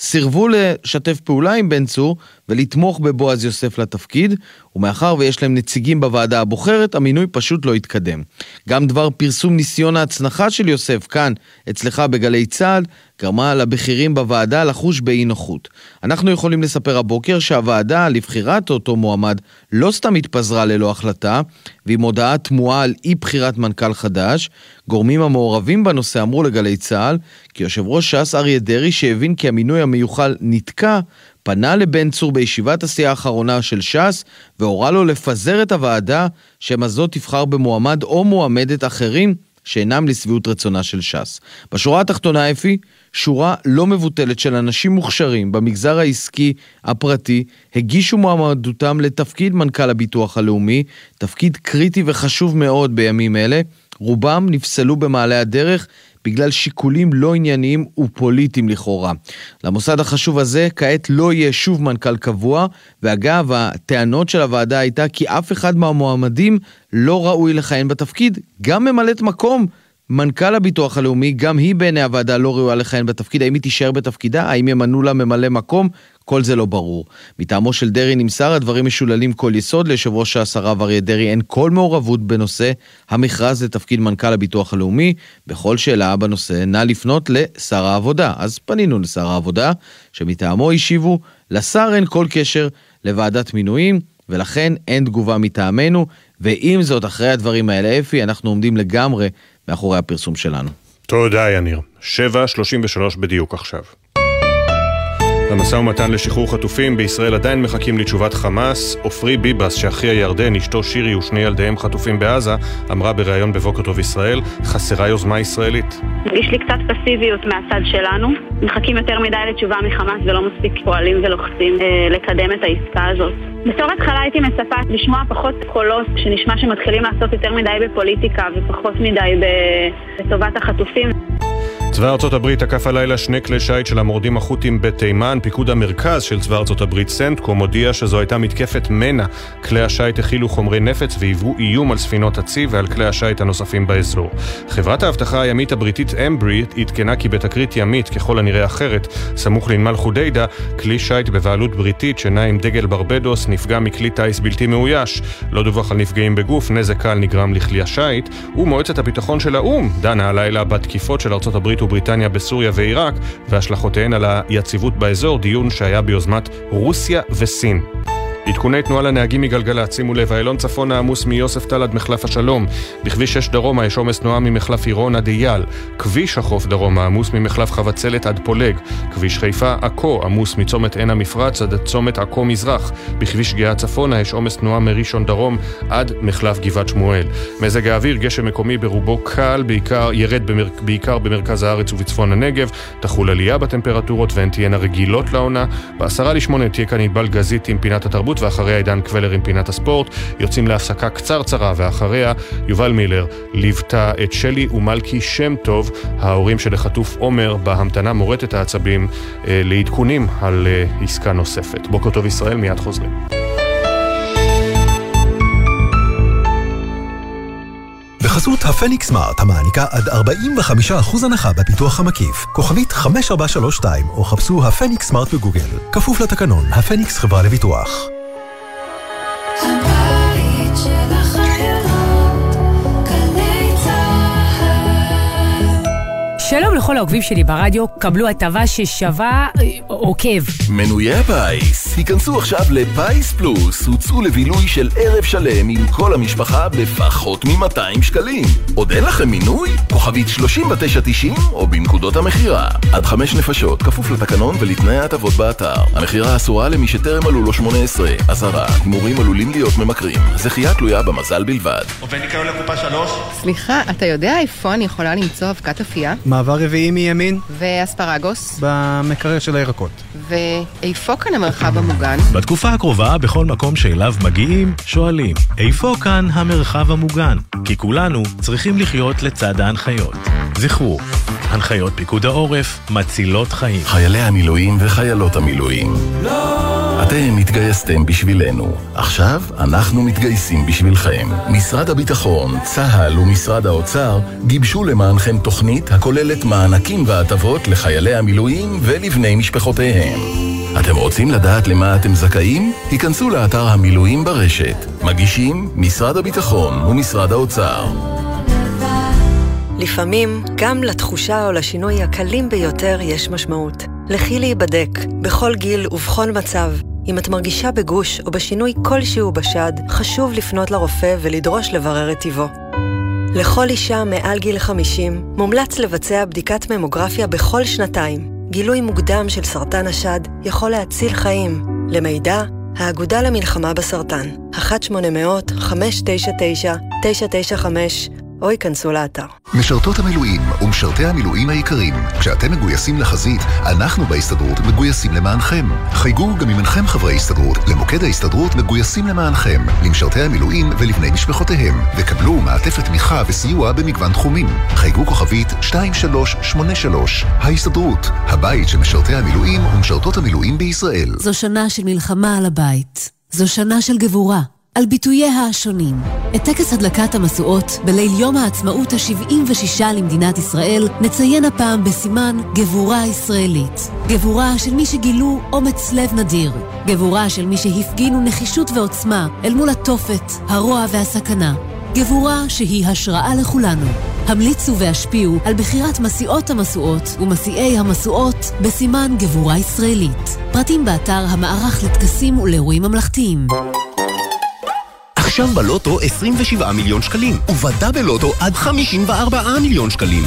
סירבו לשתף פעולה עם בן צור ולתמוך בבועז יוסף לתפקיד, ומאחר ויש להם נציגים בוועדה הבוחרת, המינוי פשוט לא התקדם. גם דבר פרסום ניסיון ההצנחה של יוסף כאן, אצלך בגלי צה"ל, גרמה לבכירים בוועדה לחוש באי נוחות. אנחנו יכולים לספר הבוקר שהוועדה לבחירת אותו מועמד לא סתם התפזרה ללא החלטה, ועם הודעה תמוהה על אי בחירת מנכ"ל חדש, גורמים המעורבים בנושא אמרו לגלי צה"ל כי יושב ראש ש"ס אריה דרעי שהבין כי המינוי המיוחל נתקע, פנה לבן צור בישיבת הסיעה האחרונה של ש"ס והורה לו לפזר את הוועדה, שמא זאת תבחר במועמד או מועמדת אחרים שאינם לשביעות רצונה של ש"ס. בשורה התחתונה, אפי, שורה לא מבוטלת של אנשים מוכשרים במגזר העסקי הפרטי הגישו מועמדותם לתפקיד מנכ"ל הביטוח הלאומי, תפקיד קריטי וחשוב מאוד בימים אלה. רובם נפסלו במעלה הדרך בגלל שיקולים לא ענייניים ופוליטיים לכאורה. למוסד החשוב הזה כעת לא יהיה שוב מנכ"ל קבוע, ואגב, הטענות של הוועדה הייתה כי אף אחד מהמועמדים לא ראוי לכהן בתפקיד, גם ממלאת מקום מנכ"ל הביטוח הלאומי, גם היא בעיני הוועדה לא ראויה לכהן בתפקיד, האם היא תישאר בתפקידה? האם ימנו לה ממלא מקום? כל זה לא ברור. מטעמו של דרעי נמסר הדברים משוללים כל יסוד, ליושב ראש השרה אריה דרעי אין כל מעורבות בנושא המכרז לתפקיד מנכ"ל הביטוח הלאומי. בכל שאלה בנושא נא לפנות לשר העבודה. אז פנינו לשר העבודה, שמטעמו השיבו, לשר אין כל קשר לוועדת מינויים, ולכן אין תגובה מטעמנו, ועם זאת, אחרי הדברים האלה, אפי, אנחנו עומדים לגמרי מאחורי הפרסום שלנו. תודה, יניר. 7.33 בדיוק עכשיו. המשא ומתן לשחרור חטופים בישראל עדיין מחכים לתשובת חמאס. עופרי ביבס, שאחיה ירדן, אשתו שירי ושני ילדיהם חטופים בעזה, אמרה בריאיון בבוקר טוב ישראל, חסרה יוזמה ישראלית. מרגיש לי קצת פסיביות מהצד שלנו. מחכים יותר מדי לתשובה מחמאס ולא מספיק פועלים ולוחצים אה, לקדם את העסקה הזאת. בתור התחלה הייתי מצפה לשמוע פחות קולות שנשמע שמתחילים לעשות יותר מדי בפוליטיקה ופחות מדי לטובת החטופים. צבא ארצות הברית תקף הלילה שני כלי שיט של המורדים החות'ים בתימן. פיקוד המרכז של צבא ארצות הברית סנטקום הודיע שזו הייתה מתקפת מנע. כלי השיט הכילו חומרי נפץ והיוו איום על ספינות הצי ועל כלי השיט הנוספים באזור. חברת האבטחה הימית הבריטית אמברי עדכנה כי בתקרית ימית, ככל הנראה אחרת, סמוך לנמל חודיידה, כלי שיט בבעלות בריטית שנע עם דגל ברבדוס נפגע מכלי טיס בלתי מאויש. לא דווח על נפגעים בגוף, נזק קל נגרם לכלי השיט, ומועצת הביטחון של האו"ם דנה הלילה בתקיפות של ארצות הברית ובריטניה בסוריה ועיראק והשלכותיהן על היציבות באזור, דיון שהיה ביוזמת רוסיה וסין. עדכוני תנועה לנהגים מגלגלצ, שימו לב, איילון צפון העמוס מיוספטל עד מחלף השלום. בכביש 6 דרומה יש עומס תנועה ממחלף עירון עד אייל. כביש החוף דרומה עמוס ממחלף חבצלת עד פולג. כביש חיפה עכו עמוס מצומת עין המפרץ עד צומת עכו מזרח. בכביש גאה צפונה יש עומס תנועה מראשון דרום עד מחלף גבעת שמואל. מזג האוויר, גשם מקומי ברובו קל, בעיקר, ירד במר, בעיקר במרכז הארץ ובצפון הנגב. תחול עלייה בטמפרטורות והן תהיינה רגילות לעונה. בעשרה לשמונה תהיה כאן ענבל גזית עם פינת התרבות. התרבות, ואחריה עידן קבלר עם פינת הספורט. יוצאים להפסקה קצרצרה, ואחריה יובל מילר ליוותה את שלי ומלכי שם טוב, ההורים של החטוף עומר, בהמתנה מורטת העצבים, אה, לעדכונים על אה, עסקה נוספת. בוקר טוב ישראל, מיד חוזרים. בחסות הפניקס סמארט המעניקה עד 45% הנחה בפיתוח המקיף. כוכבית 5432 או חפשו הפניקס סמארט בגוגל. כפוף לתקנון, הפניקס חברה לביטוח. לכל העוקבים שלי ברדיו, קבלו הטבה ששווה אה, עוקב. מנויי הפיס, היכנסו עכשיו לפיס פלוס, הוצאו לבילוי של ערב שלם עם כל המשפחה בפחות מ-200 שקלים. עוד אין לכם מינוי? כוכבית 3990 או בנקודות המכירה. עד חמש נפשות, כפוף לתקנון ולתנאי ההטבות באתר. המכירה אסורה למי שטרם מלאו לו 18. אזהרה, הימורים עלולים להיות ממכרים. זכייה תלויה במזל בלבד. עובד ניקיון לקופה שלוש? סליחה, אתה יודע איפה אני יכולה למצוא אבקת אפייה? מעבר רביעי מימין? ואספרגוס? במקרר של הירקות. ואיפה כאן המרחב המוגן? בתקופה הקרובה, בכל מקום שאליו מגיעים, שואלים, איפה כאן המרחב המוגן? כי כולנו צריכים לחיות לצד ההנחיות. זכרו, הנחיות פיקוד העורף מצילות חיים. חיילי המילואים וחיילות המילואים. אתם התגייסתם בשבילנו. עכשיו אנחנו מתגייסים בשבילכם. משרד הביטחון, צה"ל ומשרד האוצר גיבשו למענכם תוכנית הכוללת מענקים והטבות לחיילי המילואים ולבני משפחותיהם. אתם רוצים לדעת למה אתם זכאים? היכנסו לאתר המילואים ברשת. מגישים משרד הביטחון ומשרד האוצר. לפעמים, גם לתחושה או לשינוי הקלים ביותר יש משמעות. לכי להיבדק, בכל גיל ובכל מצב. אם את מרגישה בגוש או בשינוי כלשהו בשד, חשוב לפנות לרופא ולדרוש לברר את טיבו. לכל אישה מעל גיל 50 מומלץ לבצע בדיקת ממוגרפיה בכל שנתיים. גילוי מוקדם של סרטן השד יכול להציל חיים. למידע, האגודה למלחמה בסרטן, 1-800-599-995 או ייכנסו לאתר. משרתות המילואים ומשרתי המילואים היקרים, כשאתם מגויסים לחזית, אנחנו בהסתדרות מגויסים למענכם. חייגו גם אם אינכם חברי הסתדרות, למוקד ההסתדרות מגויסים למענכם, למשרתי המילואים ולבני משפחותיהם, וקבלו מעטפת תמיכה וסיוע במגוון תחומים. חייגו כוכבית 2383, ההסתדרות, הבית של משרתי המילואים ומשרתות המילואים בישראל. זו שנה של מלחמה על הבית. זו שנה של גבורה. על ביטוייה השונים. את טקס הדלקת המשואות בליל יום העצמאות ה-76 למדינת ישראל נציין הפעם בסימן גבורה ישראלית. גבורה של מי שגילו אומץ לב נדיר. גבורה של מי שהפגינו נחישות ועוצמה אל מול התופת, הרוע והסכנה. גבורה שהיא השראה לכולנו. המליצו והשפיעו על בחירת מסיעות המשואות ומסיעי המשואות בסימן גבורה ישראלית. פרטים באתר המערך לטקסים ולאירועים ממלכתיים. עכשיו בלוטו 27 מיליון שקלים, ובדה בלוטו עד 54 מיליון שקלים.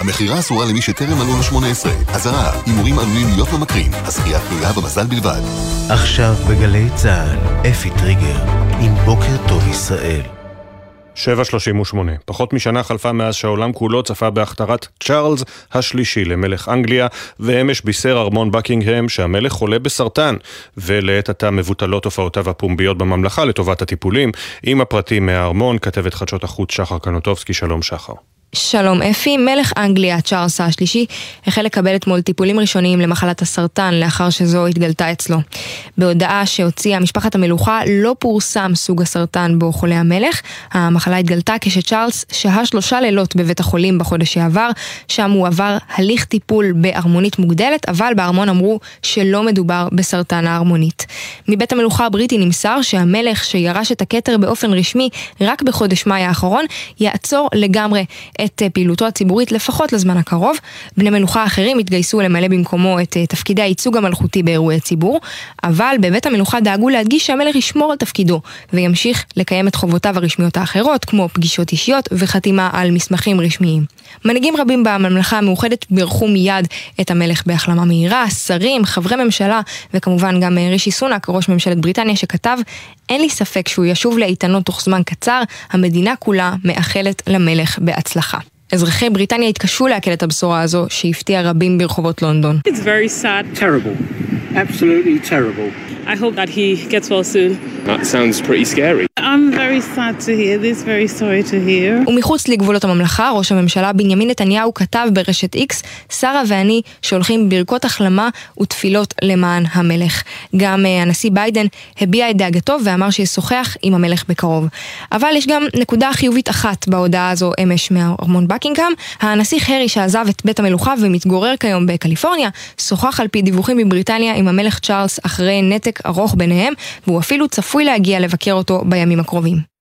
המכירה אסורה למי שטרם מלאו ל-18. אזהרה, הימורים עלולים להיות ממכרים. הזכייה תלויה במזל בלבד. עכשיו בגלי צה"ל, אפי טריגר, עם בוקר טוב ישראל. 7.38. פחות משנה חלפה מאז שהעולם כולו צפה בהכתרת צ'ארלס השלישי למלך אנגליה, ואמש בישר ארמון בקינגהם שהמלך חולה בסרטן, ולעת עתה מבוטלות הופעותיו הפומביות בממלכה לטובת הטיפולים. עם הפרטים מהארמון, כתבת חדשות החוץ שחר קנוטובסקי, שלום שחר. שלום אפי, מלך אנגליה צ'ארלס השלישי החל לקבל אתמול טיפולים ראשוניים למחלת הסרטן לאחר שזו התגלתה אצלו. בהודעה שהוציאה משפחת המלוכה לא פורסם סוג הסרטן בו חולה המלך. המחלה התגלתה כשצ'ארלס שהה שלושה לילות בבית החולים בחודש שעבר, שם הוא עבר הליך טיפול בהרמונית מוגדלת, אבל בארמון אמרו שלא מדובר בסרטן ההרמונית. מבית המלוכה הבריטי נמסר שהמלך שירש את הכתר באופן רשמי רק בחודש מאי האחרון, יעצור לגמרי את אה, פעילותו הציבורית לפחות לזמן הקרוב. בני מלוכה אחרים התגייסו למלא במקומו את אה, תפקידי הייצוג המלכותי באירועי ציבור, אבל בבית המלוכה דאגו להדגיש שהמלך ישמור על תפקידו וימשיך לקיים את חובותיו הרשמיות האחרות, כמו פגישות אישיות וחתימה על מסמכים רשמיים. מנהיגים רבים בממלכה המאוחדת בירכו מיד את המלך בהחלמה מהירה, שרים, חברי ממשלה וכמובן גם אה, רישי סונאק, ראש ממשלת בריטניה, שכתב אין לי ספק שהוא ישוב לאיתנו תוך זמן קצר, המדינה כולה מאחלת למלך בהצלחה. אזרחי בריטניה התקשו לעכל את הבשורה הזו, שהפתיעה רבים ברחובות לונדון. It's very sad. Terrible. Absolutely terrible. I hope that he gets well soon. That sounds pretty scary. I'm very sad to hear this, very sorry to hear. ומחוץ לגבולות הממלכה, ראש הממשלה בנימין נתניהו כתב ברשת איקס, שרה ואני שולחים ברכות החלמה ותפילות למען המלך. גם uh, הנשיא ביידן הביע את דאגתו ואמר שישוחח עם המלך בקרוב. אבל יש גם נקודה חיובית אחת בהודעה הזו אמש מארמון בקינגהם. הנסיך הרי שעזב את בית המלוכה ומתגורר כיום בקליפורניה, שוחח על פי דיווחים מבריטניה עם המלך צ'ארלס אחרי נתק ארוך ביניהם, והוא אפילו צפוי להגיע לבקר אותו בימים הקרובים.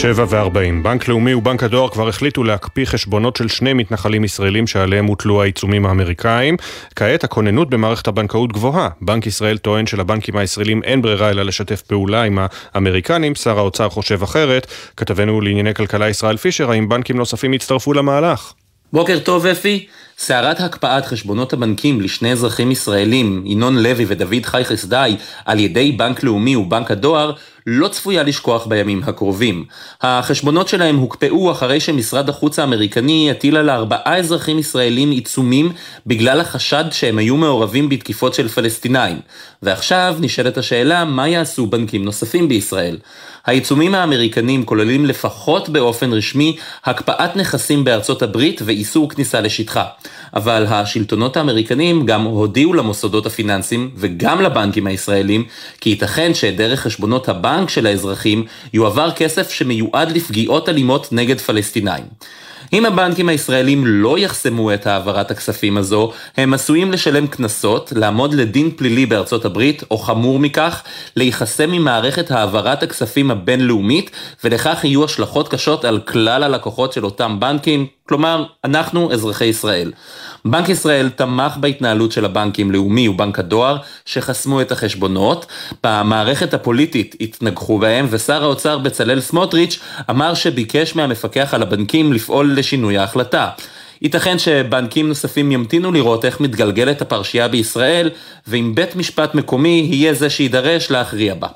שבע וארבעים. בנק לאומי ובנק הדואר כבר החליטו להקפיא חשבונות של שני מתנחלים ישראלים שעליהם הוטלו העיצומים האמריקאים. כעת הכוננות במערכת הבנקאות גבוהה. בנק ישראל טוען שלבנקים הישראלים אין ברירה אלא לשתף פעולה עם האמריקנים. שר האוצר חושב אחרת. כתבנו לענייני כלכלה ישראל פישר, האם בנקים נוספים יצטרפו למהלך? בוקר טוב אפי, סערת הקפאת חשבונות הבנקים לשני אזרחים ישראלים, ינון לוי ודוד חי חסדאי, על ידי בנק לאומי ובנק הדואר, לא צפויה לשכוח בימים הקרובים. החשבונות שלהם הוקפאו אחרי שמשרד החוץ האמריקני הטיל על ארבעה אזרחים ישראלים עיצומים בגלל החשד שהם היו מעורבים בתקיפות של פלסטינאים. ועכשיו נשאלת השאלה, מה יעשו בנקים נוספים בישראל? העיצומים האמריקנים כוללים לפחות באופן רשמי הקפאת נכסים בארצות הברית ואיסור כניסה לשטחה. אבל השלטונות האמריקנים גם הודיעו למוסדות הפיננסיים וגם לבנקים הישראלים כי ייתכן שדרך חשבונות הבנק של האזרחים יועבר כסף שמיועד לפגיעות אלימות נגד פלסטינאים. אם הבנקים הישראלים לא יחסמו את העברת הכספים הזו, הם עשויים לשלם קנסות, לעמוד לדין פלילי בארצות הברית, או חמור מכך, להיחסם ממערכת העברת הכספים הבינלאומית, ולכך יהיו השלכות קשות על כלל הלקוחות של אותם בנקים, כלומר, אנחנו אזרחי ישראל. בנק ישראל תמך בהתנהלות של הבנקים לאומי ובנק הדואר, שחסמו את החשבונות. במערכת הפוליטית התנגחו בהם, ושר האוצר בצלאל סמוטריץ' אמר שביקש מהמפקח על הבנקים לפעול לשינוי ההחלטה. ייתכן שבנקים נוספים ימתינו לראות איך מתגלגלת הפרשייה בישראל, ואם בית משפט מקומי יהיה זה שיידרש להכריע בה.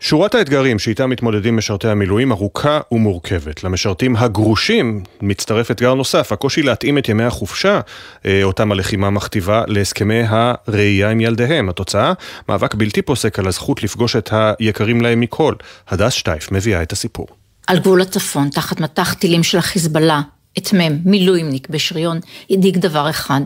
שורת האתגרים שאיתם מתמודדים משרתי המילואים ארוכה ומורכבת. למשרתים הגרושים מצטרף אתגר נוסף, הקושי להתאים את ימי החופשה, אה, אותם הלחימה מכתיבה, להסכמי הראייה עם ילדיהם. התוצאה, מאבק בלתי פוסק על הזכות לפגוש את היקרים להם מכל. הדס שטייף מביאה את הסיפור. על גבול הצפון, תחת מטח טילים של החיזבאללה, את מ', מילואימניק בשריון, הדאיג דבר אחד,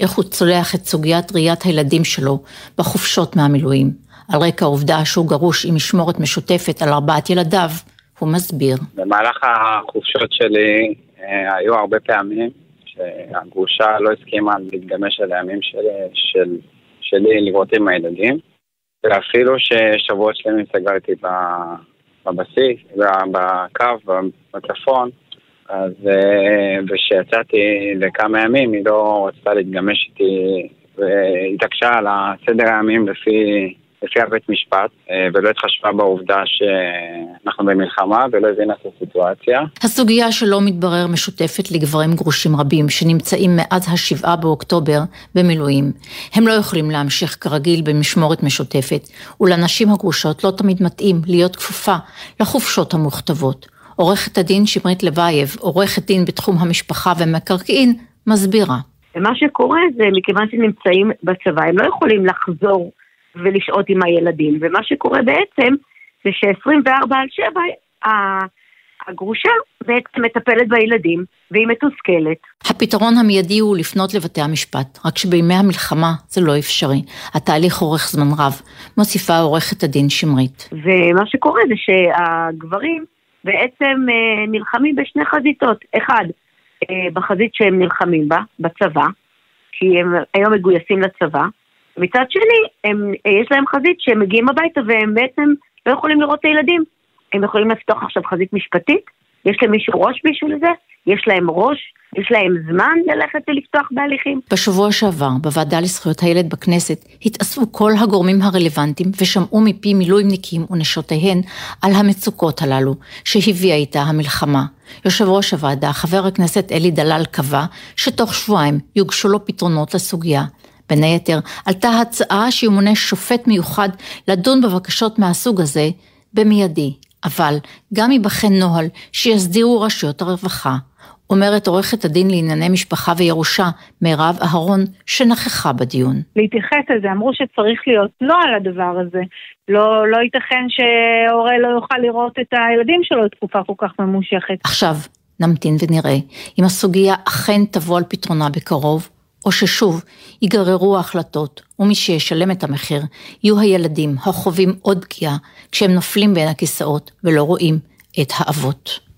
איך הוא צולח את סוגיית ראיית הילדים שלו בחופשות מהמילואים. על רקע העובדה שהוא גרוש עם משמורת משותפת על ארבעת ילדיו, הוא מסביר. במהלך החופשות שלי אה, היו הרבה פעמים שהגרושה לא הסכימה להתגמש על הימים של, של, שלי לראות עם הילדים, ואפילו ששבועות שלמים סגרתי בבסיס, בקו, בצפון, אז אה, לכמה ימים היא לא רצתה להתגמש איתי והתעקשה על הסדר הימים לפי לפי הבית משפט, אה, ולא התחשבה בעובדה שאנחנו במלחמה ולא הבינה את הסיטואציה. הסוגיה שלא מתברר משותפת לגברים גרושים רבים שנמצאים מאז השבעה באוקטובר במילואים. הם לא יכולים להמשיך כרגיל במשמורת משותפת, ולנשים הגרושות לא תמיד מתאים להיות כפופה לחופשות המוכתבות. עורכת הדין שמרית לבייב, עורכת דין בתחום המשפחה והמקרקעין, מסבירה. ומה שקורה זה, מכיוון שנמצאים בצבא, הם לא יכולים לחזור ולשהות עם הילדים. ומה שקורה בעצם זה ש-24 על 7 הגרושה בעצם מטפלת בילדים והיא מתוסכלת. הפתרון המיידי הוא לפנות לבתי המשפט, רק שבימי המלחמה זה לא אפשרי. התהליך אורך זמן רב, מוסיפה עורכת הדין שמרית. ומה שקורה זה שהגברים בעצם אה, נלחמים בשני חזיתות. אחד, אה, בחזית שהם נלחמים בה, בצבא, כי הם היום מגויסים לצבא, מצד שני, הם, יש להם חזית שהם מגיעים הביתה והם בעצם לא יכולים לראות את הילדים. הם יכולים לפתוח עכשיו חזית משפטית, יש למישהו ראש בשביל זה, יש להם ראש, יש להם זמן ללכת ולפתוח בהליכים. בשבוע שעבר, בוועדה לזכויות הילד בכנסת, התאספו כל הגורמים הרלוונטיים ושמעו מפי מילואימניקים ונשותיהן על המצוקות הללו שהביאה איתה המלחמה. יושב ראש הוועדה, חבר הכנסת אלי דלל, קבע שתוך שבועיים יוגשו לו פתרונות לסוגיה. בין היתר, עלתה הצעה שימונה שופט מיוחד לדון בבקשות מהסוג הזה במיידי, אבל גם ייבחן נוהל שיסדירו רשויות הרווחה. אומרת עורכת הדין לענייני משפחה וירושה, מירב אהרון, שנכחה בדיון. להתייחס לזה, אמרו שצריך להיות נוהל הדבר הזה. לא, לא ייתכן שהורה לא יוכל לראות את הילדים שלו לתקופה כל כך ממושכת. עכשיו, נמתין ונראה אם הסוגיה אכן תבוא על פתרונה בקרוב, או ששוב ייגררו ההחלטות, ומי שישלם את המחיר יהיו הילדים החווים עוד פגיעה כשהם נופלים בין הכיסאות ולא רואים את האבות.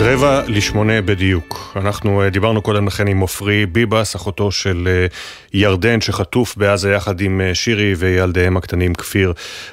רבע לשמונה בדיוק. אנחנו אה, דיברנו קודם לכן עם עופרי ביבס, אחותו של אה, ירדן, שחטוף בעזה יחד עם אה, שירי וילדיהם הקטנים כפיר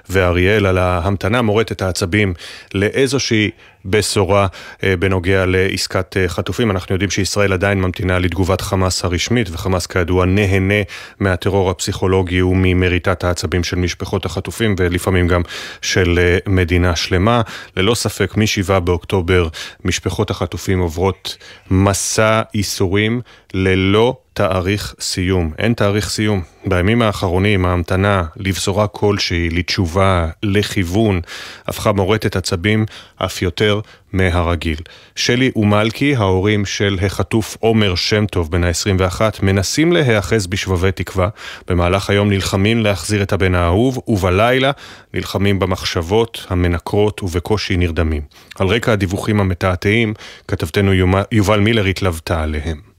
ואריאל, על ההמתנה מורטת העצבים לאיזושהי בשורה אה, בנוגע לעסקת אה, חטופים. אנחנו יודעים שישראל עדיין ממתינה לתגובת חמאס הרשמית, וחמאס כידוע נהנה מהטרור הפסיכולוגי וממריטת העצבים של משפחות החטופים, ולפעמים גם של אה, מדינה שלמה. ללא ספק, מ-7 באוקטובר משפחות החטופים עוברות מסע ייסורים ללא תאריך סיום. אין תאריך סיום. בימים האחרונים ההמתנה לבשורה כלשהי, לתשובה, לכיוון, הפכה מורטת עצבים אף יותר מהרגיל. שלי ומלכי, ההורים של החטוף עומר שם טוב בן ה-21, מנסים להיאחז בשבבי תקווה. במהלך היום נלחמים להחזיר את הבן האהוב, ובלילה נלחמים במחשבות המנקרות ובקושי נרדמים. על רקע הדיווחים המתעתעים, כתבתנו יובל מילר התלוותה עליהם.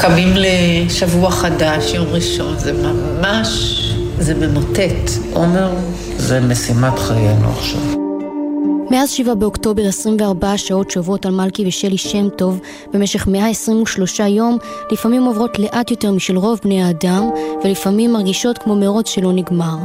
קמים לשבוע חדש, יום ראשון, זה ממש, זה ממוטט. עומר, זה משימת חיינו עכשיו. מאז 7 באוקטובר 24 שעות שעוברות על מלכי ושלי שם טוב במשך 123 יום לפעמים עוברות לאט יותר משל רוב בני האדם ולפעמים מרגישות כמו מרוץ שלא נגמר.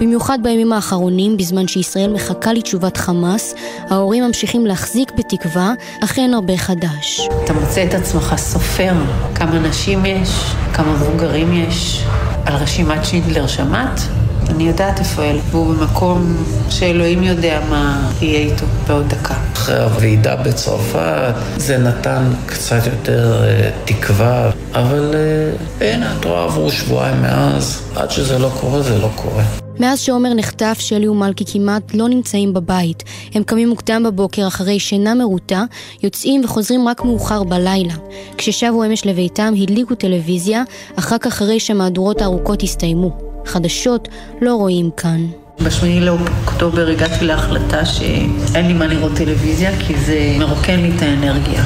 במיוחד בימים האחרונים, בזמן שישראל מחכה לתשובת חמאס, ההורים ממשיכים להחזיק בתקווה, אך אין הרבה חדש. אתה מוצא את עצמך סופר כמה נשים יש, כמה מבוגרים יש. על רשימת שינדלר שמעת? אני יודעת איפה אל, והוא במקום שאלוהים יודע מה יהיה איתו בעוד דקה. אחרי הוועידה בצרפת זה נתן קצת יותר uh, תקווה, אבל uh, הנה, את רואה, עברו שבועיים מאז, עד שזה לא קורה, זה לא קורה. מאז שעומר נחטף, שלי ומלכי כמעט לא נמצאים בבית. הם קמים מוקדם בבוקר אחרי שינה מרוטה, יוצאים וחוזרים רק מאוחר בלילה. כששבו אמש לביתם, הדליקו טלוויזיה, אך רק אחרי שהמהדורות הארוכות הסתיימו. חדשות לא רואים כאן. בשמיני לאוקטובר הגעתי להחלטה שאין לי מה לראות טלוויזיה כי זה מרוקן לי את האנרגיה.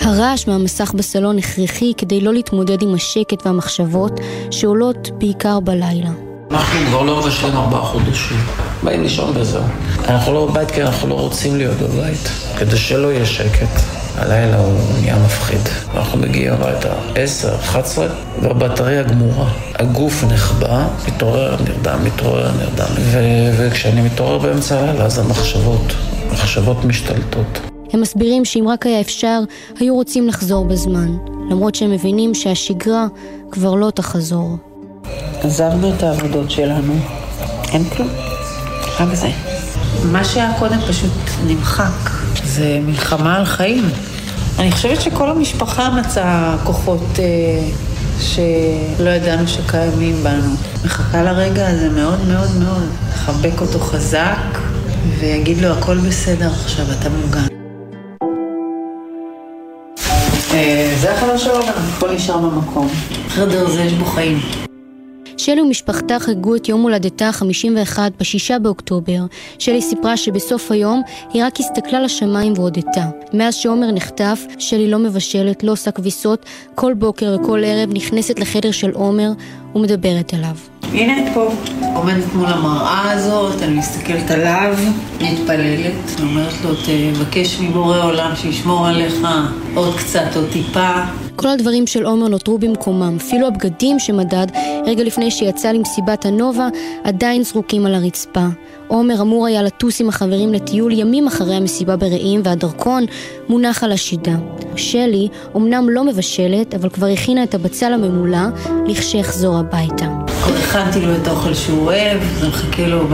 הרעש מהמסך בסלון הכרחי כדי לא להתמודד עם השקט והמחשבות שעולות בעיקר בלילה. אנחנו כבר לא מבשלים ארבעה חודשים. באים לישון וזהו. אנחנו לא בבית כי אנחנו לא רוצים להיות בבית. כדי שלא יהיה שקט. הלילה הוא נהיה מפחיד. אנחנו מגיעים הביתה עשר, אחת עשרה, והבטריה גמורה. הגוף נחבא, מתעורר, נרדם, מתעורר, נרדם. ו- וכשאני מתעורר באמצע הלילה, אז המחשבות, המחשבות משתלטות. הם מסבירים שאם רק היה אפשר, היו רוצים לחזור בזמן. למרות שהם מבינים שהשגרה כבר לא תחזור. עזבנו את העבודות שלנו, אין כלום, רק זה. מה שהיה קודם פשוט נמחק, זה מלחמה על חיים. אני חושבת שכל המשפחה מצאה כוחות אה, שלא ידענו שקיימים בנו. מחכה לרגע הזה מאוד מאוד מאוד, לחבק אותו חזק ויגיד לו הכל בסדר עכשיו, אתה מוגן. אה, זה החלום שלו הכל נשאר במקום. חדר זה יש בו חיים. שלי ומשפחתה חגגו את יום הולדתה ה-51 ב-6 באוקטובר. שלי סיפרה שבסוף היום היא רק הסתכלה לשמיים והודתה. מאז שעומר נחטף, שלי לא מבשלת, לא עושה כביסות, כל בוקר וכל ערב נכנסת לחדר של עומר ומדברת עליו. הנה את פה, עומדת מול המראה הזאת, אני מסתכלת עליו, מתפללת, אומרת לו, תבקש מבורא עולם שישמור עליך עוד קצת, עוד טיפה. כל הדברים של עומר נותרו במקומם, אפילו הבגדים שמדד רגע לפני שיצא למסיבת הנובה עדיין זרוקים על הרצפה. עומר אמור היה לטוס עם החברים לטיול ימים אחרי המסיבה ברעים והדרכון מונח על השידה. שלי אומנם לא מבשלת, אבל כבר הכינה את הבצל הממולא לכשיחזור הביתה. כבר הכנתי לו את האוכל שהוא אוהב, זה מחכה לו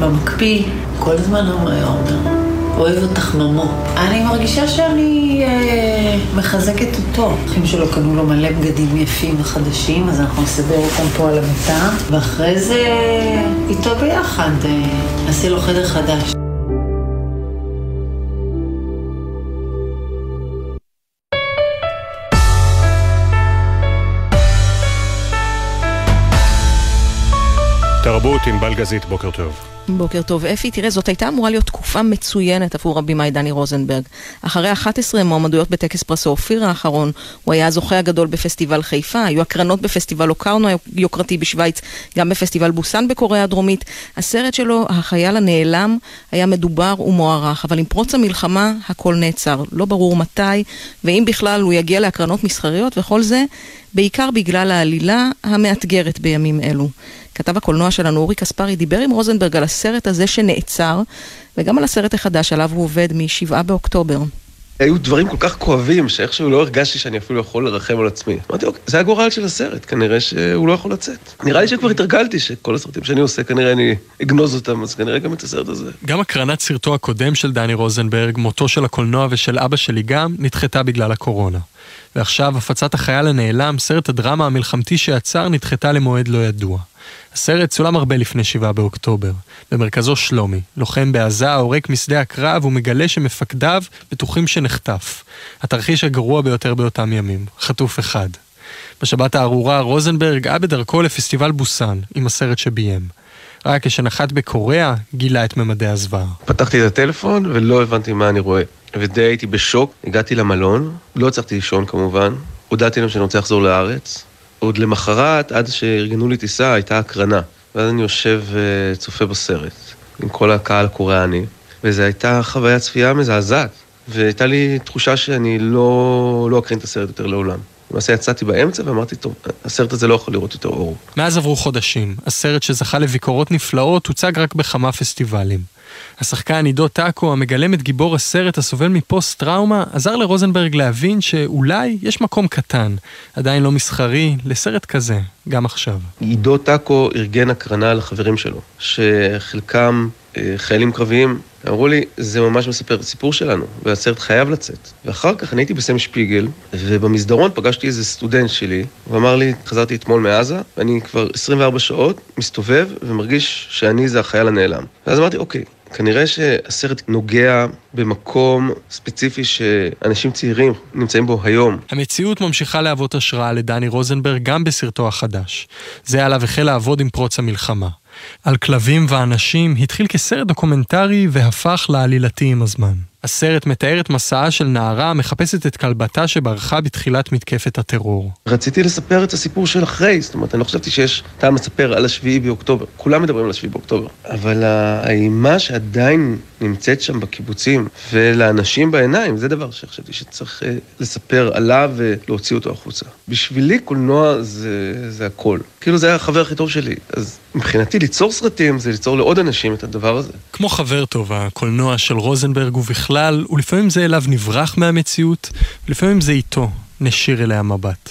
במקפיא. כל הזמן אומר עומר. אוהב אותך ממו. אני מרגישה שאני אה, מחזקת אותו. אחים שלו קנו לו מלא בגדים יפים וחדשים, אז אנחנו נסדר אותם פה על המיטה, ואחרי זה איתו ביחד אה, נעשה לו חדר חדש. תרבות עם בלגזית, בוקר טוב. בוקר טוב. אפי, תראה, זאת הייתה אמורה להיות תקופה מצוינת עבור הבמאי דני רוזנברג. אחרי 11 מועמדויות בטקס פרס האופיר האחרון, הוא היה הזוכה הגדול בפסטיבל חיפה, היו הקרנות בפסטיבל אוקרנו היוקרתי בשוויץ, גם בפסטיבל בוסן בקוריאה הדרומית. הסרט שלו, החייל הנעלם, היה מדובר ומוערך, אבל עם פרוץ המלחמה הכל נעצר. לא ברור מתי, ואם בכלל הוא יגיע להקרנות מסחריות וכל זה, בעיקר בגלל העלילה המאתגרת בימים אלו. כתב הקולנוע שלנו אורי קספרי דיבר עם רוזנברג על הסרט הזה שנעצר, וגם על הסרט החדש עליו הוא עובד מ-7 באוקטובר. היו דברים כל כך כואבים, שאיכשהו לא הרגשתי שאני אפילו יכול לרחם על עצמי. אמרתי, אוקיי, זה הגורל של הסרט, כנראה שהוא לא יכול לצאת. נראה לי שכבר התרגלתי שכל הסרטים שאני עושה, כנראה אני אגנוז אותם, אז כנראה גם את הסרט הזה. גם הקרנת סרטו הקודם של דני רוזנברג, מותו של הקולנוע ושל אבא שלי גם, נדחתה בגלל הקורונה. ועכשיו הפצת החייל הנעלם, סרט הדרמה המלחמתי שיצר, נדחתה למועד לא ידוע. הסרט צולם הרבה לפני 7 באוקטובר. במרכזו שלומי, לוחם בעזה העורק משדה הקרב ומגלה שמפקדיו בטוחים שנחטף. התרחיש הגרוע ביותר באותם ימים, חטוף אחד. בשבת הארורה רוזנברג היה בדרכו לפסטיבל בוסן עם הסרט שביים. רק כשנחת בקוריאה גילה את ממדי הזוועה. פתחתי את הטלפון ולא הבנתי מה אני רואה. ודי הייתי בשוק, הגעתי למלון, לא הצלחתי לישון כמובן, הודעתי להם שאני רוצה לחזור לארץ, עוד למחרת, עד שארגנו לי טיסה, הייתה הקרנה. ואז אני יושב וצופה בסרט, עם כל הקהל הקוריאני, וזו הייתה חוויה צפייה מזעזעת. והייתה לי תחושה שאני לא, לא אקרין את הסרט יותר לעולם. למעשה יצאתי באמצע ואמרתי, טוב, הסרט הזה לא יכול לראות יותר אור. מאז עברו חודשים. הסרט שזכה לביקורות נפלאות הוצג רק בכמה פסטיבלים. השחקן עידו טאקו, המגלם את גיבור הסרט הסובל מפוסט-טראומה, עזר לרוזנברג להבין שאולי יש מקום קטן, עדיין לא מסחרי, לסרט כזה, גם עכשיו. עידו טאקו ארגן הקרנה לחברים שלו, שחלקם אה, חיילים קרביים, אמרו לי, זה ממש מספר את הסיפור שלנו, והסרט חייב לצאת. ואחר כך אני הייתי בסם שפיגל, ובמסדרון פגשתי איזה סטודנט שלי, הוא אמר לי, חזרתי אתמול מעזה, ואני כבר 24 שעות מסתובב ומרגיש שאני זה החייל הנעלם. ואז אמרתי, אוקיי, כנראה שהסרט נוגע במקום ספציפי שאנשים צעירים נמצאים בו היום. המציאות ממשיכה להוות השראה לדני רוזנברג גם בסרטו החדש. זה עליו החל לעבוד עם פרוץ המלחמה. על כלבים ואנשים התחיל כסרט דוקומנטרי והפך לעלילתי עם הזמן. הסרט מתאר את מסעה של נערה המחפשת את כלבתה שברחה בתחילת מתקפת הטרור. רציתי לספר את הסיפור של אחרי, זאת אומרת, אני לא חשבתי שיש טעם לספר על השביעי באוקטובר. כולם מדברים על השביעי באוקטובר. אבל האימה שעדיין נמצאת שם בקיבוצים, ולאנשים בעיניים, זה דבר שחשבתי שצריך אה, לספר עליו ולהוציא אותו החוצה. בשבילי קולנוע זה, זה הכל. כאילו זה היה החבר הכי טוב שלי. אז מבחינתי ליצור סרטים זה ליצור לעוד אנשים את הדבר הזה. כמו חבר טוב, הקולנוע של רוזנברג הוא בכלל, ולפעמים זה אליו נברח מהמציאות, ולפעמים זה איתו נשיר אליה מבט.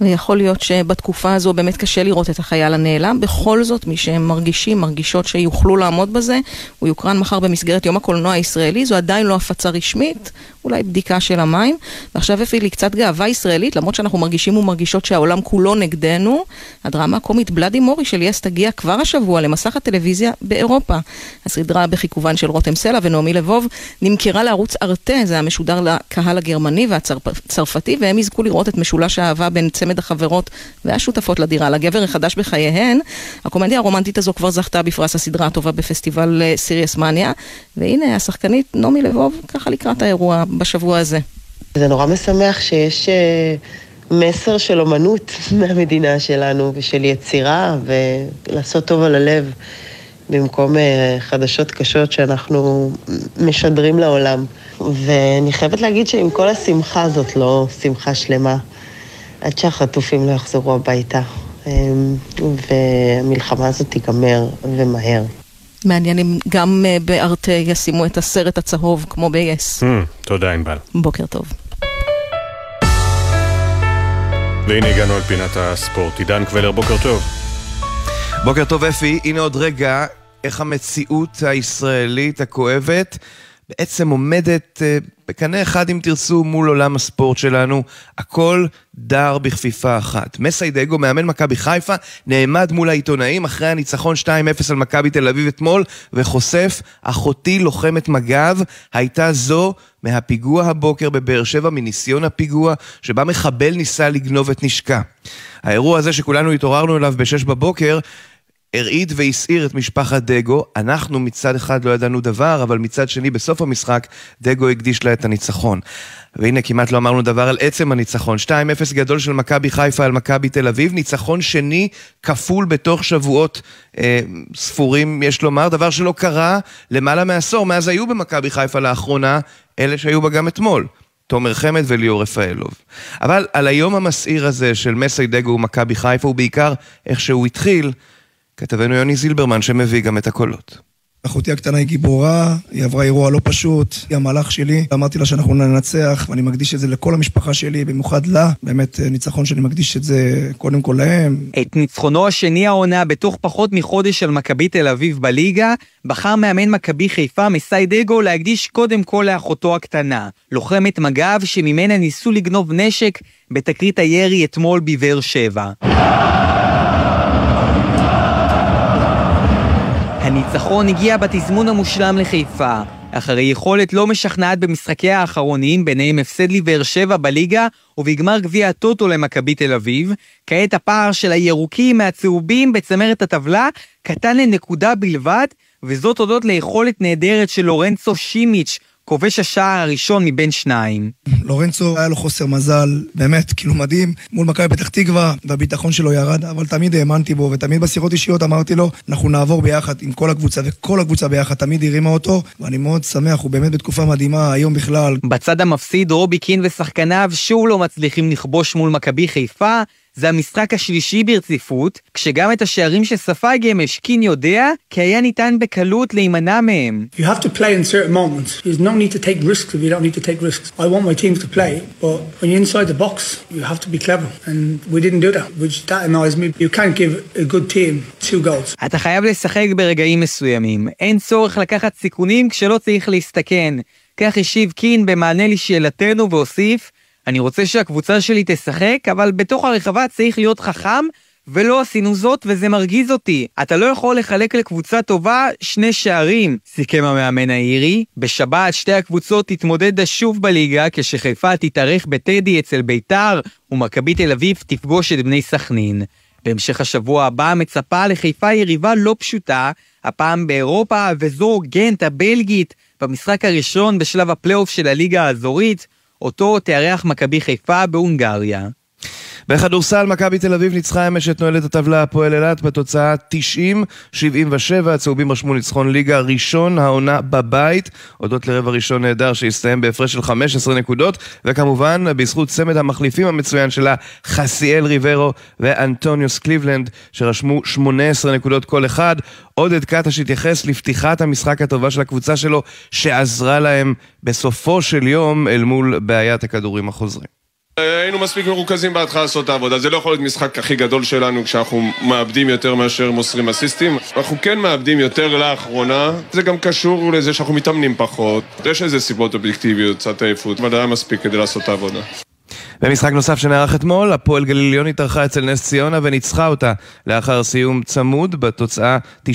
ויכול להיות שבתקופה הזו באמת קשה לראות את החייל הנעלם. בכל זאת, מי שהם מרגישים, מרגישות שיוכלו לעמוד בזה, הוא יוקרן מחר במסגרת יום הקולנוע הישראלי, זו עדיין לא הפצה רשמית, אולי בדיקה של המים. ועכשיו הפעיל לי קצת גאווה ישראלית, למרות שאנחנו מרגישים ומרגישות שהעולם כולו נגדנו. הדרמה הקומית בלאדי מורי של יס תגיע כבר השבוע למסך הטלוויזיה באירופה. הסדרה בחיכובן של רותם סלע ונעמי לבוב נמכרה לערוץ ארטה, זה המשודר לקהל הגרמני והצרפתי, והם יזכו לראות את משולש האהבה בין צמד החברות והשותפות לדירה, לגבר החדש בחייהן. הקומדיה הרומנטית הזו כבר זכתה בפרס הסדרה הטובה בפסטיבל אה, סיריוס מניה, והנה השחקנית נעמי לבוב, ככה לקראת האירוע בשבוע הזה. זה נורא משמח שיש אה, מסר של אומנות מהמדינה שלנו ושל יצירה ולעשות טוב על הלב במקום אה, חדשות קשות שאנחנו משדרים לעולם. ואני חייבת להגיד שעם כל השמחה הזאת, לא שמחה שלמה, עד שהחטופים לא יחזרו הביתה, אמ, והמלחמה הזאת תיגמר ומהר. מעניין אם גם אה, בארטה ישימו את הסרט הצהוב כמו ב-yes. Mm, תודה ענבל. בוקר טוב. והנה הגענו על פינת הספורט. עידן קבלר, בוקר טוב. בוקר טוב אפי, הנה עוד רגע איך המציאות הישראלית הכואבת בעצם עומדת אה, בקנה אחד, אם תרצו, מול עולם הספורט שלנו. הכל דר בכפיפה אחת. מסיידגו, מאמן מכבי חיפה, נעמד מול העיתונאים אחרי הניצחון 2-0 על מכבי תל אביב אתמול, וחושף, אחותי לוחמת מג"ב, הייתה זו מהפיגוע הבוקר בבאר שבע, מניסיון הפיגוע, שבה מחבל ניסה לגנוב את נשקה. האירוע הזה שכולנו התעוררנו אליו ב-6 בבוקר, הרעיד והסעיר את משפחת דגו. אנחנו מצד אחד לא ידענו דבר, אבל מצד שני, בסוף המשחק, דגו הקדיש לה את הניצחון. והנה, כמעט לא אמרנו דבר על עצם הניצחון. 2-0 גדול של מכבי חיפה על מכבי תל אביב, ניצחון שני כפול בתוך שבועות אה, ספורים, יש לומר, דבר שלא קרה למעלה מעשור, מאז היו במכבי חיפה לאחרונה, אלה שהיו בה גם אתמול. תומר חמד וליאור רפאלוב. אבל על היום המסעיר הזה של מסי דגו ומכבי חיפה, ובעיקר איך שהוא התחיל, כתבנו יוני זילברמן שמביא גם את הקולות. אחותי הקטנה היא גיבורה, היא עברה אירוע לא פשוט, היא המהלך שלי. אמרתי לה שאנחנו ננצח, ואני מקדיש את זה לכל המשפחה שלי, במיוחד לה. באמת אה, ניצחון שאני מקדיש את זה קודם כל להם. את ניצחונו השני העונה בתוך פחות מחודש על מכבי תל אביב בליגה, בחר מאמן מכבי חיפה מסי דגו להקדיש קודם כל לאחותו הקטנה, לוחמת מג"ב שממנה ניסו לגנוב נשק בתקרית הירי אתמול בבאר שבע. הניצחון הגיע בתזמון המושלם לחיפה, אחרי יכולת לא משכנעת במשחקי האחרונים, ביניהם הפסד לבאר שבע בליגה ובגמר גביע הטוטו למכבי תל אביב, כעת הפער של הירוקים מהצהובים בצמרת הטבלה קטן לנקודה בלבד, וזאת הודות ליכולת נהדרת של לורנצו שימיץ' כובש השער הראשון מבין שניים. לורנצו היה לו חוסר מזל, באמת, כאילו מדהים, מול מכבי פתח תקווה, והביטחון שלו ירד, אבל תמיד האמנתי בו, ותמיד בשיחות אישיות אמרתי לו, אנחנו נעבור ביחד עם כל הקבוצה, וכל הקבוצה ביחד תמיד הרימה אותו, ואני מאוד שמח, הוא באמת בתקופה מדהימה, היום בכלל. בצד המפסיד, רובי קין ושחקניו שוב לא מצליחים לכבוש מול מכבי חיפה, זה המשחק השלישי ברציפות, כשגם את השערים שספג אמש קין יודע, כי היה ניתן בקלות להימנע מהם. You have to play in certain moments. There's no need to take risks if you don't need to take risks. I want my teams to play, but when you're inside the box, you have to be clever. And we didn't do that, which that annoys me. You can't give a good team two goals. אתה חייב לשחק ברגעים מסוימים. אין צורך לקחת סיכונים כשלא צריך להסתכן. כך השיב קין במענה לשאלתנו והוסיף, אני רוצה שהקבוצה שלי תשחק, אבל בתוך הרחבה צריך להיות חכם, ולא עשינו זאת, וזה מרגיז אותי. אתה לא יכול לחלק לקבוצה טובה שני שערים, סיכם המאמן האירי. בשבת שתי הקבוצות תתמודד שוב בליגה, כשחיפה תתארך בטדי אצל ביתר, ומכבי תל אביב תפגוש את בני סכנין. בהמשך השבוע הבא מצפה לחיפה יריבה לא פשוטה, הפעם באירופה, וזו גנט הבלגית, במשחק הראשון בשלב הפלייאוף של הליגה האזורית, אותו תארח מכבי חיפה בהונגריה. בכדורסל, מכבי תל אביב ניצחה אמש את נועלת הטבלה הפועל אילת בתוצאה 90-77. הצהובים רשמו ניצחון ליגה ראשון העונה בבית, הודות לרבע ראשון נהדר שהסתיים בהפרש של 15 נקודות, וכמובן בזכות צמד המחליפים המצוין שלה, חסיאל ריברו ואנטוניוס קליבלנד, שרשמו 18 נקודות כל אחד. עודד קטש התייחס לפתיחת המשחק הטובה של הקבוצה שלו, שעזרה להם בסופו של יום אל מול בעיית הכדורים החוזרים. היינו מספיק מרוכזים בהתחלה לעשות את העבודה, זה לא יכול להיות משחק הכי גדול שלנו כשאנחנו מאבדים יותר מאשר מוסרים אסיסטים. אנחנו כן מאבדים יותר לאחרונה, זה גם קשור לזה שאנחנו מתאמנים פחות. יש איזה סיבות אובייקטיביות, קצת עייפות, אבל היה מספיק כדי לעשות את העבודה. במשחק נוסף שנערך אתמול, הפועל גליל עליון התארחה אצל נס ציונה וניצחה אותה לאחר סיום צמוד בתוצאה 91-87.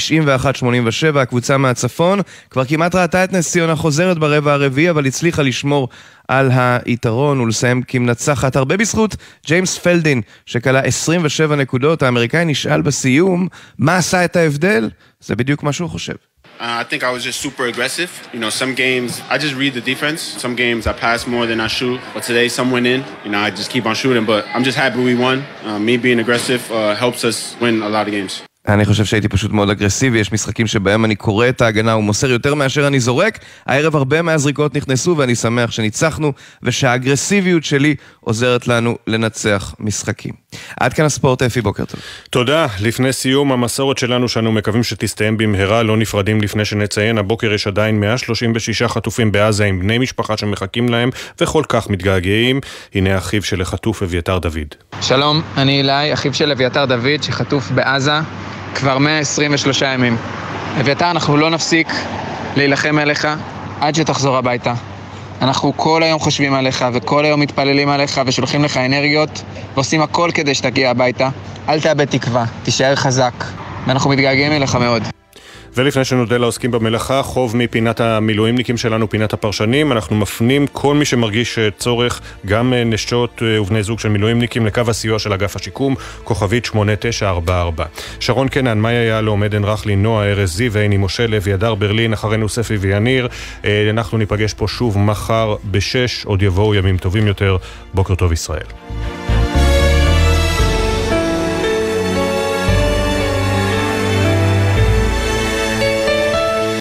הקבוצה מהצפון כבר כמעט ראתה את נס ציונה חוזרת ברבע הרביעי, אבל הצליחה לשמור על היתרון ולסיים כמנצחת הרבה בזכות ג'יימס פלדין, שכלה 27 נקודות. האמריקאי נשאל בסיום מה עשה את ההבדל? זה בדיוק מה שהוא חושב. Uh, I think I was just super aggressive. You know, some games I just read the defense. Some games I pass more than I shoot. But today, some went in. You know, I just keep on shooting. But I'm just happy we won. Uh, me being aggressive uh, helps us win a lot of games. אני חושב שהייתי פשוט מאוד אגרסיבי, יש משחקים שבהם אני קורא את ההגנה ומוסר יותר מאשר אני זורק. הערב הרבה מהזריקות נכנסו ואני שמח שניצחנו, ושהאגרסיביות שלי עוזרת לנו לנצח משחקים. עד כאן הספורט, אפי, בוקר טוב. תודה. לפני סיום המסורת שלנו, שאנו מקווים שתסתיים במהרה, לא נפרדים לפני שנציין, הבוקר יש עדיין 136 חטופים בעזה עם בני משפחה שמחכים להם, וכל כך מתגעגעים. הנה אחיו של החטוף אביתר דוד. שלום, אני אילי, אחיו של אביתר דוד, שחטוף בעזה. כבר 123 ימים. אביתר, אנחנו לא נפסיק להילחם עליך עד שתחזור הביתה. אנחנו כל היום חושבים עליך וכל היום מתפללים עליך ושולחים לך אנרגיות ועושים הכל כדי שתגיע הביתה. אל תאבד תקווה, תישאר חזק, ואנחנו מתגעגעים אליך מאוד. ולפני שנודה לעוסקים במלאכה, חוב מפינת המילואימניקים שלנו, פינת הפרשנים, אנחנו מפנים כל מי שמרגיש צורך, גם נשות ובני זוג של מילואימניקים, לקו הסיוע של אגף השיקום, כוכבית 8944. שרון קנן, מאיה יהלום, עדן רכלי, נועה ארז זיו, עיני משה לוי, הדר ברלין, אחרינו ספי ויניר. אנחנו ניפגש פה שוב מחר בשש, עוד יבואו ימים טובים יותר. בוקר טוב ישראל.